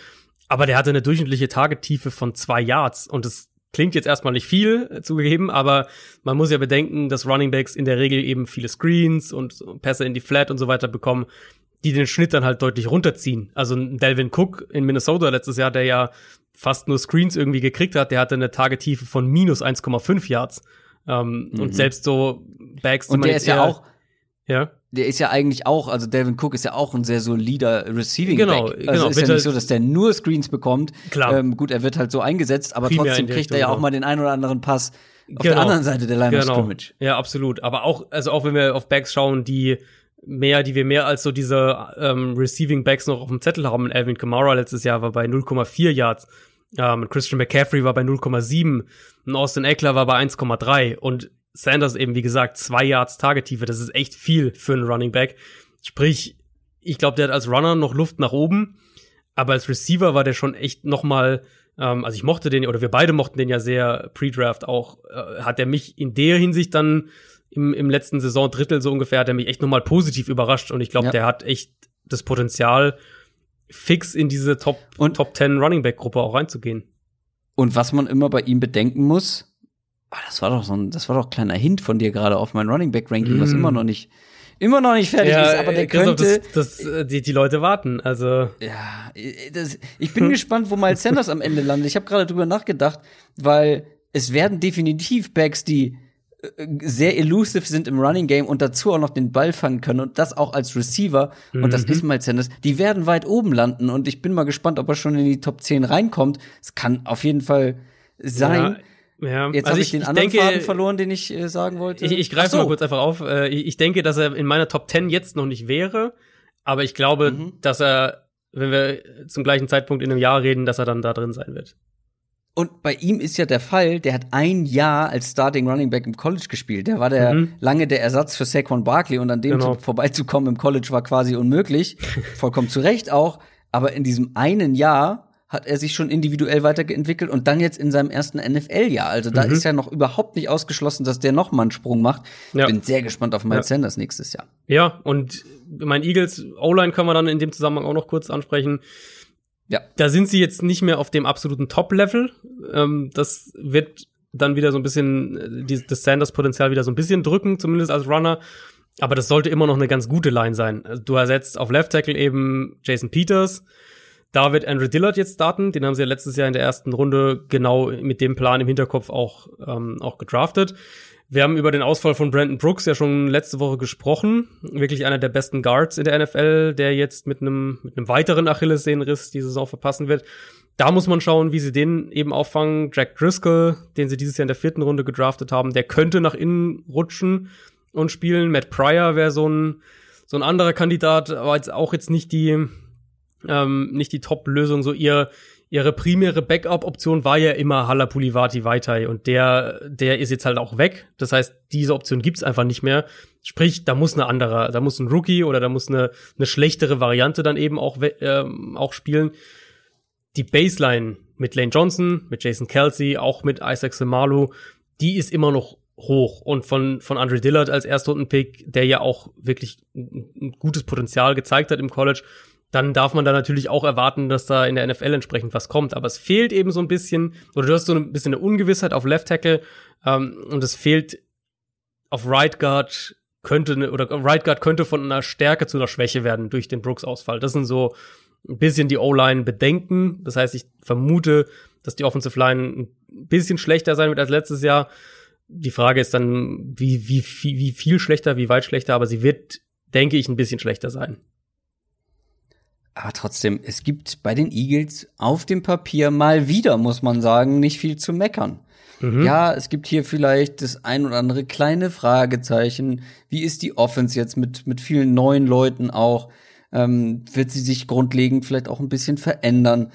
Aber der hatte eine durchschnittliche Tagetiefe von zwei Yards und das klingt jetzt erstmal nicht viel äh, zugegeben, aber man muss ja bedenken, dass Running Backs in der Regel eben viele Screens und Pässe in die Flat und so weiter bekommen die den Schnitt dann halt deutlich runterziehen. Also Delvin Cook in Minnesota letztes Jahr, der ja fast nur Screens irgendwie gekriegt hat, der hatte eine Tagetiefe von minus 1,5 Yards. Ähm, mhm. Und selbst so Bags, die und man der ist ja auch ja. Der ist ja eigentlich auch, also Delvin Cook ist ja auch ein sehr solider Receiving genau, Back. Also genau, ist ja nicht so, dass der nur Screens bekommt. Klar. Ähm, gut, er wird halt so eingesetzt, aber trotzdem kriegt er ja auch mal den einen oder anderen Pass auf genau. der anderen Seite der Line genau. of Scrimmage. Ja, absolut. Aber auch, also auch wenn wir auf Backs schauen, die mehr, die wir mehr als so diese ähm, Receiving Backs noch auf dem Zettel haben. Alvin Kamara letztes Jahr war bei 0,4 Yards. Ähm, Christian McCaffrey war bei 0,7. Und Austin Eckler war bei 1,3. Und Sanders eben, wie gesagt, zwei Yards Tagetiefe. Das ist echt viel für einen Running Back. Sprich, ich glaube, der hat als Runner noch Luft nach oben. Aber als Receiver war der schon echt noch mal ähm, also ich mochte den, oder wir beide mochten den ja sehr pre-Draft auch, äh, hat er mich in der Hinsicht dann im, im letzten Saisondrittel so ungefähr hat er mich echt nochmal positiv überrascht und ich glaube, ja. der hat echt das Potenzial, fix in diese Top, und, Top 10 Running Back Gruppe auch reinzugehen. Und was man immer bei ihm bedenken muss, oh, das war doch so ein, das war doch ein kleiner Hint von dir gerade auf mein Running Back Ranking, mm. was immer noch nicht, immer noch nicht fertig ja, ist, aber der könnte. Das, das, äh, die, die Leute warten, also. Ja, das, ich bin gespannt, wo Miles Sanders am Ende landet. Ich habe gerade drüber nachgedacht, weil es werden definitiv Backs, die sehr elusive sind im Running Game und dazu auch noch den Ball fangen können und das auch als Receiver mhm. und das mhm. ist Miles Sanders, die werden weit oben landen und ich bin mal gespannt, ob er schon in die Top 10 reinkommt. Es kann auf jeden Fall sein. Ja, ja. Jetzt also habe ich, ich den ich anderen denke, Faden verloren, den ich äh, sagen wollte. Ich, ich greife so. mal kurz einfach auf. Äh, ich denke, dass er in meiner Top 10 jetzt noch nicht wäre, aber ich glaube, mhm. dass er, wenn wir zum gleichen Zeitpunkt in einem Jahr reden, dass er dann da drin sein wird. Und bei ihm ist ja der Fall, der hat ein Jahr als Starting Running Back im College gespielt. Der war der mhm. lange der Ersatz für Saquon Barkley und an dem genau. vorbeizukommen im College war quasi unmöglich. Vollkommen zu Recht auch. Aber in diesem einen Jahr hat er sich schon individuell weiterentwickelt und dann jetzt in seinem ersten NFL-Jahr. Also da mhm. ist ja noch überhaupt nicht ausgeschlossen, dass der noch mal einen Sprung macht. Ja. Bin sehr gespannt auf Miles ja. Sanders nächstes Jahr. Ja, und mein Eagles O-Line können wir dann in dem Zusammenhang auch noch kurz ansprechen. Ja. Da sind sie jetzt nicht mehr auf dem absoluten Top-Level. Ähm, das wird dann wieder so ein bisschen äh, die, das Sanders-Potenzial wieder so ein bisschen drücken, zumindest als Runner. Aber das sollte immer noch eine ganz gute Line sein. Also du ersetzt auf Left Tackle eben Jason Peters. Da wird Andrew Dillard jetzt starten. Den haben sie ja letztes Jahr in der ersten Runde genau mit dem Plan im Hinterkopf auch, ähm, auch gedraftet. Wir haben über den Ausfall von Brandon Brooks ja schon letzte Woche gesprochen. Wirklich einer der besten Guards in der NFL, der jetzt mit einem, mit einem weiteren Achillessehnenriss die Saison verpassen wird. Da muss man schauen, wie sie den eben auffangen. Jack Driscoll, den sie dieses Jahr in der vierten Runde gedraftet haben, der könnte nach innen rutschen und spielen. Matt Pryor wäre so ein, so ein anderer Kandidat, aber jetzt auch jetzt nicht die, ähm, nicht die Top-Lösung. So ihr, ihre primäre Backup-Option war ja immer Halapulivati Vaitai und der, der ist jetzt halt auch weg. Das heißt, diese Option gibt's einfach nicht mehr. Sprich, da muss eine andere, da muss ein Rookie oder da muss eine, eine schlechtere Variante dann eben auch, ähm, auch spielen. Die Baseline mit Lane Johnson, mit Jason Kelsey, auch mit Isaac Semalu, die ist immer noch hoch. Und von, von Andre Dillard als Erstrundenpick, der ja auch wirklich ein, ein gutes Potenzial gezeigt hat im College, dann darf man da natürlich auch erwarten, dass da in der NFL entsprechend was kommt. Aber es fehlt eben so ein bisschen, oder du hast so ein bisschen eine Ungewissheit auf Left Tackle ähm, und es fehlt auf Right Guard könnte ne, oder Right Guard könnte von einer Stärke zu einer Schwäche werden durch den Brooks-Ausfall. Das sind so ein bisschen die O-Line Bedenken. Das heißt, ich vermute, dass die Offensive Line ein bisschen schlechter sein wird als letztes Jahr. Die Frage ist dann, wie, wie, wie viel schlechter, wie weit schlechter, aber sie wird, denke ich, ein bisschen schlechter sein. Aber trotzdem, es gibt bei den Eagles auf dem Papier mal wieder, muss man sagen, nicht viel zu meckern. Mhm. Ja, es gibt hier vielleicht das ein oder andere kleine Fragezeichen. Wie ist die Offense jetzt mit, mit vielen neuen Leuten auch? Ähm, wird sie sich grundlegend vielleicht auch ein bisschen verändern?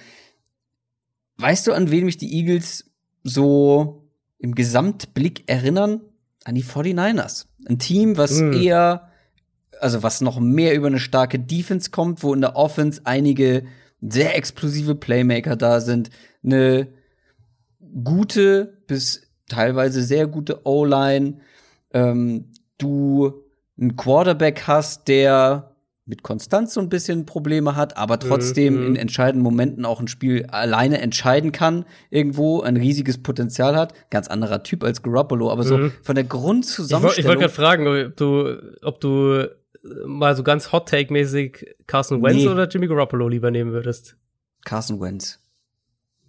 Weißt du, an wen mich die Eagles so im Gesamtblick erinnern? An die 49ers. Ein Team, was mhm. eher also was noch mehr über eine starke Defense kommt, wo in der Offense einige sehr explosive Playmaker da sind, eine gute bis teilweise sehr gute O-Line, ähm, du einen Quarterback hast, der mit Konstanz so ein bisschen Probleme hat, aber trotzdem mhm. in entscheidenden Momenten auch ein Spiel alleine entscheiden kann, irgendwo ein riesiges Potenzial hat. Ganz anderer Typ als Garoppolo, aber so mhm. von der Grundzusammenstellung. Ich wollte wollt gerade fragen, ob du, ob du mal so ganz Hot-Take-mäßig Carson Wentz nee. oder Jimmy Garoppolo lieber nehmen würdest? Carson Wentz.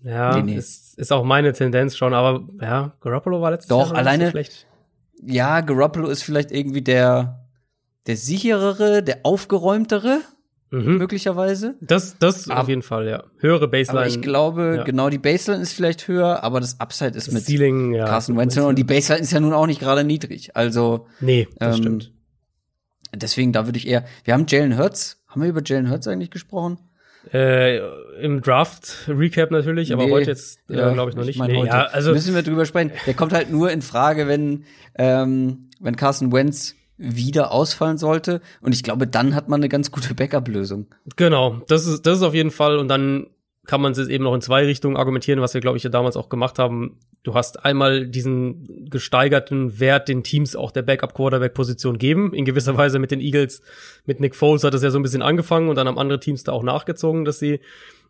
Ja, nee, nee. Ist, ist auch meine Tendenz schon, aber ja, Garoppolo war letztes Doch, Jahr alleine, so schlecht. Ja, Garoppolo ist vielleicht irgendwie der, der sicherere, der aufgeräumtere, mhm. möglicherweise. Das, das aber, auf jeden Fall, ja. Höhere Baseline. Aber ich glaube, ja. genau, die Baseline ist vielleicht höher, aber das Upside ist das mit Ceiling, ja, Carson Wentz und die Baseline ist ja nun auch nicht gerade niedrig. Also, nee, das ähm, stimmt. Deswegen, da würde ich eher. Wir haben Jalen Hurts. Haben wir über Jalen Hurts eigentlich gesprochen? Äh, Im Draft-Recap natürlich, aber nee, heute jetzt, äh, ja, glaube ich, noch nicht. Ich mein, nee, ja, also müssen wir drüber sprechen. Der kommt halt nur in Frage, wenn, ähm, wenn Carson Wentz wieder ausfallen sollte. Und ich glaube, dann hat man eine ganz gute Backup-Lösung. Genau, das ist, das ist auf jeden Fall. Und dann kann man es eben noch in zwei Richtungen argumentieren, was wir, glaube ich, ja damals auch gemacht haben. Du hast einmal diesen gesteigerten Wert den Teams auch der Backup-Quarterback-Position geben. In gewisser Weise mit den Eagles, mit Nick Foles hat es ja so ein bisschen angefangen und dann haben andere Teams da auch nachgezogen, dass sie,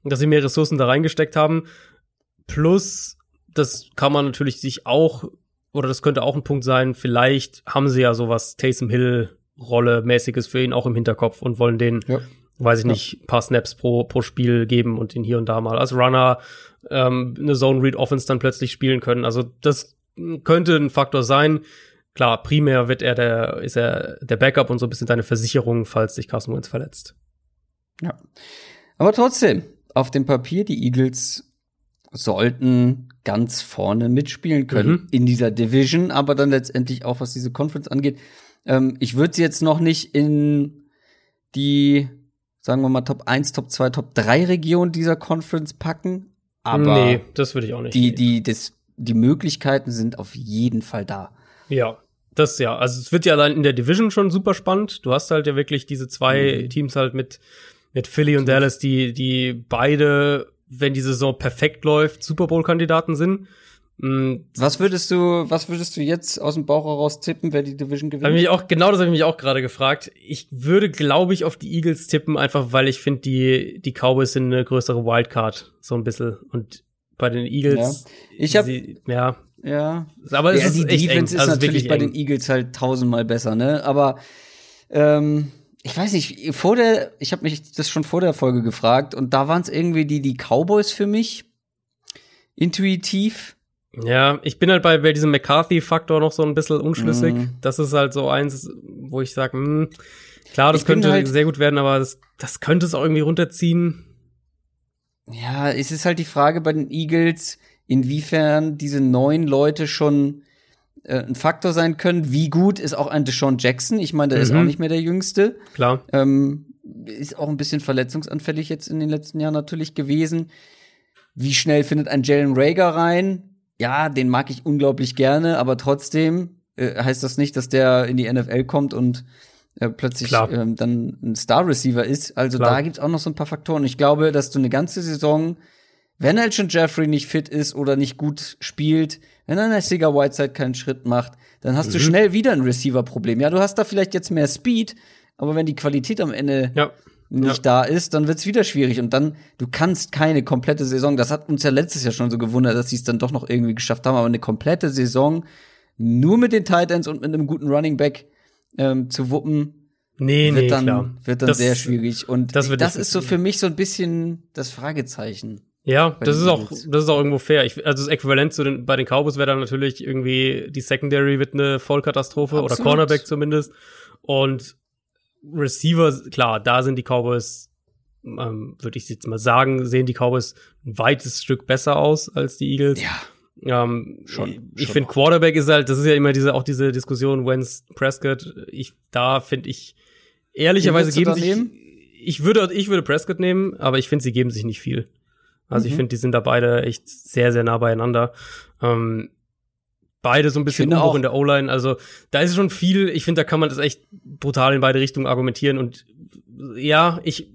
dass sie mehr Ressourcen da reingesteckt haben. Plus, das kann man natürlich sich auch, oder das könnte auch ein Punkt sein, vielleicht haben sie ja sowas Taysom Hill Rolle mäßiges für ihn auch im Hinterkopf und wollen den ja weiß ich nicht, paar Snaps pro, pro Spiel geben und ihn hier und da mal als Runner ähm, eine Zone Read Offense dann plötzlich spielen können. Also das könnte ein Faktor sein. Klar, primär wird er der, ist er der Backup und so ein bisschen deine Versicherung, falls sich Carson Wentz verletzt. Ja. Aber trotzdem, auf dem Papier, die Eagles sollten ganz vorne mitspielen können mhm. in dieser Division, aber dann letztendlich auch, was diese Conference angeht. Ähm, ich würde sie jetzt noch nicht in die sagen wir mal, Top 1, Top 2, Top 3 Region dieser Conference packen. Aber nee, das würde ich auch nicht. Die, die, das, die Möglichkeiten sind auf jeden Fall da. Ja, das ja. Also es wird ja allein in der Division schon super spannend. Du hast halt ja wirklich diese zwei mhm. Teams halt mit, mit Philly und Dallas, die, die beide, wenn die Saison perfekt läuft, Super Bowl-Kandidaten sind. Mhm. Was würdest du, was würdest du jetzt aus dem Bauch heraus tippen, wer die Division gewinnt? Hab mich auch, genau das habe ich mich auch gerade gefragt. Ich würde, glaube ich, auf die Eagles tippen, einfach weil ich finde, die, die Cowboys sind eine größere Wildcard, so ein bisschen. Und bei den Eagles. Ja. Ich habe ja. Ja. Aber es ja, ist die echt Defense eng. ist Also natürlich bei eng. den Eagles halt tausendmal besser, ne? Aber ähm, ich weiß nicht, vor der, ich habe mich das schon vor der Folge gefragt und da waren es irgendwie die, die Cowboys für mich. Intuitiv. Ja, ich bin halt bei, bei diesem McCarthy-Faktor noch so ein bisschen unschlüssig. Mhm. Das ist halt so eins, wo ich sage, hm, klar, das Ich könnte halt- sehr gut werden, aber das, das könnte es auch irgendwie runterziehen. Ja, es ist halt die Frage bei den Eagles, inwiefern diese neun Leute schon äh, ein Faktor sein können. Wie gut ist auch ein Deshaun Jackson? Ich meine, der ist Mhm. auch nicht mehr der Jüngste. Klar. Ähm, ist auch ein bisschen verletzungsanfällig jetzt in den letzten Jahren natürlich gewesen. Wie schnell findet ein Jalen Rager rein? Ja, den mag ich unglaublich gerne, aber trotzdem äh, heißt das nicht, dass der in die NFL kommt und äh, plötzlich ähm, dann ein Star Receiver ist. Also Klar. da gibt's auch noch so ein paar Faktoren. Ich glaube, dass du eine ganze Saison, wenn halt schon Jeffrey nicht fit ist oder nicht gut spielt, wenn dann der Sieger Whiteside keinen Schritt macht, dann hast du Mhm. schnell wieder ein Receiver-Problem. Ja, du hast da vielleicht jetzt mehr Speed, aber wenn die Qualität am Ende Ja. Nicht da ist, dann wird's wieder schwierig. Und dann, du kannst keine komplette Saison, das hat uns ja letztes Jahr schon so gewundert, dass sie es dann doch noch irgendwie geschafft haben, aber eine komplette Saison nur mit den Titans und mit einem guten Running Back ähm, zu wuppen, Nee, wird nee, dann, klar. wird dann Das- sehr schwierig. Und das das, ist so für mich so ein bisschen das Fragezeichen. Ja, das ist auch, das ist auch irgendwo fair. Ich, also das Äquivalent zu den, bei den Cowboys wäre dann natürlich irgendwie die Secondary wird eine Vollkatastrophe oder Absolut. Cornerback zumindest. Und Receiver, klar, da sind die Cowboys, ähm, würde ich jetzt mal sagen, sehen die Cowboys ein weites Stück besser aus als die Eagles. Ja. Ähm, Schon, Ich, ich finde. Quarterback ist halt, das ist ja immer diese, auch diese Diskussion, Wentz, Prescott. Ich, da finde ich, ehrlicherweise geben sich, nehmen? ich würde, ich würde Prescott nehmen, aber ich finde, sie geben sich nicht viel. Also ich Mhm. finde, die sind da beide echt sehr, sehr nah beieinander. Ähm, beide so ein bisschen auch. in der O-Line. Also da ist schon viel, ich finde, da kann man das echt brutal in beide Richtungen argumentieren. Und ja, ich,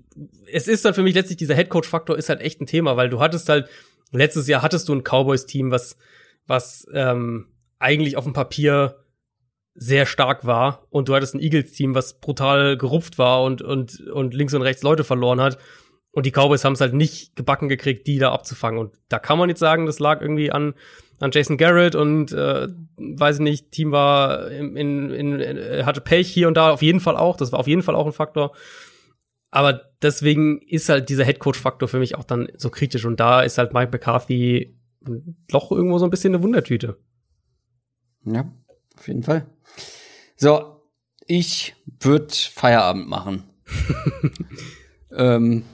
es ist dann für mich letztlich, dieser Headcoach-Faktor ist halt echt ein Thema, weil du hattest halt, letztes Jahr hattest du ein Cowboys-Team, was, was ähm, eigentlich auf dem Papier sehr stark war und du hattest ein Eagles-Team, was brutal gerupft war und, und, und links und rechts Leute verloren hat. Und die Cowboys haben es halt nicht gebacken gekriegt, die da abzufangen. Und da kann man jetzt sagen, das lag irgendwie an, an Jason Garrett und äh, weiß ich nicht, Team war in, in, in, in hatte Pech hier und da auf jeden Fall auch. Das war auf jeden Fall auch ein Faktor. Aber deswegen ist halt dieser Headcoach-Faktor für mich auch dann so kritisch. Und da ist halt Mike McCarthy doch irgendwo so ein bisschen eine Wundertüte. Ja, auf jeden Fall. So, ich würde Feierabend machen. ähm,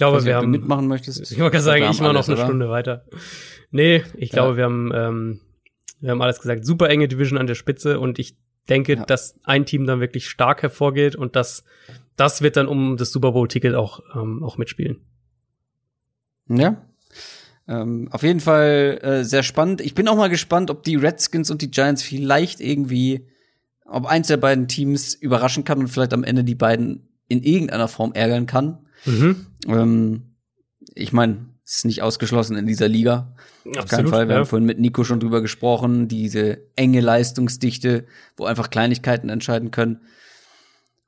glaube, nicht, wir haben mitmachen möchtest. Ich wollte gerade sagen, ich mache noch eine oder? Stunde weiter. Nee, ich glaube, Ja. wir haben, ähm, wir haben alles gesagt. Super enge Division an der Spitze und ich denke, Ja. dass ein Team dann wirklich stark hervorgeht und das, das wird dann um das Super Bowl-Ticket auch, ähm, auch mitspielen. Ja. Ähm, auf jeden Fall äh, sehr spannend. Ich bin auch mal gespannt, ob die Redskins und die Giants vielleicht irgendwie, ob eins der beiden Teams überraschen kann und vielleicht am Ende die beiden in irgendeiner Form ärgern kann. Mhm. Ähm, ich meine, es ist nicht ausgeschlossen in dieser Liga. Auf keinen Fall. Wir ja. haben vorhin mit Nico schon drüber gesprochen, diese enge Leistungsdichte, wo einfach Kleinigkeiten entscheiden können.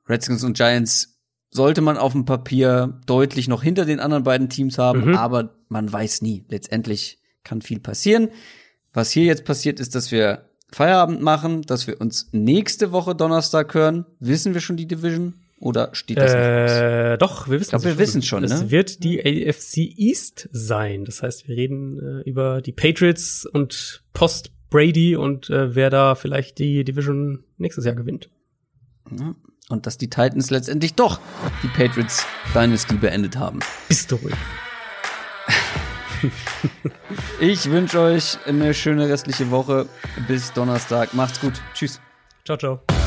Redskins und Giants sollte man auf dem Papier deutlich noch hinter den anderen beiden Teams haben, Mhm. aber man weiß nie. Letztendlich kann viel passieren. Was hier jetzt passiert, ist, dass wir Feierabend machen, dass wir uns nächste Woche Donnerstag hören. Wissen wir schon die Division? Oder steht das? Äh, doch, wir wissen glaub, wir wissen's schon, Es ne? wird die AFC East sein. Das heißt, wir reden äh, über die Patriots und Post Brady und äh, wer da vielleicht die Division nächstes Jahr gewinnt. Ja. Und dass die Titans letztendlich doch die Patriots Dynasty beendet haben. Bist du ruhig. Ich wünsche euch eine schöne restliche Woche. Bis Donnerstag. Macht's gut. Tschüss. Ciao, ciao.